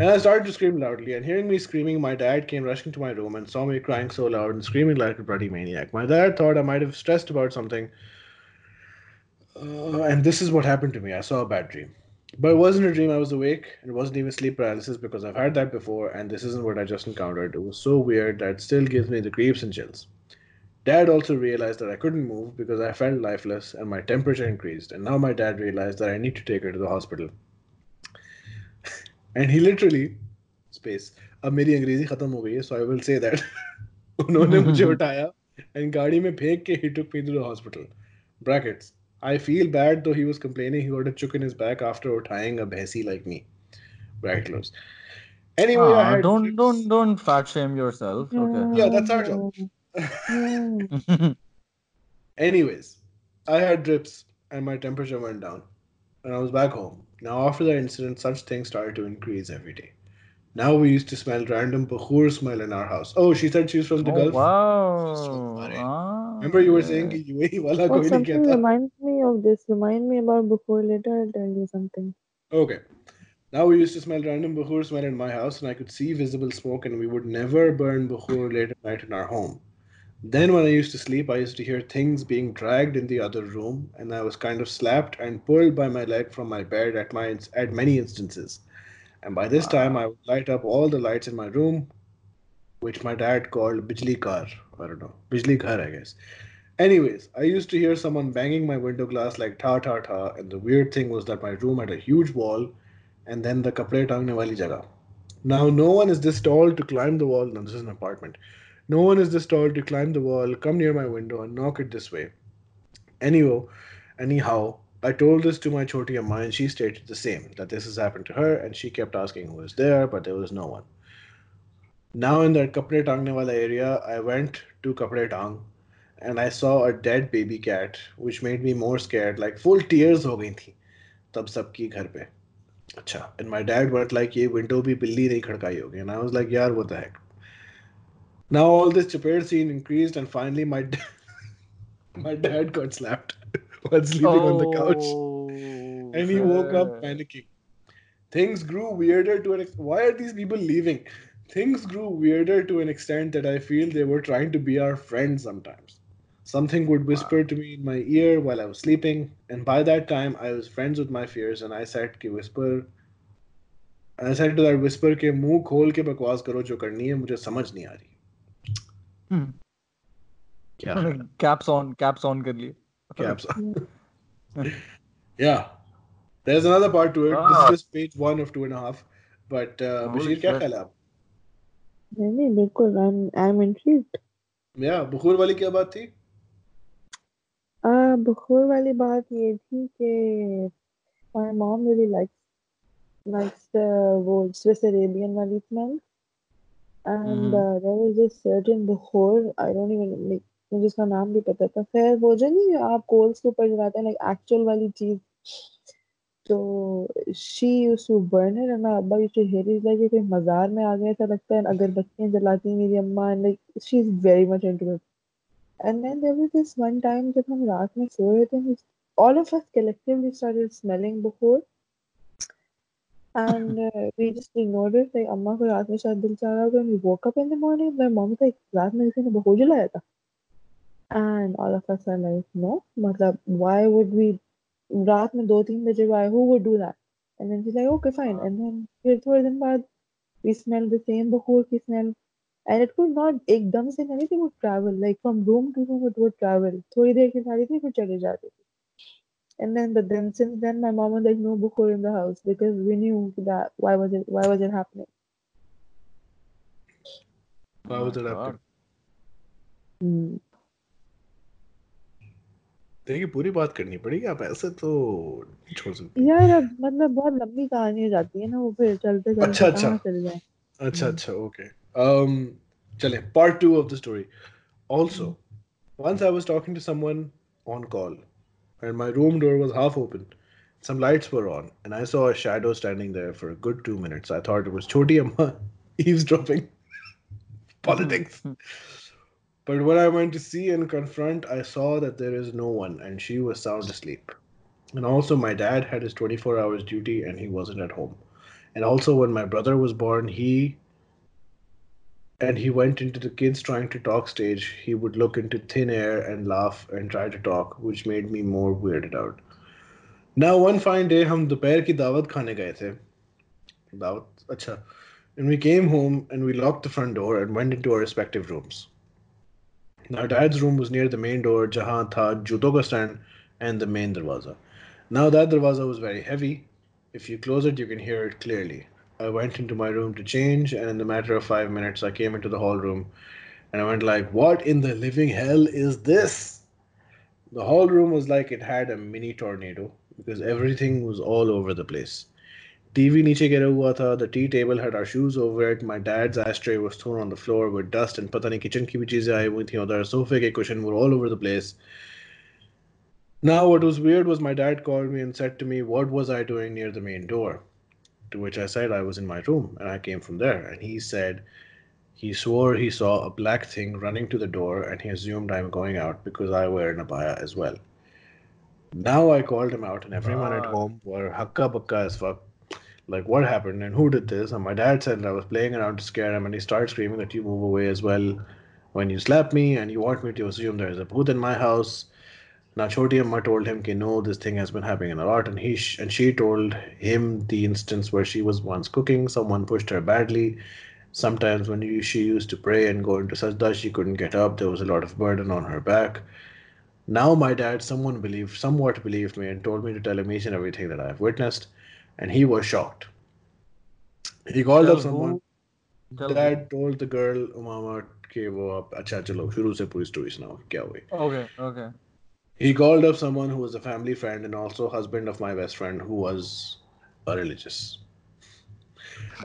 And I started to scream loudly, and hearing me screaming, my dad came rushing to my room and saw me crying so loud and screaming like a bloody maniac. My dad thought I might have stressed about something, uh, and this is what happened to me. I saw a bad dream. But it wasn't a dream, I was awake, and it wasn't even sleep paralysis because I've had that before, and this isn't what I just encountered. It was so weird that it still gives me the creeps and chills. Dad also realized that I couldn't move because I felt lifeless and my temperature increased, and now my dad realized that I need to take her to the hospital. and he literally space अब मेरी अंग्रेजी खत्म हो गई है so I will say that उन्होंने मुझे उठाया and गाड़ी में फेंक के he took me to the hospital brackets I feel bad though he was complaining he got a chook in his back after uthaying a bhesi like me bracket close anyway I Ah, had don't trips- don't don't fat shame yourself. Okay. Yeah, that's our job. Hmm. Anyways, I had drips and my temperature went down, and I was back home. Now, after that incident, such things started to increase every day. Now we used to smell random bahur smell in our house. Oh, she said she was from the oh, Gulf. Wow. So wow. Ah. Remember you were saying UAE wala oh, something reminds me of this. Remind me about bahur later. I'll tell you something. Okay. Now we used to smell random bahur smell in my house, and I could see visible smoke, and we would never burn bahur late at night in our home. Then, when I used to sleep, I used to hear things being dragged in the other room, and I was kind of slapped and pulled by my leg from my bed at my at many instances. And by this time, I would light up all the lights in my room, which my dad called bijli kar. I don't know, bijli ghar, I guess. Anyways, I used to hear someone banging my window glass like ta ta ta, and the weird thing was that my room had a huge wall, and then the kapde tangne wali jaga. Now, no one is this tall to climb the wall. No, this is an apartment. No one is this tall to climb the wall, come near my window, and knock it this way. Anyhow, anyhow, I told this to my choti Amma and she stated the same, that this has happened to her and she kept asking who was there, but there was no one. Now in that Kapre Tangnewala area, I went to Kapre Tang and I saw a dead baby cat, which made me more scared, like full tears ho gayi thi, tab sabki ghar pe. Achha. And my dad went like, ye window bhi billi nahi khadkai hogi. And I was like, yaar, what the heck. now all this chapped scene increased and finally my d- my dad got slapped while sleeping on the couch Oh, and he woke up fair. panicking things grew weirder to an ex- why are these people leaving things grew weirder to an extent that i feel they were trying to be our friends sometimes something would whisper to me in my ear while i was sleeping and by that time i was friends with my fears and i said कि whisper I said to that whisper के मुंह खोल के बकवास करो जो करनी है मुझे समझ नहीं आ रही Hmm. क्या कैप्स ऑन कैप्स ऑन कर लिए caps yeah there's another part to it this Ah. is just page one of two and a half but uh, Holy Bashir क्या ख्याल है आप नहीं नहीं बिल्कुल I'm I'm intrigued. या बुखूर वाली क्या बात थी बखूर वाली बात ये थी कि my mom really likes likes वो Swiss Arabian वाली smell and Mhm. uh, there was this certain बखूर I don't even like मुझे उसका नाम भी पता था खैर वो जो नहीं आप कोल्स के ऊपर जलाते हैं like actual वाली चीज़ तो she used to burn it and my अब्बा used to hate it like ये कोई मजार में आ गया ऐसा लगता है अगरबत्तियाँ जलाती हैं मेरी अम्मा and like she's very much into it and then there was this one time जब हम रात में सो रहे थे all of us collectively started smelling before and uh, we just ignored it like अम्मा को रात में शायद दिल चाह रहा होगा and we woke up in the morning my mom was like रात में किसी ने बखूर जलाया था and all of us are like no मतलब why would we रात में दो तीन बजे why who would do that and then she's like okay fine and then फिर थोड़े दिन बाद we smelled the same बखूर की smell and it could not एकदम से नहीं थी would travel like from room to room it would travel थोड़ी देर लिए सारी थी फिर चली जाती थी and then but then since then my mom was like no bukhur in the house because we knew that why was it why was it happening Why was it My happening? God. Hmm. देखिए पूरी बात करनी पड़ेगी आप ऐसे तो नहीं छोड़ सकते यार अब मतलब बहुत लंबी कहानी हो जाती है ना वो फिर चलते चलते अच्छा, अच्छा। कहाँ चल जाए अच्छा Hmm. अच्छा okay um चले part two of the story also once I was talking to someone on call and my room door was half open. Some lights were on and I saw a shadow standing there for a good two minutes. I thought it was Choti Amma eavesdropping. Politics. Hmm. But when I went to see and confront, I saw that there is no one, and she was sound asleep. And also, my dad had his 24 hours duty, and he wasn't at home. And also, when my brother was born, he and he went into the kids trying to talk stage. He would look into thin air and laugh and try to talk, which made me more weirded out. Now, one fine day, हम दोपहर की दावत खाने गए थे. दावत अच्छा. And we came home and we locked the front door and went into our respective rooms. Now, dad's room was near the main door, jahan tha juto ka stand and the main darwaza. Now, that darwaza was very heavy. If you close it, you can hear it clearly. I went into my room to change, and in the matter of five minutes, I came into the hall room, and I went like, "What in the living hell is this?" The hall room was like it had a mini tornado because everything was all over the place. TV नीचे गिरा हुआ था. The tea table had our shoes over it. My dad's ashtray was thrown on the floor with dust and पता नहीं kitchen की भी चीजें आई हुई थी उधर. Sofa के cushion were all over the place. Now what was weird was my dad called me and said to me, "What was I doing near the main door?" To which I said I was in my room and I came from there. And he said he swore he saw a black thing running to the door and he assumed I'm going out because I wear an abaya as well. Now I called him out and everyone at home were hakka bakka as fuck. Like what happened and who did this? And my dad said I was playing around to scare him and he started screaming that you move away as well when you slap me and you want me to assume there is a bhoot in my house. Now Choti Amma told him, "Ki no, this thing has been happening a lot," and he sh- and she told him the instance where she was once cooking, someone pushed her badly. Sometimes when you, she used to pray and go into sajda, she couldn't get up. There was a lot of burden on her back. Now my dad, someone believed, somewhat believed me, and told me to tell him each and everything that I have witnessed, and he was shocked. He called Tell up someone. Tell who? Dad told the girl Umama कि वो अब अच्छा चलो शुरू से पूरी story सुनाओ क्या हुई Okay, okay. he called up someone who was a family friend and also husband of my best friend who was a religious.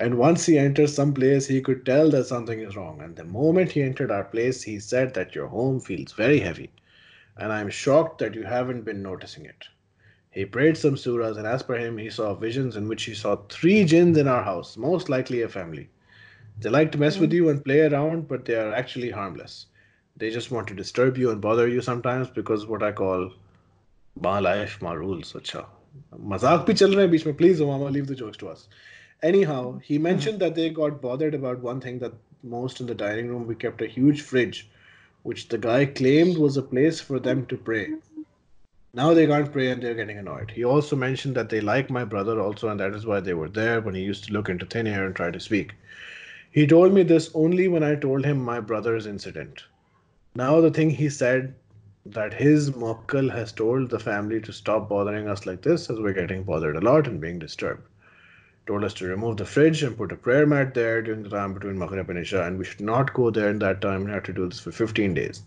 And once he enters some place he could tell that something is wrong. And the moment he entered our place he said that your home feels very heavy. And i'm shocked that you haven't been noticing it. He prayed some surahs and as per him he saw visions in which he saw three jinns in our house most likely a family. They like to mess with hmm. you and play around but they are actually harmless they just want to disturb you and bother you sometimes because what I call my life, my rules. Acha. मजाक भी चल रहे हैं बीच में please Omama leave the jokes to us anyhow he mentioned that they got bothered about one thing that most in the dining room we kept a huge fridge which the guy claimed was a place for them to pray now they can't pray and they're getting annoyed. He also mentioned that they like my brother also, and that is why they were there when he used to look into thin air and try to speak. He told me this only when I told him my brother's incident. Now, the thing he said that his mokkal has told the family to stop bothering us like this as we're getting bothered a lot and being disturbed. Told us to remove the fridge and put a prayer mat there during the time between Maghrib and Isha, and we should not go there in that time and have to do this for 15 days.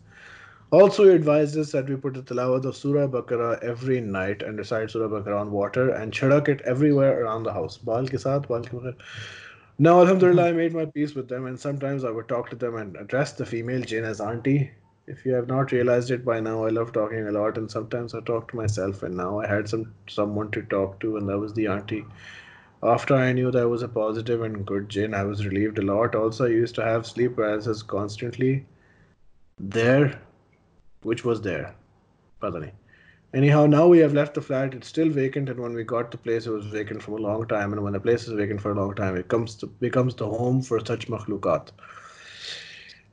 Also, he advised us that we put the tilawat of Surah Baqarah every night and recite Surah Baqarah on water and chadak it everywhere around the house. Baal ke saath, baal ke. Now, Alhamdulillah, mm-hmm. I made my peace with them, and sometimes I would talk to them and address the female jinn as auntie. If you have not realized it by now, I love talking a lot, and sometimes I talk to myself. And now I had some someone to talk to, and that was the auntie. After I knew that I was a positive and good jinn, I was relieved a lot. Also, I used to have sleep paralysis constantly. There which was there. Pata nahi. Anyhow, now we have left the flat. It's still vacant, and when we got the place, it was vacant for a long time. And when the place is vacant for a long time, it comes to, becomes the home for such makhlukat.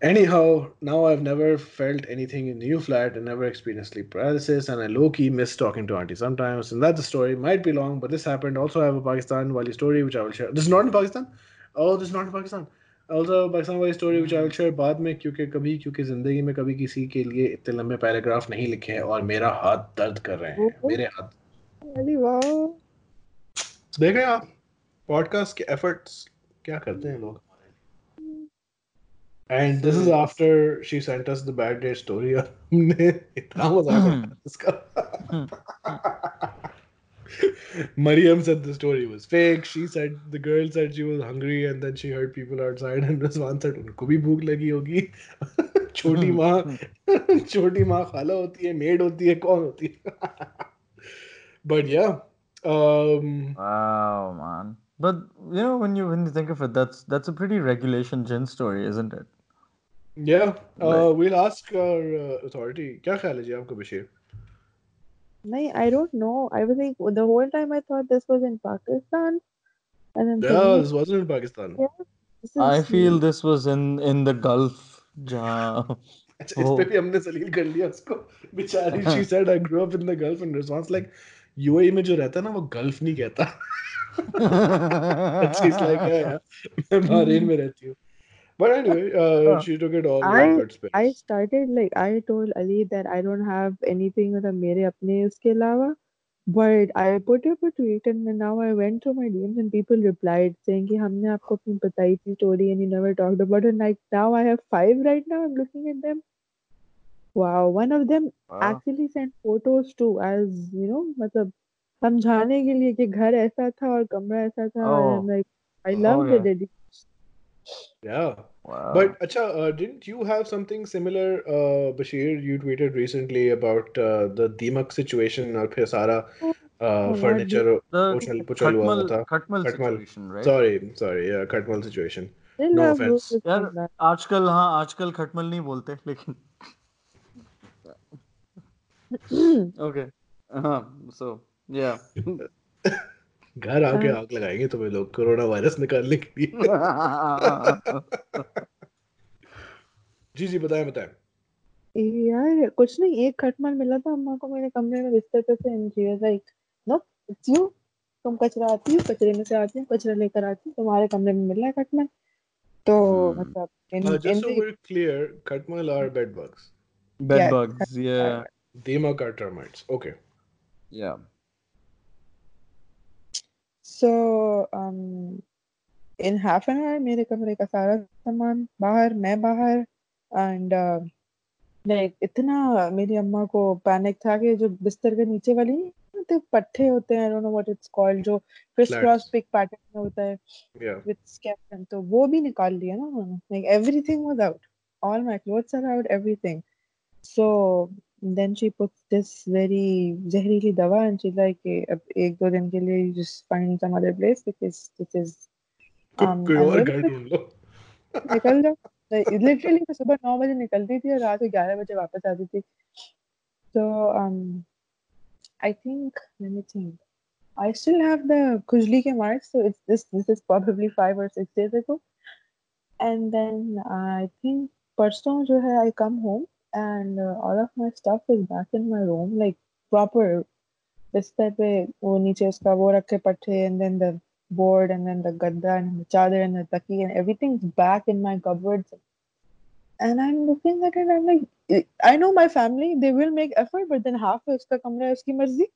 Anyhow, now I've never felt anything in the new flat and never experienced sleep paralysis, and I low key miss talking to Auntie sometimes. And that's the story. Might be long, but this happened. Also, I have a Pakistan Wali story which I will share. This is not in Pakistan. Oh, this is not in Pakistan. Also, Pakistan वाली story which I will share बाद में क्योंकि कभी क्योंकि ज़िंदगी में कभी किसी के लिए इतने लंबे पैराग्राफ नहीं लिखे हैं और मेरा हाथ दर्द कर रहे हैं। मेरे हाथ अरे वाह। देखें आप पॉडकास्ट के एफर्ट्स क्या करते हैं लोग? And this is after she sent us the bad day story और हमने इतना मज़ाक उड़ाया इसका। Mariam said the story was fake. She said the girl said she was hungry and then she heard people outside and Rizwan said उनको भी भूख लगी होगी छोटी माँ छोटी माँ खाला होती है मेड होती है कौन होती है but yeah um Wow, man. But you know, when you when you think of it, that's that's a pretty regulation gin story, isn't it? yeah uh, we'll ask our uh, authority क्या ख्याल है जी आपका बशीर नहीं I don't know I was like the whole time I thought this was in Pakistan and then yeah suddenly this wasn't in Pakistan Yeah. this is I feel this was in in the Gulf. जहाँ अच्छा इस पे भी हमने जलील कर लिया उसको बेचारी she said I grew up in the Gulf and response like UAE में जो रहता है ना वो गल्फ नहीं कहता she's like yeah, yeah मैं बहरीन में रहती हूँ but anyway uh, she took it all I I started like I told Ali that I don't have anything मतलब मेरे अपने उसके अलावा but I put up a tweet and then now I went through my DMs and people replied saying कि हमने आपको अपनी बताई थी story and you never talked about it and like now I have five right now I'm looking at them wow one of them wow. actually sent photos too as you know मतलब समझाने के लिए कि घर ऐसा था और कमरा ऐसा था Oh. and I'm like I love the dedication yeah Wow. But acha, uh, didn't you have something similar, uh, Bashir? You tweeted recently about uh, the Deemak situation और फिर सारा uh, what furniture the उछल पुछल हुआ Khatmal, था. Khatmal Khatmal. situation, right? Sorry, sorry, yeah, Khatmal situation. still No have offense. roses यार from that. आजकल हाँ आजकल खटमल नहीं बोलते लेकिन okay हाँ so yeah घर आके हाँ। आग लगाएँगे तुम्हें लोग कोरोना वायरस निकालने के लिए। जी जी बताएँ बताएँ। यार कुछ नहीं एक खटमल मिला था अम्मा को मेरे कमरे में बिस्तर पे से and she was like no it's you तुम कचरा आती हो कचरे में से आती हो कचरा लेकर आती हो तुम्हारे कमरे में मिल रहा है खटमल. तो Hmm. मतलब इन Uh, just इन so we're clear, Khatmal are bed bugs. bed Yeah, bugs yeah. Deemak are termites. Okay. yeah so um in half an hour मेरे कमरे का सारा सामान बाहर मैं बाहर एंड लाइक इतना मेरी अम्मा को पैनिक था कि जो बिस्तर के नीचे वाली होते पट्टे होते हैं I don't know what it's called जो क्रिस क्रॉस पिक पैटर्न में होता है with scaffold तो वो भी निकाल लिया ना उन्होंने like everything was out. All my clothes are out everything. so then she puts this very जहरीली दवा and she's like "ए, अब एक दो दिन के लिए you just find some other place because this is um, कोई और unbearable." घर ढूंढ लो निकल जाओ लिटरली मैं सुबह नौ बजे निकलती थी और रात को ग्यारह बजे वापस आती थी तो um I think let me think I still have the khujli ke marks, so it's this. This is probably five or six days ago. And then I think person jo hai, I come home and uh, all of my stuff is back in my room, like proper. बिस्तर पे वो नीचे उसका वो रखे पट्टे and then the board and then the gadda and the chadar and the taki and everything's back in my cupboards. And I'm looking at it, I'm like, I know my family, they will make effort, but then half of uska kamra hai uski marzi,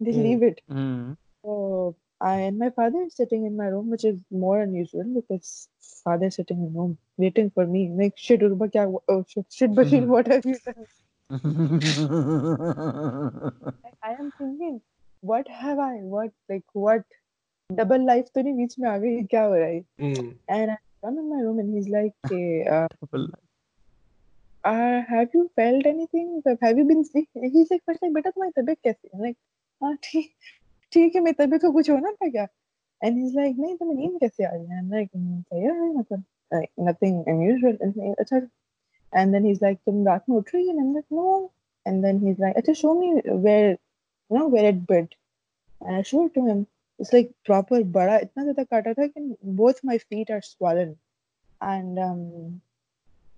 they Hmm. leave it. Hmm. So I and my father is sitting in my room, which is more unusual because father is sitting in room waiting for me. Like shit, Urba, kya, oh shit, shit, Bashir, what have you done? Like, I am thinking, what have I? What like what? Double life तो नहीं बीच में आ गई क्या हो रहा है? Hmm. And I come in my room and he's like, hey, uh, Well, uh, have you felt anything? Like, Have you been sick? And he's like, first like, बेटा तुम्हारी तबीयत कैसी है? I'm like, हाँ ठीक ठीक है मेरी तबीयत को कुछ होना था क्या? And he's like, नहीं तुम्हें नींद कैसे आ रही है? I'm like, "हम्म, सही है मतलब like nothing unusual. And he's like, अच्छा and then he's like, तुम रात में उठ रही है? And I'm like, no. And then he's like, अच्छा show me where, you know, where it bit. And I showed it to him. It's like proper बड़ा इतना ज़्यादा काटा था कि both my feet are swollen. And um,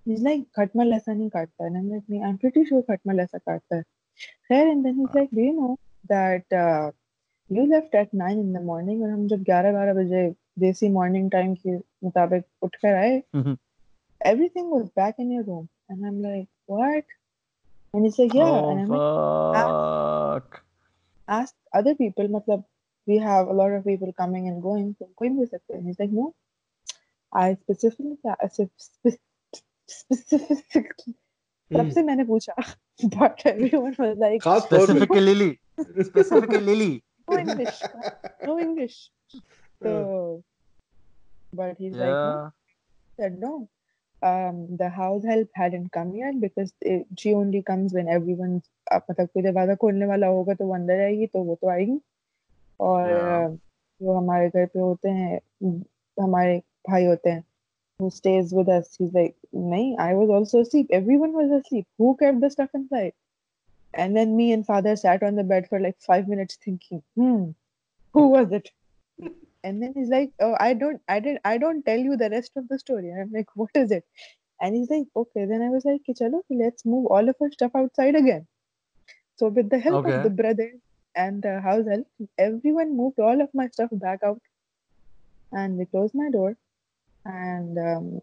he's like, खटमल ऐसा नहीं काटता. And I'm like, नहीं, I'm pretty sure खटमल ऐसा काटता है. खैर, and then he's like, do you know that uh, you left at 9 in the morning और हम जब 11-12 बजे देसी morning time के मुताबिक उठ कर आए, Mhm. everything was back in your room. And I'm like, what? And he's like, yeah. and I'm like, oh, fuck. ask other people, matlab, we have a lot of people coming and going, so कोई भी हो सकता है. And he's like, no, I specifically, I spe- specifically, Hmm. सबसे मैंने पूछा, but everyone was like, खास तौर पे Specifically Lily. Specifically Lily. No English, no English. So, but he's yeah. like, no, said no. Um, the house help hadn't come yet because it, she only comes when everyone's uh, मतलब कोई दरवाज़ा खोलने वाला होगा तो वो अंदर आएगी तो वो तो आएगी और Yeah. uh, जो हमारे घर पे होते हैं हमारे भाई होते हैं who stays with us he's like nahi I was also asleep everyone was asleep who kept the stuff inside and then me and father sat on the bed for like five minutes thinking hmm who was it and then he's like, "Oh, I don't, I didn't, I don't tell you the rest of the story." And I'm like, "What is it?" And he's like, "Okay." Then I was like, "Okay, "Chalo, let's move all of our stuff outside again." So with the help Okay. of the brothers and the house help, everyone moved all of my stuff back out, and they closed my door, and um,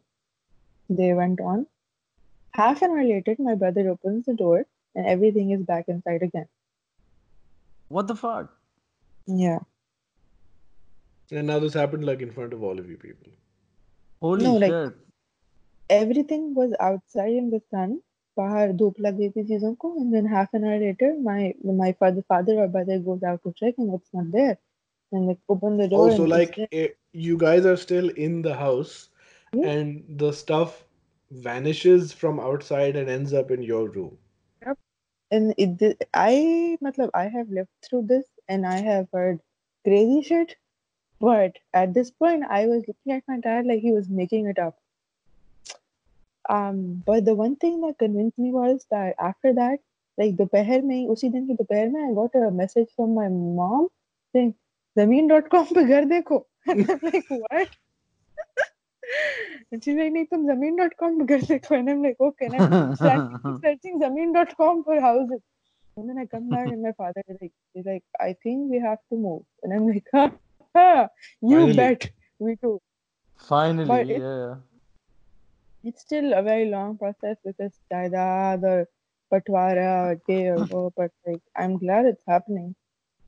they went on. Half an hour later, my brother opens the door, and everything is back inside again. What the fuck? Yeah. And now this happened like in front of all of you people. Holy No, like- shit. everything was outside in the sun बाहर धूप लग गई थी चीजों को and then half an hour later my my father father or brother goes out to check and it's not there and they open the door Also, and like it's there. eh, you guys are still in the house, Yeah. and the stuff vanishes from outside and ends up in your room. and it I matlab, I have lived through this and I have heard crazy shit. But at this point, I was looking at my dad like he was making it up. Um, but the one thing that convinced me was that after that, like the peher mein, usi din ki mein, I got a message from my mom saying, Zameen.com pe ghar dekho. And I'm like, what? and she's like नहीं तुम zameen.com पे घर देखो and I'm like okay and I'm frantically searching zameen.com for houses and then I come back and my father is like he's like I think we have to move and I'm like ha, ha, you Finally. bet we do Finally, But it- yeah. it's still a very long process because jaidad or patwara or gay or wo, but like I'm glad it's happening.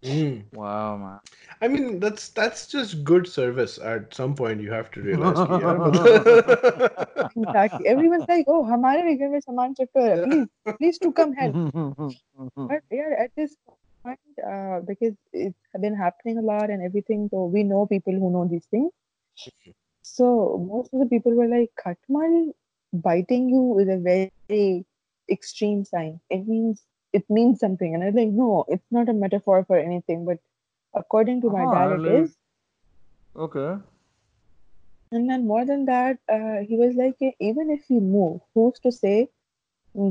Mm. Wow, man. I mean, that's that's just good service. At some point, you have to realize. कि यार, मतलब- Exactly. Everyone's like, oh, हमारे भी घर में सामान shift हो रहा है. Please, please to come help. But yeah, at this point, uh, because it's been happening a lot and everything, so we know people who know these things. So most of the people were like, Khatmal biting you is a very extreme sign. It means it means something. And I was like, no, it's not a metaphor for anything. But according to my Ah, dad, it like- is. okay. And then more than that, uh, he was like, "Eh, even if we move, who's to say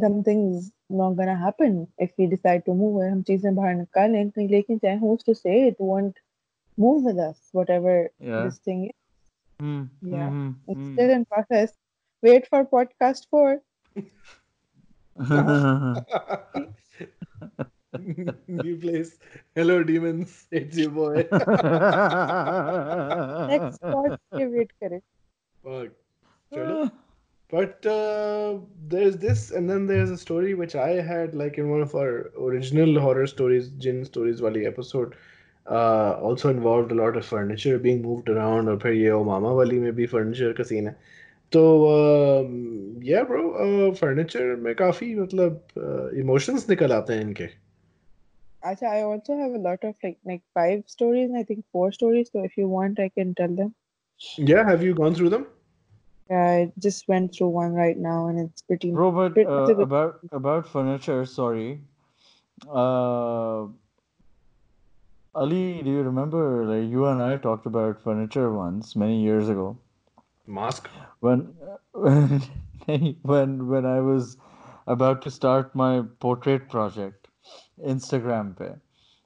something's not gonna happen if we decide to move? और हम चीजें बाहर निकालें कहीं लेकिन चाहे who's to say it won't move with us, whatever Yeah. this thing is. Hmm, Yeah. mhm, It's hmm. still in process. Wait for podcast four. New place. Hello, demons. It's your boy. Next pod के wait करें. Fuck. Chalo. But uh, there's this, and then there's a story which I had like in one of our original horror stories, Jinn stories wali episode. Uh, also involved a lot of furniture being moved around, और फिर ये ओ मामा वाली में भी furniture का scene है. तो um, yeah bro, uh, furniture में काफी मतलब uh, emotions निकल आते हैं इनके. Acha, I also have a lot of like like five stories and I think four stories. So if you want, I can tell them. Yeah, have you gone through them? Yeah, I just went through one right now and it's pretty. Bro, but Bit- uh, it's a bit- about about furniture, sorry. Uh, Ali, do you remember like you and I talked about furniture once many years ago Mask. when when when when I was about to start my portrait project Instagram पे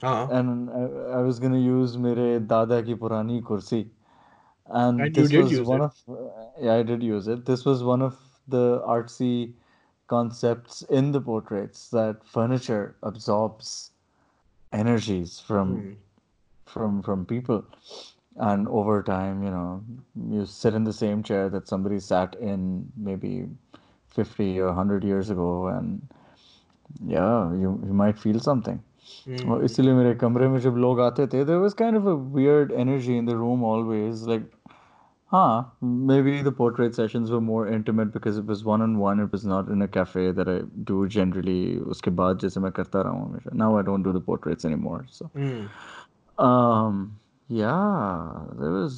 हाँ. and I, I was gonna use मेरे दादा की पुरानी कुर्सी and And you this did was use one it. of yeah I did use it this was one of the artsy concepts in the portraits that furniture absorbs energies from Hmm. from from people and over time you know you sit in the same chair that somebody sat in maybe 50 or 100 years ago and yeah you you might feel something Hmm. और इसीलिए मेरे कमरे में जब लोग आते थे there was kind of a weird energy in the room always like हाँ maybe the portrait sessions were more intimate because it was one on one it was not in a cafe that I do generally उसके बाद जैसे मैं करता रहा हूँ हमेशा now I don't do the portraits anymore so Hmm. um yeah there was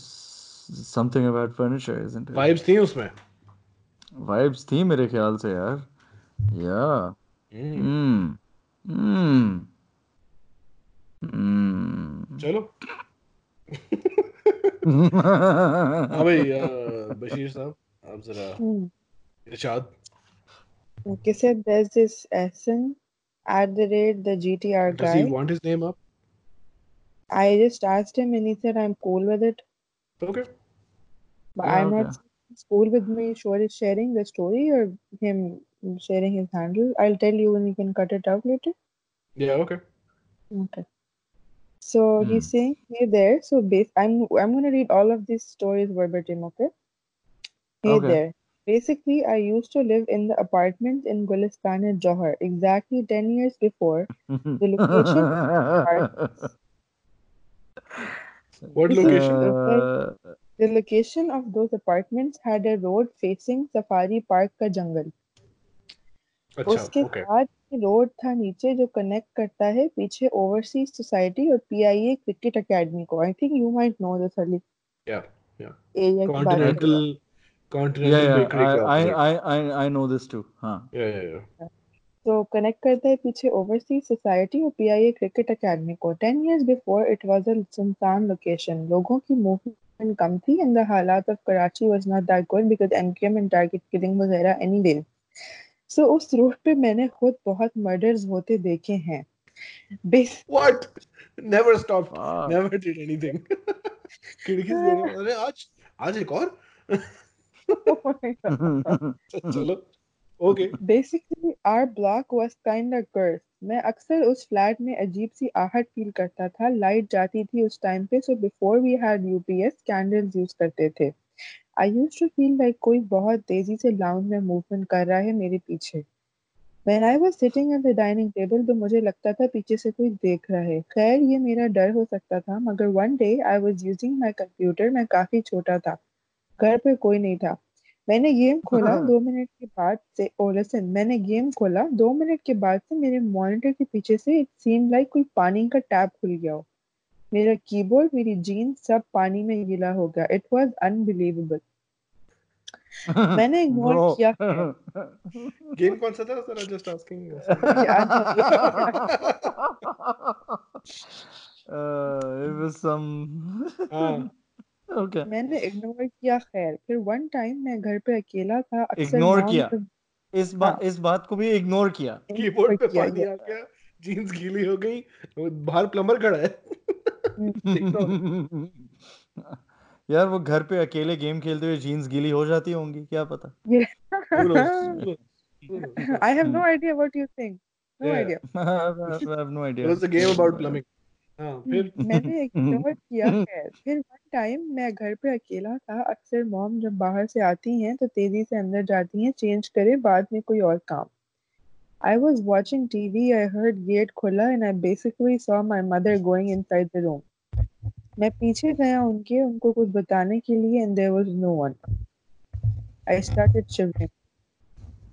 something about furniture isn't it Vibes थी उसमें. vibes थी मेरे ख्याल से यार yeah Hmm. hmm hmm hmm चलो हाँ भाई uh, बशीर साहब आप जरा Hmm. Irshad Okay, so there's this Essen at the rate the GTR does he guy. want his name up I just asked him and he said I'm cool with it. okay But Yeah, I'm okay. not cool with me sure is sharing the story or him sharing his handle. I'll tell you when you can cut it out later. yeah okay Okay. So he's hmm. saying hey there. So base I'm I'm gonna read all of these stories verbatim, okay? Hey Okay. there. Basically, I used to live in the apartment in Gulistan at Johar exactly 10 years before. The location what location Uh, The location of those apartments had a road facing Safari Park का जंगल अच्छा उसके okay बाद road था नीचे जो connect करता है पीछे ओवरसीज सोसाइटी और पीआईए क्रिकेट एकेडमी को I think you might know this Ali yeah yeah area की बात कर continental yeah continental yeah bakery I, के I opposite I I I know this too हाँ yeah yeah yeah तो connect करता है पीछे ओवरसीज सोसाइटी और पीआईए क्रिकेट एकेडमी को। Ten years before it was a सुनसान लोकेशन लोगों की मूवमेंट कम थी एंड द हालात of Karachi was not that good because MKM and target killing वगैरह एनी डे सो उस रोड पे मैंने खुद बहुत मर्डर्स होते देखे हैं। Never stopped Fuck. never did anything खिड़की से देखा, अरे आज आज एक और? चलो। Okay. Basically, our block was kind of cursed. मैं अक्सर उस फ्लैट में अजीब सी आहट फील करता था। लाइट जाती थी उस टाइम पे so before we had UPS candles use करते थे। I use to feel like कोई बहुत तेज़ी से लाउंज में मूवमेंट कर रहा है मेरे पीछे। When I was sitting at the dining table तो मुझे लगता था पीछे से कोई देख रहा है। खैर ये मेरा डर हो सकता था मगर one day I was using my computer मैं काफ़ी छोटा था। घर पे कोई नहीं था। मैंने गेम खोला दो मिनट के बाद से ओ लिसन मैंने गेम खोला दो मिनट के बाद से मेरे मॉनिटर के पीछे से इट सीम लाइक कोई पानी का टैप खुल गया हो। मेरा कीबोर्ड मेरी जीन्स सब पानी में गीला हो गया। इट वाज अनबिलीवेबल मैंने इग्नोर किया। गेम कौन सा था? Sir just asking uh, it was हाँ मैंने इग्नोर किया खैर फिर वन टाइम मैं घर पे अकेला था अक्सर mom किया। इस बात इस बात को भी इग्नोर किया कीबोर्ड पे किया पानी आ गया जीन्स गीली हो गई बाहर प्लम्बर खड़ा है. यार वो घर पे अकेले गेम खेलते हुए जीन्स गीली हो जाती होंगी क्या पता Who knows? Who knows? Who knows? I have no idea what you think. No Yeah. idea. I have हाँ, हम्म, मैं हम्म। किया है फिर वन टाइम मैं घर पे अकेला था अक्सर मॉम जब बाहर से आती हैं तो तेज़ी से अंदर जाती हैं चेंज करें बाद में कोई और काम। I was watching TV I heard gate खुला and I basically saw my mother going inside the room मैं पीछे गया उनके उनको कुछ बताने के लिए and there was no one I started shivering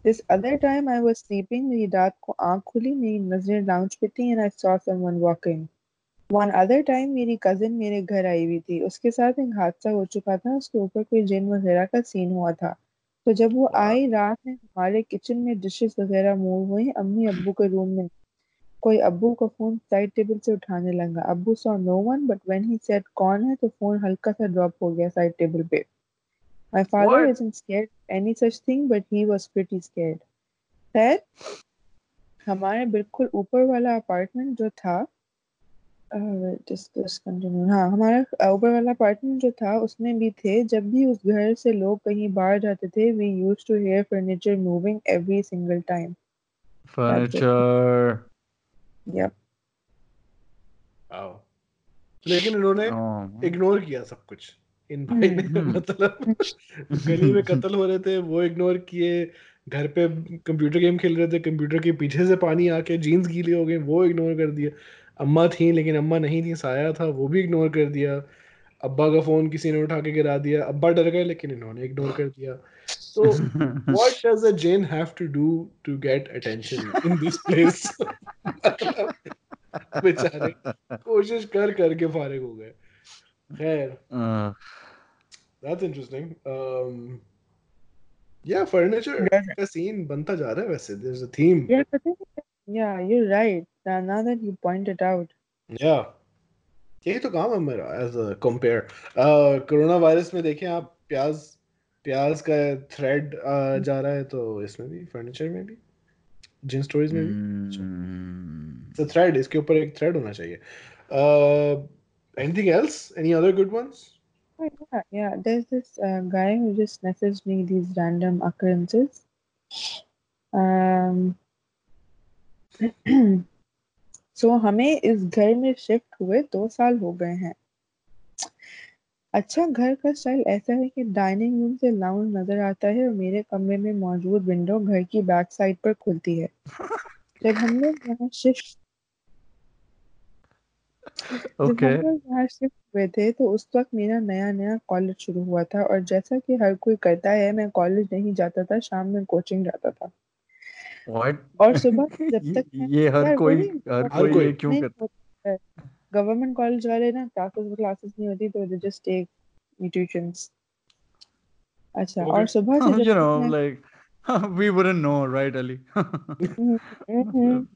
this other time I was sleeping मेरी रात को आँख खुली मेरी नज़रें लाउंज पे थी and I saw someone walking one other time मेरी कजिन मेरे घर आई हुई थी उसके साथ एक हादसा हो चुका था उसके ऊपर कोई जिन वगैरह का सीन हुआ था। तो जब वो आई रात में हमारे किचन में डिशेस वगैरह मूव हुई अम्मी अब्बू के रूम में। कोई अब्बू का फ़ोन साइड टेबल से उठाने लगा। अब्बू saw no one but when he said कौन है तो फ़ोन हल्का सा ड्रॉप हो गया साइड टेबल पे। My father What? isn't scared any such thing but he was pretty scared खैर हमारे बिल्कुल ऊपर वाला अपार्टमेंट जो था डिस्कस कंटिन्यू हाँ हमारा ऊपर वाला अपार्टमेंट जो था उसमें भी थे। जब भी उस घर से लोग कहीं बाहर जाते थे we used to hear furniture moving every single time furniture. Yup लेकिन इन्होंने oh. इग्नोर किया सब कुछ। इन भाई ने हम्म। मतलब गली में कत्ल हो रहे थे वो इग्नोर किए। घर पे कंप्यूटर गेम खेल रहे थे कंप्यूटर के पीछे से पानी आके जीन्स गीली हो गई वो इग्नोर कर दिया अम्मा थी लेकिन अम्मा नहीं थी साया था वो भी इग्नोर कर दिया। अब्बा का फ़ोन किसी ने उठा के गिरा दिया। अब्बा डर गए लेकिन इन्होंने इग्नोर कर दिया। तो what does a Jane have to do to get attention in this place? बेचारे कोशिश कर करके फारिग हो गए। खैर। that's interesting. Um yeah furniture का सीन बनता जा रहा है वैसे। There's a theme. यार पता है yeah you're right now, now that you pointed out yeah यही तो काम है मेरा as a compere corona virus में देखें आप प्याज प्याज का थ्रेड जा रहा है तो इसमें भी फर्नीचर में भी जिन स्टोरीज में भी mm, It's a thread. इसके ऊपर एक thread होना चाहिए. Uh, anything else? Any other good ones? Oh, yeah, yeah. There's this uh, guy who just messaged me these random occurrences. Um, so हमें इस घर में शिफ्ट हुए दो साल हो गए हैं। अच्छा घर का स्टाइल ऐसा है कि डाइनिंग रूम से लाउंज नज़र आता है और मेरे कमरे में मौजूद विंडो घर की बैक साइड पर खुलती है। जब हम लोग यहाँ शिफ्ट. हम यहाँ शिफ्ट हुए थे तो उस वक्त मेरा नया नया कॉलेज शुरू हुआ था और जैसा कि हर कोई करता है मैं कॉलेज नहीं जाता था शाम में कोचिंग जाता था। What? और सुबह जब तक ये हर कोई हर कोई ये क्यों करता है। गवर्नमेंट कॉलेज वाले ना क्लासेस क्लासेस नहीं होती तो दे जस्ट टेक ट्यूशंस अच्छा और सुबह से जब you तक know मैं like we wouldn't know right Ali? हम्म, हम्म,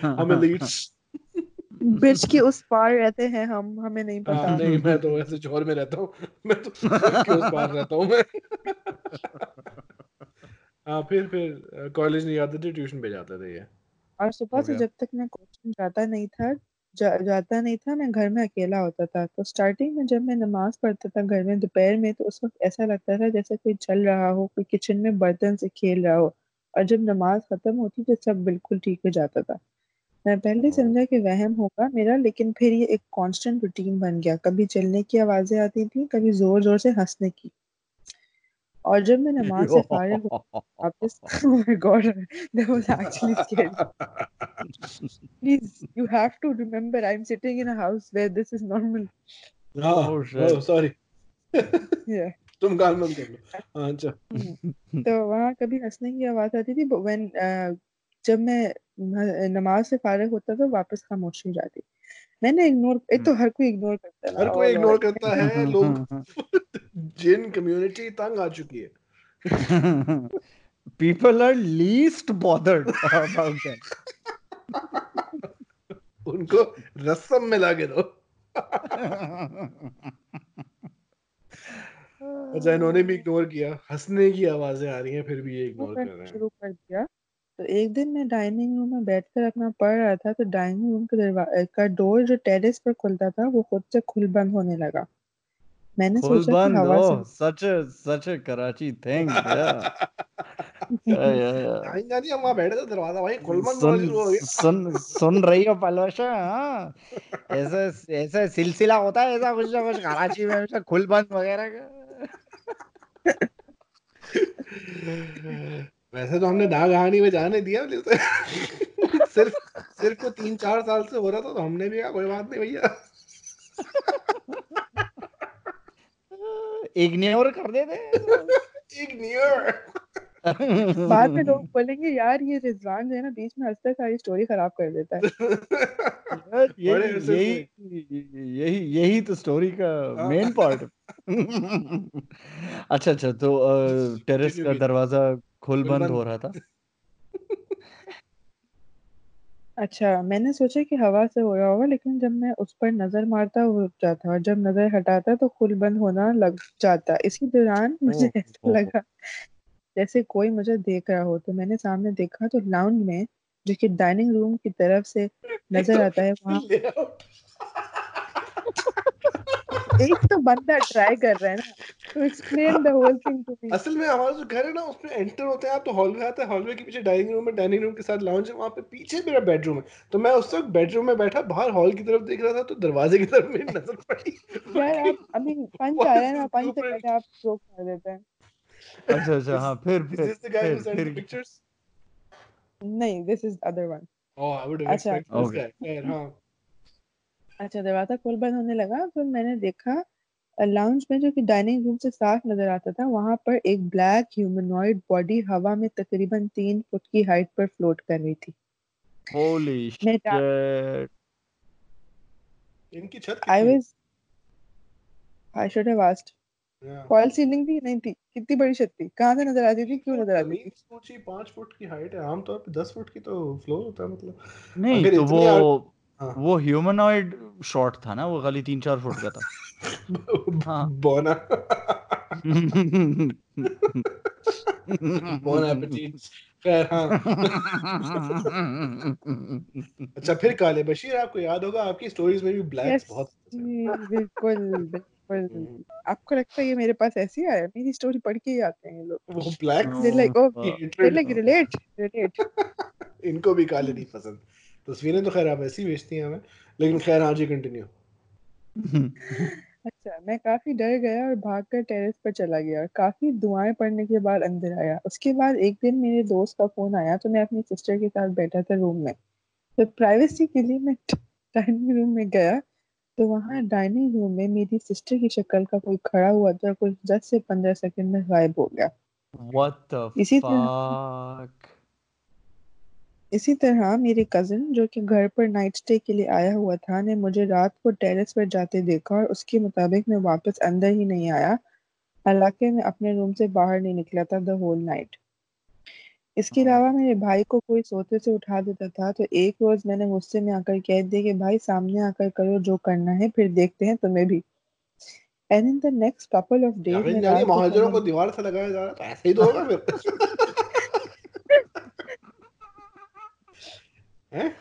हम elites. ब्रिज के उस पार रहते हैं हम हमें नहीं हाँ, पता नहीं मैं तो ऐसे जौहर में रहता हूँ। मैं तो के उस पार रहता हूँ मैं। हाँ फिर फिर कॉलेज नहीं जाते थे ट्यूशन पे जाते थे ये। और सुबह से जब तक मैं कोचिंग जाता नहीं था जा, जाता नहीं था मैं घर में अकेला होता था। तो स्टार्टिंग में जब मैं नमाज़ पढ़ता था घर में दोपहर में तो उस वक्त ऐसा लगता था जैसे कोई चल रहा हो कोई किचन में बर्तन से खेल रहा हो। और जब नमाज़ खत्म होती तो सब बिल्कुल ठीक हो जाता था। मैं पहले समझा कि वहम होगा मेरा लेकिन फिर ये एक कांस्टेंट रूटीन बन गया। कभी चलने की आवाज़ें आती थी कभी ज़ोर ज़ोर से हंसने की। और जब मैं नमाज़ से फारिग वापस my god that was actually scary please you have to remember I am sitting in a house where this is normal sorry या तुम गाल मत कर लो हाँ, अच्छा। hmm. तो वहाँ कभी हंसने की आवाज़ आती थी व्हेन uh, जब मैं नमाज़ से फारिग होता था तो वापस खामोशी हो जाती मैंने इग्नोर एक तो हर कोई इग्नोर करता है हर कोई इग्नोर करता है लोग जिन कम्युनिटी तंग आ चुकी है। People are least bothered about that उनको रस्म में लाके दो। अच्छा इन्होंने भी इग्नोर किया हंसने की आवाज़ें आ रही हैं फिर भी ये इग्नोर कर रहे हैं। शुरू कर दिया। तो एक दिन मैं डाइनिंग रूम में बैठकर अपना पढ़ रहा था तो डाइनिंग रूम के दरवाजे का डोर जो टेरेस पर खुलता था वो खुद से खुल बंद होने लगा। मैंने सोचा कि Khulband, हवा से oh, such a such a Karachi thing. Yeah, yeah, yeah, हम वहाँ बैठे थे दरवाज़ा भाई खुलबंद होना सुन हो गया। सुन सुन रही हो पलवशा हाँ? ऐसा ऐसा सिलसिला होता है ऐसा कुछ ना कुछ कराची में ऐसा खुल बंद वगैरह का। वैसे तो हमने दाग कहानी में जाने दिया लेकिन सिर्फ़ सिर्फ़ वो तीन चार साल से हो रहा था तो हमने भी कहा कोई बात नहीं भैया। इग्नोर कर देते इग्नोर बाद में लोग बोलेंगे यार ये रिजवान जो है ना बीच में हंसता सारी स्टोरी खराब कर देता है। यही यही यही यही तो स्टोरी का हाँ। मेन पार्ट अच्छा अच्छा तो टेरेस का दरवाज़ा खुल बंद। हो रहा था। अच्छा मैंने सोचा कि हवा से हो रहा होगा लेकिन जब मैं उस पर नज़र मारता वो रुक जाता और जब नज़र हटाता तो खुल बंद होना लग जाता। इसी दौरान मुझे ऐसा ओह, लगा जैसे कोई मुझे देख रहा हो। तो मैंने सामने देखा तो लाउंज में जो कि डाइनिंग रूम की तरफ़ से नज़र आता है वहाँ एक तो बंदा ट्राई कर रहा है ना। तो असल में हमारा जो घर है ना उसमें एंटर होते हैं आप तो हॉल में आते हैं हॉलवे के पीछे डाइनिंग रूम है डाइनिंग रूम के साथ लाउंज है वहाँ पे पीछे मेरा बेडरूम है तो मैं उस वक्त बेडरूम में बैठा बाहर हॉल की तरफ़ देख रहा था तो दरवाजे की तरफ़ मेरी नज़र पड़ी यार आप अभी पंच आ रहा है ना पंच से पहले आप जोक कर देते हैं अच्छा अच्छा हाँ फिर फिर फिर फिर pictures? नहीं this is other one Oh, I would have अच्छा। expected this Okay. guy. खैर, हाँ अच्छा दरवाज़ा खोल बंद होने लगा तो मैंने देखा लाउंज में जो कि डाइनिंग रूम से साफ़ नज़र आता था वहाँ पर एक ब्लैक ह्यूमनॉइड बॉडी हवा में तकरीबन तीन फुट की हाइट पर फ्लोट कर रही थी। इनकी छत I was I should have asked false ceiling थी नहीं थी। कितनी बड़ी छत थी? कहाँ से नज़र आती थी? क्यों नज़र आती थी? ऊँची पाँच फुट की हाइट है। आमतौर पे दस फुट की तो फ्लोर होता है मतलब। नहीं तो वो हाँ। वो ह्यूमनॉइड शॉट था ना वो खाली तीन चार फुट का था। हाँ। बोना बोन खैर हाँ अच्छा फिर काले बशीर आपको याद होगा आपकी स्टोरीज में भी ब्लैक Yes. बहुत बिल्कुल बिल्कुल हम्म। आपको लगता है ये मेरे पास ऐसे आया है? मेरी स्टोरी पढ़ के ही आते हैं लोग वो ब्लैक like, oh, हाँ। they're like relate relate इनको भी काले नहीं पसंद तस्वीरें तो खैर आप ऐसी भेजती हैं हमें लेकिन खैर हाँ जी कंटिन्यू अच्छा मैं काफ़ी डर गया और भागकर टेरेस पर चला गया और काफ़ी दुआएँ पढ़ने के बाद अंदर आया। उसके बाद एक दिन मेरे दोस्त का फ़ोन आया तो मैं अपनी सिस्टर के साथ बैठा था रूम में। तो प्राइवेसी के लिए मैं डाइनिंग रूम में गया तो वहाँ डाइनिंग रूम में मेरी सिस्टर की शक्ल का कोई खड़ा हुआ था कुछ दस से पंद्रह सेकंड में गायब हो गया। What the इसी fuck? इसी तरह मेरे कजिन जो कि घर पर नाइट स्टे के लिए आया हुआ था ने मुझे रात को टेरेस पर जाते देखा और उसके मुताबिक मैं वापस अंदर ही नहीं आया। हालाँकि मैं अपने रूम से बाहर नहीं निकला था द होल नाइट इसके अलावा मेरे भाई को कोई सोते से उठा देता था तो एक रोज मैंने गुस्से में आकर कह दिया कि भाई सामने आकर करो जो करना है फिर देखते हैं तुम्हें भी। And in the next couple of days महाजरों को दीवार से लगाया जा रहा है तो ऐसे ही तो होगा फिर। हैं?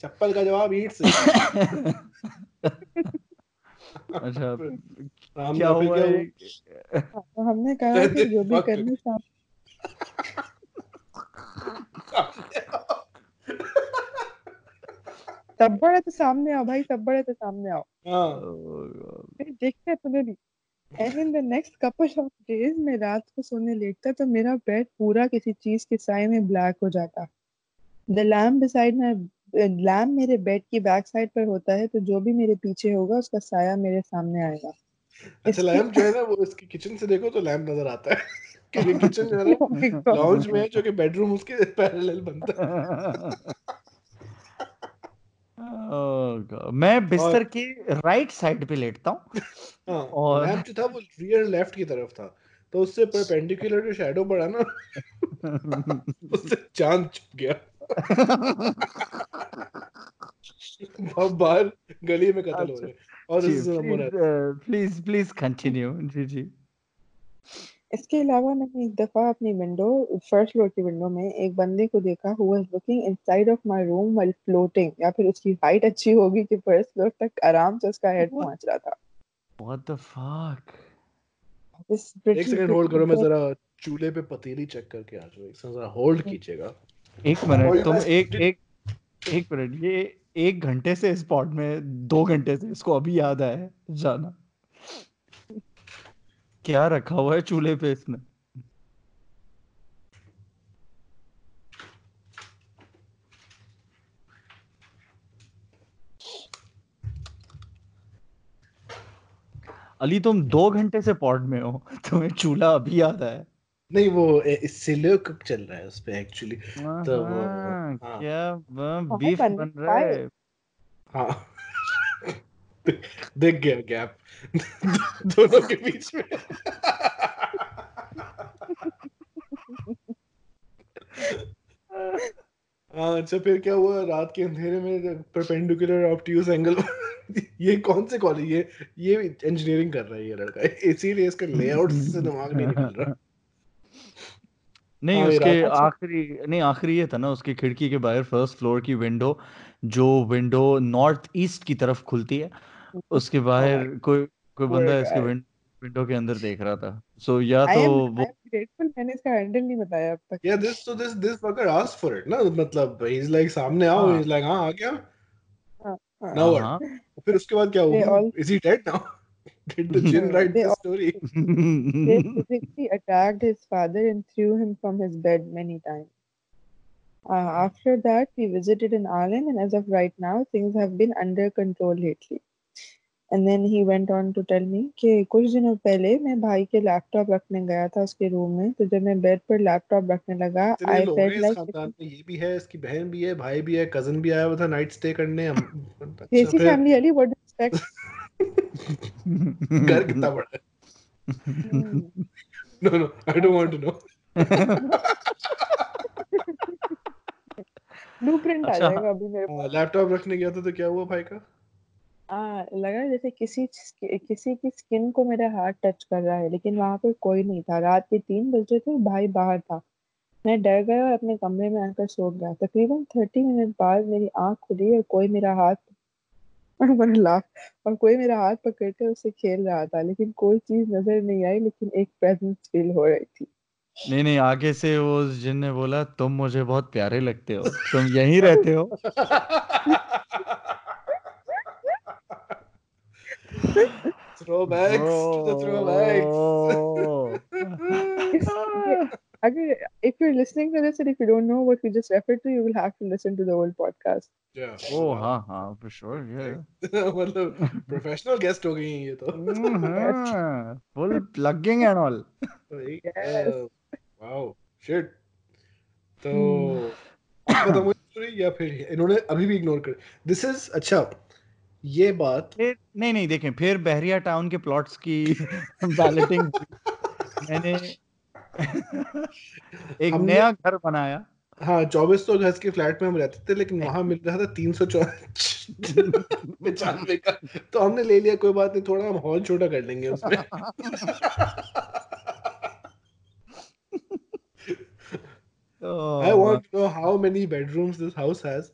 चप्पल का जवाब ईंट से अच्छा राम क्या हुआ क्या है? तो हमने कहा कि जो भी. करना तब बड़ा तो सामने आओ भाई तब बड़ा तो सामने आओ। हाँ। फिर देखते हैं तुम्हें भी। And in the next couple of days मैं रात को सोने लेटता तो मेरा बेड पूरा किसी चीज़ के साए में ब्लैक हो जाता। The lamp beside my lamp मेरे बेड की बैक साइड पर होता है तो जो भी मेरे पीछे होगा उसका साया मेरे सामने आएगा। अच्छा लैम्प जो है ना वो इसकी किचन से देखो तो लैम्प नज़र आता है। क्योंकि किचन जो है ना Oh God. लाउंज में है जो कि बेडरूम उसके पैरेलल बनता है। Oh मैं बिस्तर और... के राइट साइड पे लेटता हूँ। हाँ और- लैम्प जो था वो रियर लेफ़्ट की तरफ़ था। तो उससे परपेंडिकुलर जो शैडो पड़ा ना उससे चाँद छुप गया। अब बाहर गली में कत्ल हो अच्छा। रहे और हम प्लीज़ प्लीज़ प्लीज़ कंटिन्यू जी जी। इसके अलावा मैंने एक दफ़ा अपनी विंडो फ़र्स्ट फ्लोर की विंडो में एक बंदे को देखा who was looking inside of my room while floating या फिर उसकी हाइट अच्छी होगी कि फ़र्स्ट फ्लोर तक आराम से उसका हेड पहुँच रहा था। The fuck? This एक सेकंड होल्ड करो मैं जरा चूल्हे पे पतीली चेक करके आ जाऊँ। एक सेकंड जरा होल्ड कीजिएगा। एक मिनट तुम एक एक एक मिनट ये एक घंटे से इस पॉड में दो घंटे से इसको अभी याद आया है जाना। क्या रखा हुआ है चूल्हे पे इसने अली तुम दो घंटे से पॉड में हो तुम्हें चूल्हा अभी याद आया। नहीं वो सिलो कुक चल रहा है उस पे एक्चुअली तो वो हाँ, क्या बीफ बन रहा है? हाँ। दिख गया गैप। दोनों के बीच में। हाँ अच्छा फिर क्या हुआ? रात के अंधेरे में परपेंडिकुलर ऑब्ट्यूज एंगल ये कौन से कॉलेज ये ये इंजीनियरिंग कर रहा है ये लड़का। इसीलिए इसका लेआउट से दिमाग नहीं निकल रहा। नहीं हाँ, उसके आखिरी नहीं आखिरी ये था ना उसकी खिड़की के बाहर फ़र्स्ट फ्लोर की विंडो जो विंडो नॉर्थ ईस्ट की तरफ़ खुलती है उसके बाहर कोई कोई बंदा इसके विंडो के अंदर देख रहा था। सो so, या तो वो grateful मैंने इसका हैंडल नहीं बताया अब तक। Yeah, this so this this fucker asked for it ना मतलब he's like सामने आओ हाँ। he's like हाँ आ गया? हाँ, हाँ। now हाँ। फिर उसके बाद क्या हुआ? is he dead now? Did the jinn write the story They physically attacked his father and threw him from his bed many times. Uh, after that, we visited in Alan, and as of right now, things have been under control lately. And then he went on to tell me कि कुछ दिनों पहले मैं भाई के laptop रखने गया था उसके रूम में तो जब मैं बेड पर लैपटॉप रखने लगा आई फेल्ट लाइक में ये भी है इसकी बहन भी है भाई भी है कज़न भी आया हुआ था नाइट स्टे करने हम अच्छा desi family Ali what do expect घर कितना बड़ा है no no I don't want to know blueprint आ अच्छा, जाएगा अभी मेरे पास। लैपटॉप रखने गया था तो क्या हुआ भाई का? हाँ लगा जैसे किसी किसी की स्किन को मेरा हाथ टच कर रहा है लेकिन वहाँ पर कोई नहीं था। रात के तीन बजे थे भाई बाहर था। मैं डर गया और अपने कमरे में आकर सो गया। तकरीबन थर्टी मिनट बाद मेरी आँख खुली और कोई मेरा हाथ लाफ और कोई मेरा हाथ पकड़ कर उससे खेल रहा था लेकिन कोई चीज़ नज़र नहीं आई लेकिन एक प्रेजेंस फील हो रही थी। नहीं नहीं आगे से वो उस जिन ने बोला तुम मुझे बहुत प्यारे लगते हो तुम यहीं रहते हो। Throwbacks to the throwbacks. अगर if you're listening to this and if you don't know what we just referred to you will have to listen to the whole podcast yeah ओ हाँ हाँ for sure yeah मतलब professional guest हो गई हैं ये तो Mhm. full plugging and all Yes. Wow shit तो आप बताओ मुझे story या फिर इन्होंने अभी भी इग्नोर कर दिस इज़ अच्छा ये बात फिर नहीं नहीं देखें फिर बहरिया टाउन के प्लॉट्स की बैलेटिंग मैंने एक नया घर बनाया हाँ चौबीस सौ गज के फ्लैट में हम रहते थे लेकिन वहाँ मिल रहा था तीन सौ पचानवे का तो हमने ले लिया कोई बात नहीं थोड़ा हम हॉल छोटा कर लेंगे उसमें I want to know how many bedrooms this house has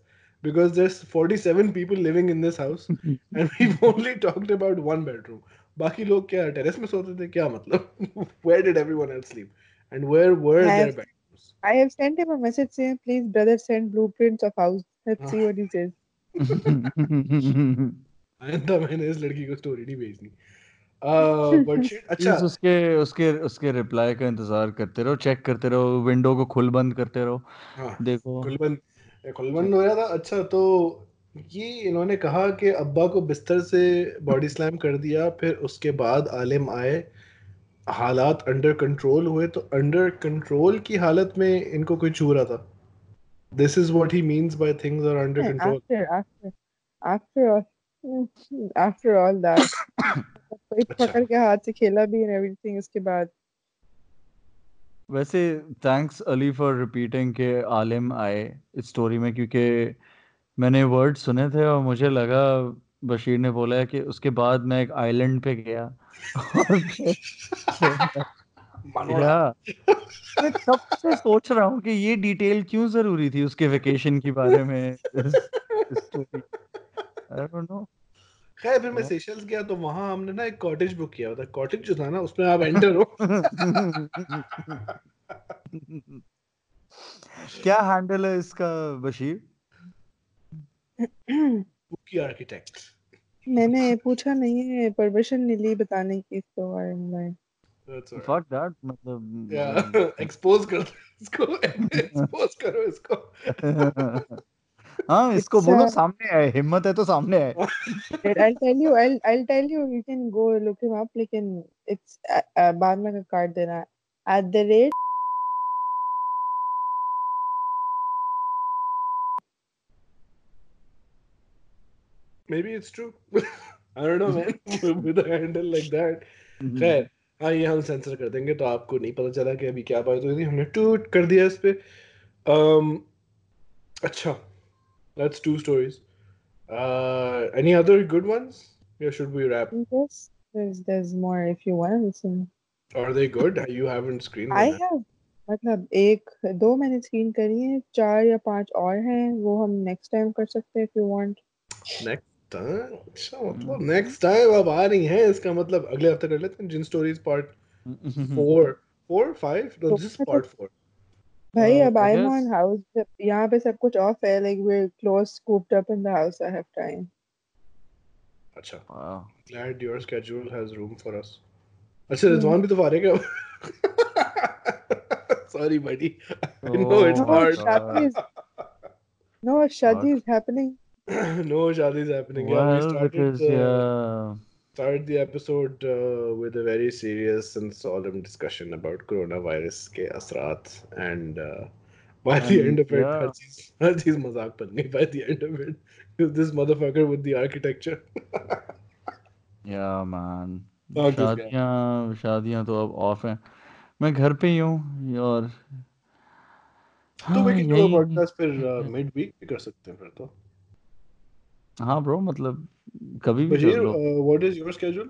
because there's 47 people living in this house and we've only talked about one bedroom. बाकी लोग क्या टेरेस में सोते थे क्या मतलब where did everyone else sleep and where were I their have- bedrooms I have sent him a message saying please brother send blueprints of house. Let's see what he says. आइंदा मैंने इस लड़की को स्टोरी नहीं भेजनी। But अच्छा। उसके उसके उसके रिप्लाई का इंतज़ार करते रहो चेक करते रहो विंडो को खुल बंद करते रहो। हाँ देखो। कुलबंद कुलबंद हो रहा था अच्छा तो ये इन्होंने कहा कि अब्बा को बिस्तर से बॉडी स्लैम कर दिया फिर उसके बाद आलिम आए। हालात अंडर कंट्रोल हुए तो अंडर कंट्रोल की हालत में इनको कोई छू रहा था। This is what he means by things are under control all mm, after all that कोई अच्छा। पकड़ के हाथ से खेला भी and everything उसके बाद। वैसे थैंक्स अली फॉर रिपीटिंग के आलिम आए इस स्टोरी में क्योंकि मैंने वर्ड सुने थे और मुझे लगा बशीर ने बोला है कि उसके बाद मैं एक आइलैंड पे गया। मैं कब से सोच रहा हूँ कि ये डिटेल क्यों ज़रूरी थी उसके वेकेशन के बारे में? खैर फिर मैं सेशल्स गया तो वहाँ हमने ना एक कॉटेज बुक किया था। कॉटेज जो था ना उसमें आप एंटर हो। क्या हैंडल है इसका बशीर? बुकी आर्किटेक्ट मैंने पूछा नहीं है परमिशन नहीं ली बताने की तो I am like fuck that मतलब या एक्सपोज कर इसको एक्सपोज करो इसको। हाँ इसको बोलो uh, सामने आए हिम्मत है तो सामने आए। I'll tell you I'll I'll tell you you can go look him up लेकिन it's uh, बाद में कार्ड देना। At the rate maybe it's true I don't know man with a handle like that खैर हाँ ये हम sensor कर देंगे तो आपको नहीं पता चला कि अभी क्या बात हुई थी हमने टूट कर दिया इस पे um, अच्छा that's two stories uh, any other good ones yeah should we wrap yes there's there's more if you want to listen are they good you haven't screened I them have मतलब एक दो मैंने screen करी है चार या पाँच और हैं वो हम नेक्स्ट टाइम कर सकते हैं if you want next time अच्छा मतलब next time अब आ रही हैं इसका मतलब अगले हफ्ते कर लेते हैं जिन stories part four four five no this is part four भाई Uh, अब I I'm guess- on house यहाँ पे सब कुछ ऑफ है like we're close scooped up in the house I have time अच्छा Wow. glad your schedule has room for us अच्छा रिजवान भी तो फारिग है sorry buddy I know it's Oh No, hard Shadi is no Shadi is happening no Shadi is happening yeah we Well, started because uh, yeah, started the episode uh, with a very serious and solemn discussion about coronavirus के असरात and uh, by the And, end of it yeah. हर चीज हर चीज मजाक बन गई by the end of it this motherfucker with the architecture yeah, man. Fuck this guy. शादियाँ शादियाँ तो अब ऑफ हैं मैं घर पे ही हूँ और तो हाँ we can do a यही podcast फिर mid week भी कर सकते हैं फिर तो हाँ ब्रो मतलब कभी भी कर Bashir low uh, what is your schedule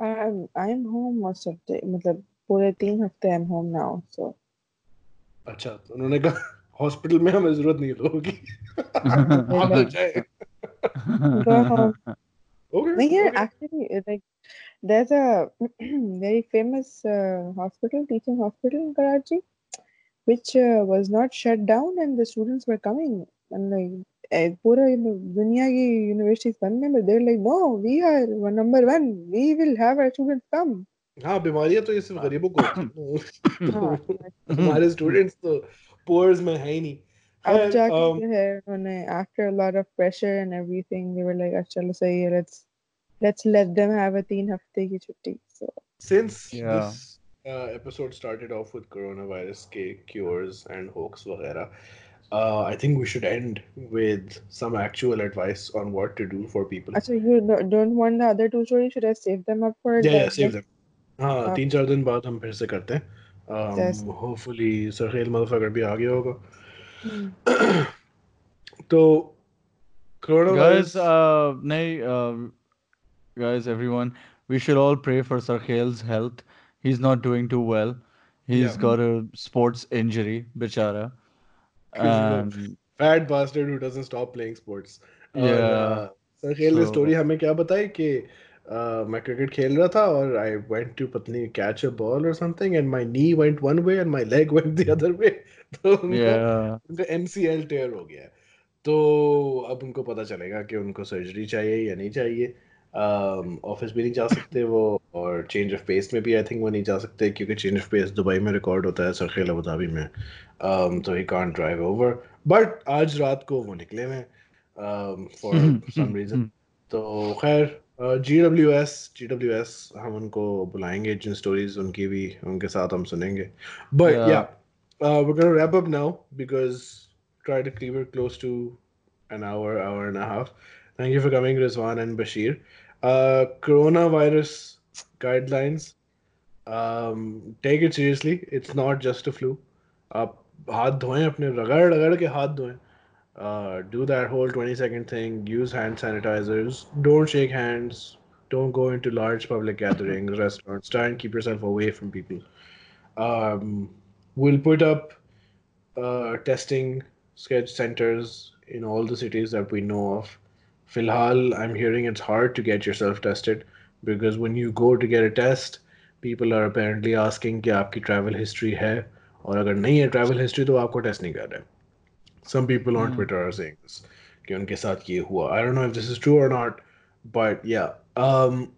I'm I'm home most of the मतलब पूरे तीन हफ्ते I'm home now so अच्छा तो उन्होंने कहा हॉस्पिटल में हमें जरूरत नहीं है लोगों की आप तो जाए go home okay No, here okay. actually, uh, like, there's a very famous uh, hospital, teaching hospital in Karachi, which uh, was not shut down, and the students were coming. And like, eh, pura you know, दुनिया की universities बंद हैं, but they're like, no, we are one number one. We will have our students come. हाँ बीमारियां तो ये सिर्फ गरीबों को होती हैं हाँ, तो हमारे स्टूडेंट्स तो पोर्स में है ही नहीं अब खैर जाके um, जो है उन्होंने after a lot of pressure and everything, they were like, अच्छा चलो सही है, let's let's let them have a तीन हफ्ते की छुट्टी. So since Yeah. this uh, episode started off with coronavirus के cures and hoax वगैरह uh, I think we should end with some actual advice on what to do for people अच्छा you no- don't want the other two stories? Should I save them up for yeah the yeah save them हाँ हाँ. तीन चार दिन बाद हम फिर से करते हैं Yes. um, hopefully सरखेल मदफकर भी आ गया होगा Hmm. तो coronavirus guys uh नहीं uh, guys everyone we should all pray for Sarkhel's health he's not doing too well He's Yeah. got a sports injury बेचारा A fat bastard who doesn't stop playing sports. Yeah. uh, So- story हमें क्या बताई कि uh, मैं cricket खेल रहा था और आई वेंट टू पत्नी कैच अ बॉल और something and my knee went one way and my leg went the other way तो उनका उनका एमसीएल टेयर हो गया तो अब उनको पता चलेगा कि उनको सर्जरी चाहिए या नहीं चाहिए ऑफ़िस भी नहीं जा सकते वो और चेंज ऑफ़ पेस में भी आई थिंक वो नहीं जा सकते क्योंकि चेंज ऑफ़ पेस दुबई में रिकॉर्ड होता है सरखेल अबू धाबी में। Um, तो he can't drive over but आज रात को वो निकले हुए फॉर सम रीजन तो खैर G W S G W S हम उनको बुलाएँगे जिन स्टोरीज उनकी भी उनके साथ हम सुनेंगे। बट या we're gonna wrap up now because try to keep it close to an hour, hour and a half. Thank you for coming, Rizwan and Bashir. Uh, coronavirus guidelines. Um, take it seriously. It's not just a flu. आप हाथ धोएं अपने रगड़ रगड़ के हाथ धोएं. Uh, do that whole 20 second thing. Use hand sanitizers. Don't shake hands. Don't go into large public gatherings, restaurants. Try and keep yourself away from people. Um, we'll put up uh, testing sketch centers in all the cities that we know of. Filhal, I'm hearing it's hard to get yourself tested because when you go to get a test, people are apparently asking कि आपकी travel history है और अगर नहीं है travel history तो आपको test नहीं कर रहे. Some people on Twitter are saying this कि उनके साथ ये हुआ. I don't know if this is true or not, but yeah. Um,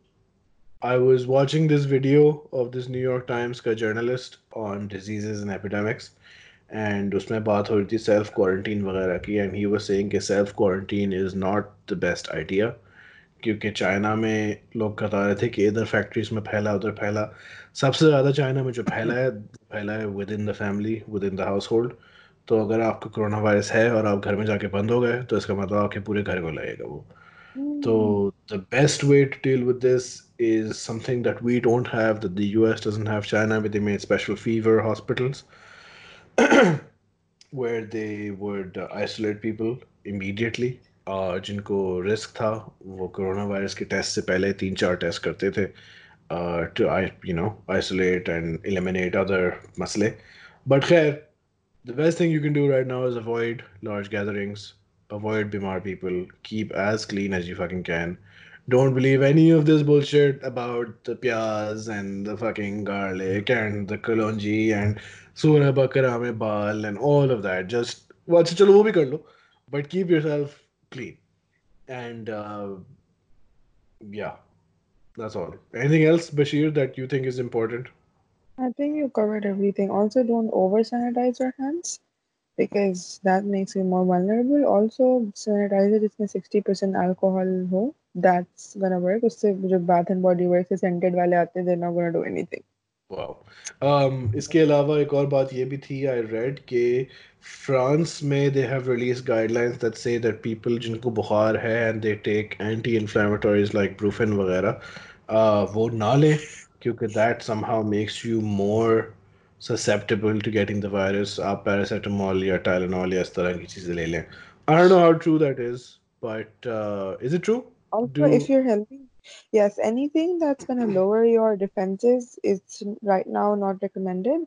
I was watching this video of this New York Times का journalist on diseases and epidemics. And उसमें बात हो रही थी सेल्फ क्वारंटीन वगैरह की एंड ही वाज सेइंग कि self quarantine is not the best idea क्योंकि चाइना में लोग बता रहे थे कि इधर फैक्ट्रीज में फैला उधर फैला। सबसे ज़्यादा चाइना में जो फैला है फैला है within the family within the household तो अगर आपको कोरोना वायरस है और आप घर में जाके बंद हो गए तो इसका मतलब आपके पूरे घर को लगेगा वो। तो the best way to deal with this is something that we don't have that the US doesn't have. China where they made special fever hospitals where they would uh, isolate people immediately uh, जिनको risk था वो corona virus के test से पहले तीन चार test करते थे to you know isolate and eliminate other मसले बट खैर the best thing you can do right now is avoid large gatherings, avoid bimar people, keep as clean as you fucking can. Don't believe any of this bullshit about the pyaz and the fucking garlic and the kalonji and surah bakara mein bal and all of that. Just watch chalo wo bhi kar lo, but keep yourself clean. And uh, yeah, that's all. Anything else, Bashir, that you think is important? I think you covered everything. Also, don't over sanitize your hands because that makes you more vulnerable. Also, sanitizer जिसमें 60% alcohol हो, that's gonna work. उससे जो bath and body works से scented वाले आते हैं, they're not gonna do anything. Um, इसके अलावा एक और बात ये भी थी आई रेड के फ्रांस में they have release guidelines that say that people जिनको बुखार है and they take anti inflammatories like Brufen वगैरह uh, वो ना लें क्योंकि that somehow makes you more susceptible to getting the virus आप पैरासीटामोल या टायलोनॉल या इस तरह की चीज़ें ले लें। I don't know how true that is but is it true Also, Do... if you're helping yes, anything that's gonna lower your defenses is right now not recommended.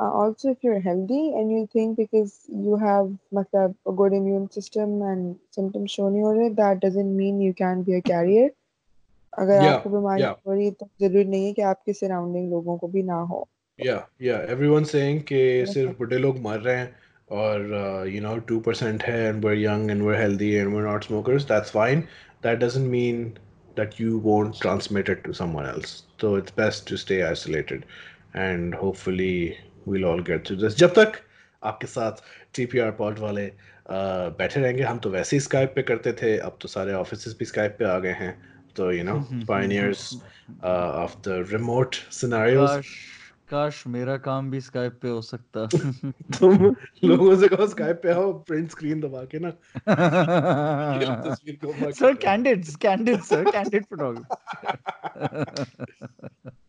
Uh, also, if you're healthy and you think because you have matlab, a good immune system and symptoms shown you already, that doesn't mean you can be a carrier. अगर Yeah, आपको बीमारी yeah. हो रही है तो जरूरी नहीं है कि आपके सराउंडिंग लोगों को भी ना हो Yeah, yeah. Everyone's saying कि सिर्फ बुढ़े लोग मर रहे हैं और uh, you know 2% है and we're young and we're healthy and we're not smokers. That's fine. That doesn't mean that you won't transmit it to someone else. So it's best to stay isolated and hopefully we'll all get through this. जब तक आपके साथ TPR pod वाले uh, बैठे रहेंगे हम तो वैसे ही स्काइप पे करते थे अब तो सारे ऑफिस भी स्काइप पे आ गए हैं तो you know pioneers uh, of the remote scenarios काश काश मेरा काम भी स्काइप पे हो सकता तुम लोगों से कहो स्काइप पे आओ प्रिंट स्क्रीन दबा के ना ये लो तस्वीर को mark सर करो। Candid candid sir candid photography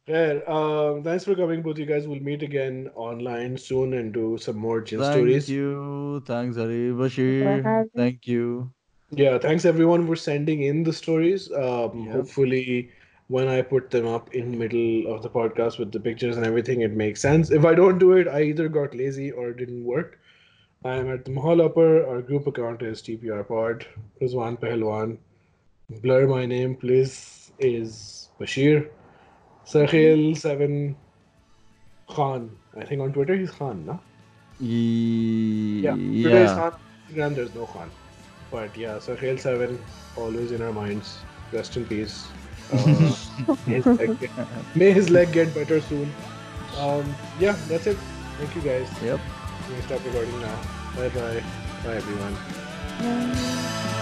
Fair. Um, thanks for coming, both you guys. We'll meet again online soon and do some more gin Thank stories. you. Thanks, Hari Bashir. having- Thank you. Yeah, thanks everyone for sending in the stories. Um, Yep. Hopefully, when I put them up in middle of the podcast with the pictures and everything, it makes sense. If I don't do it, I either got lazy or it didn't work. I am at the Mahal Upper. Our group account is TPR Pod. Rizwan Pahalwan. Blur my name, please, is Bashir. Sarkhil7 Khan. I think on Twitter he's Khan, no? Yeah. Yeah. Twitter is Khan. Instagram there's no Khan. But yeah, Sarkhil Seven always in our minds. Rest in peace. Uh, his leg get- may his leg get better soon. Um, yeah, that's it. Thank you guys. Yep. I'm stop recording now. Bye bye. Bye everyone. Um,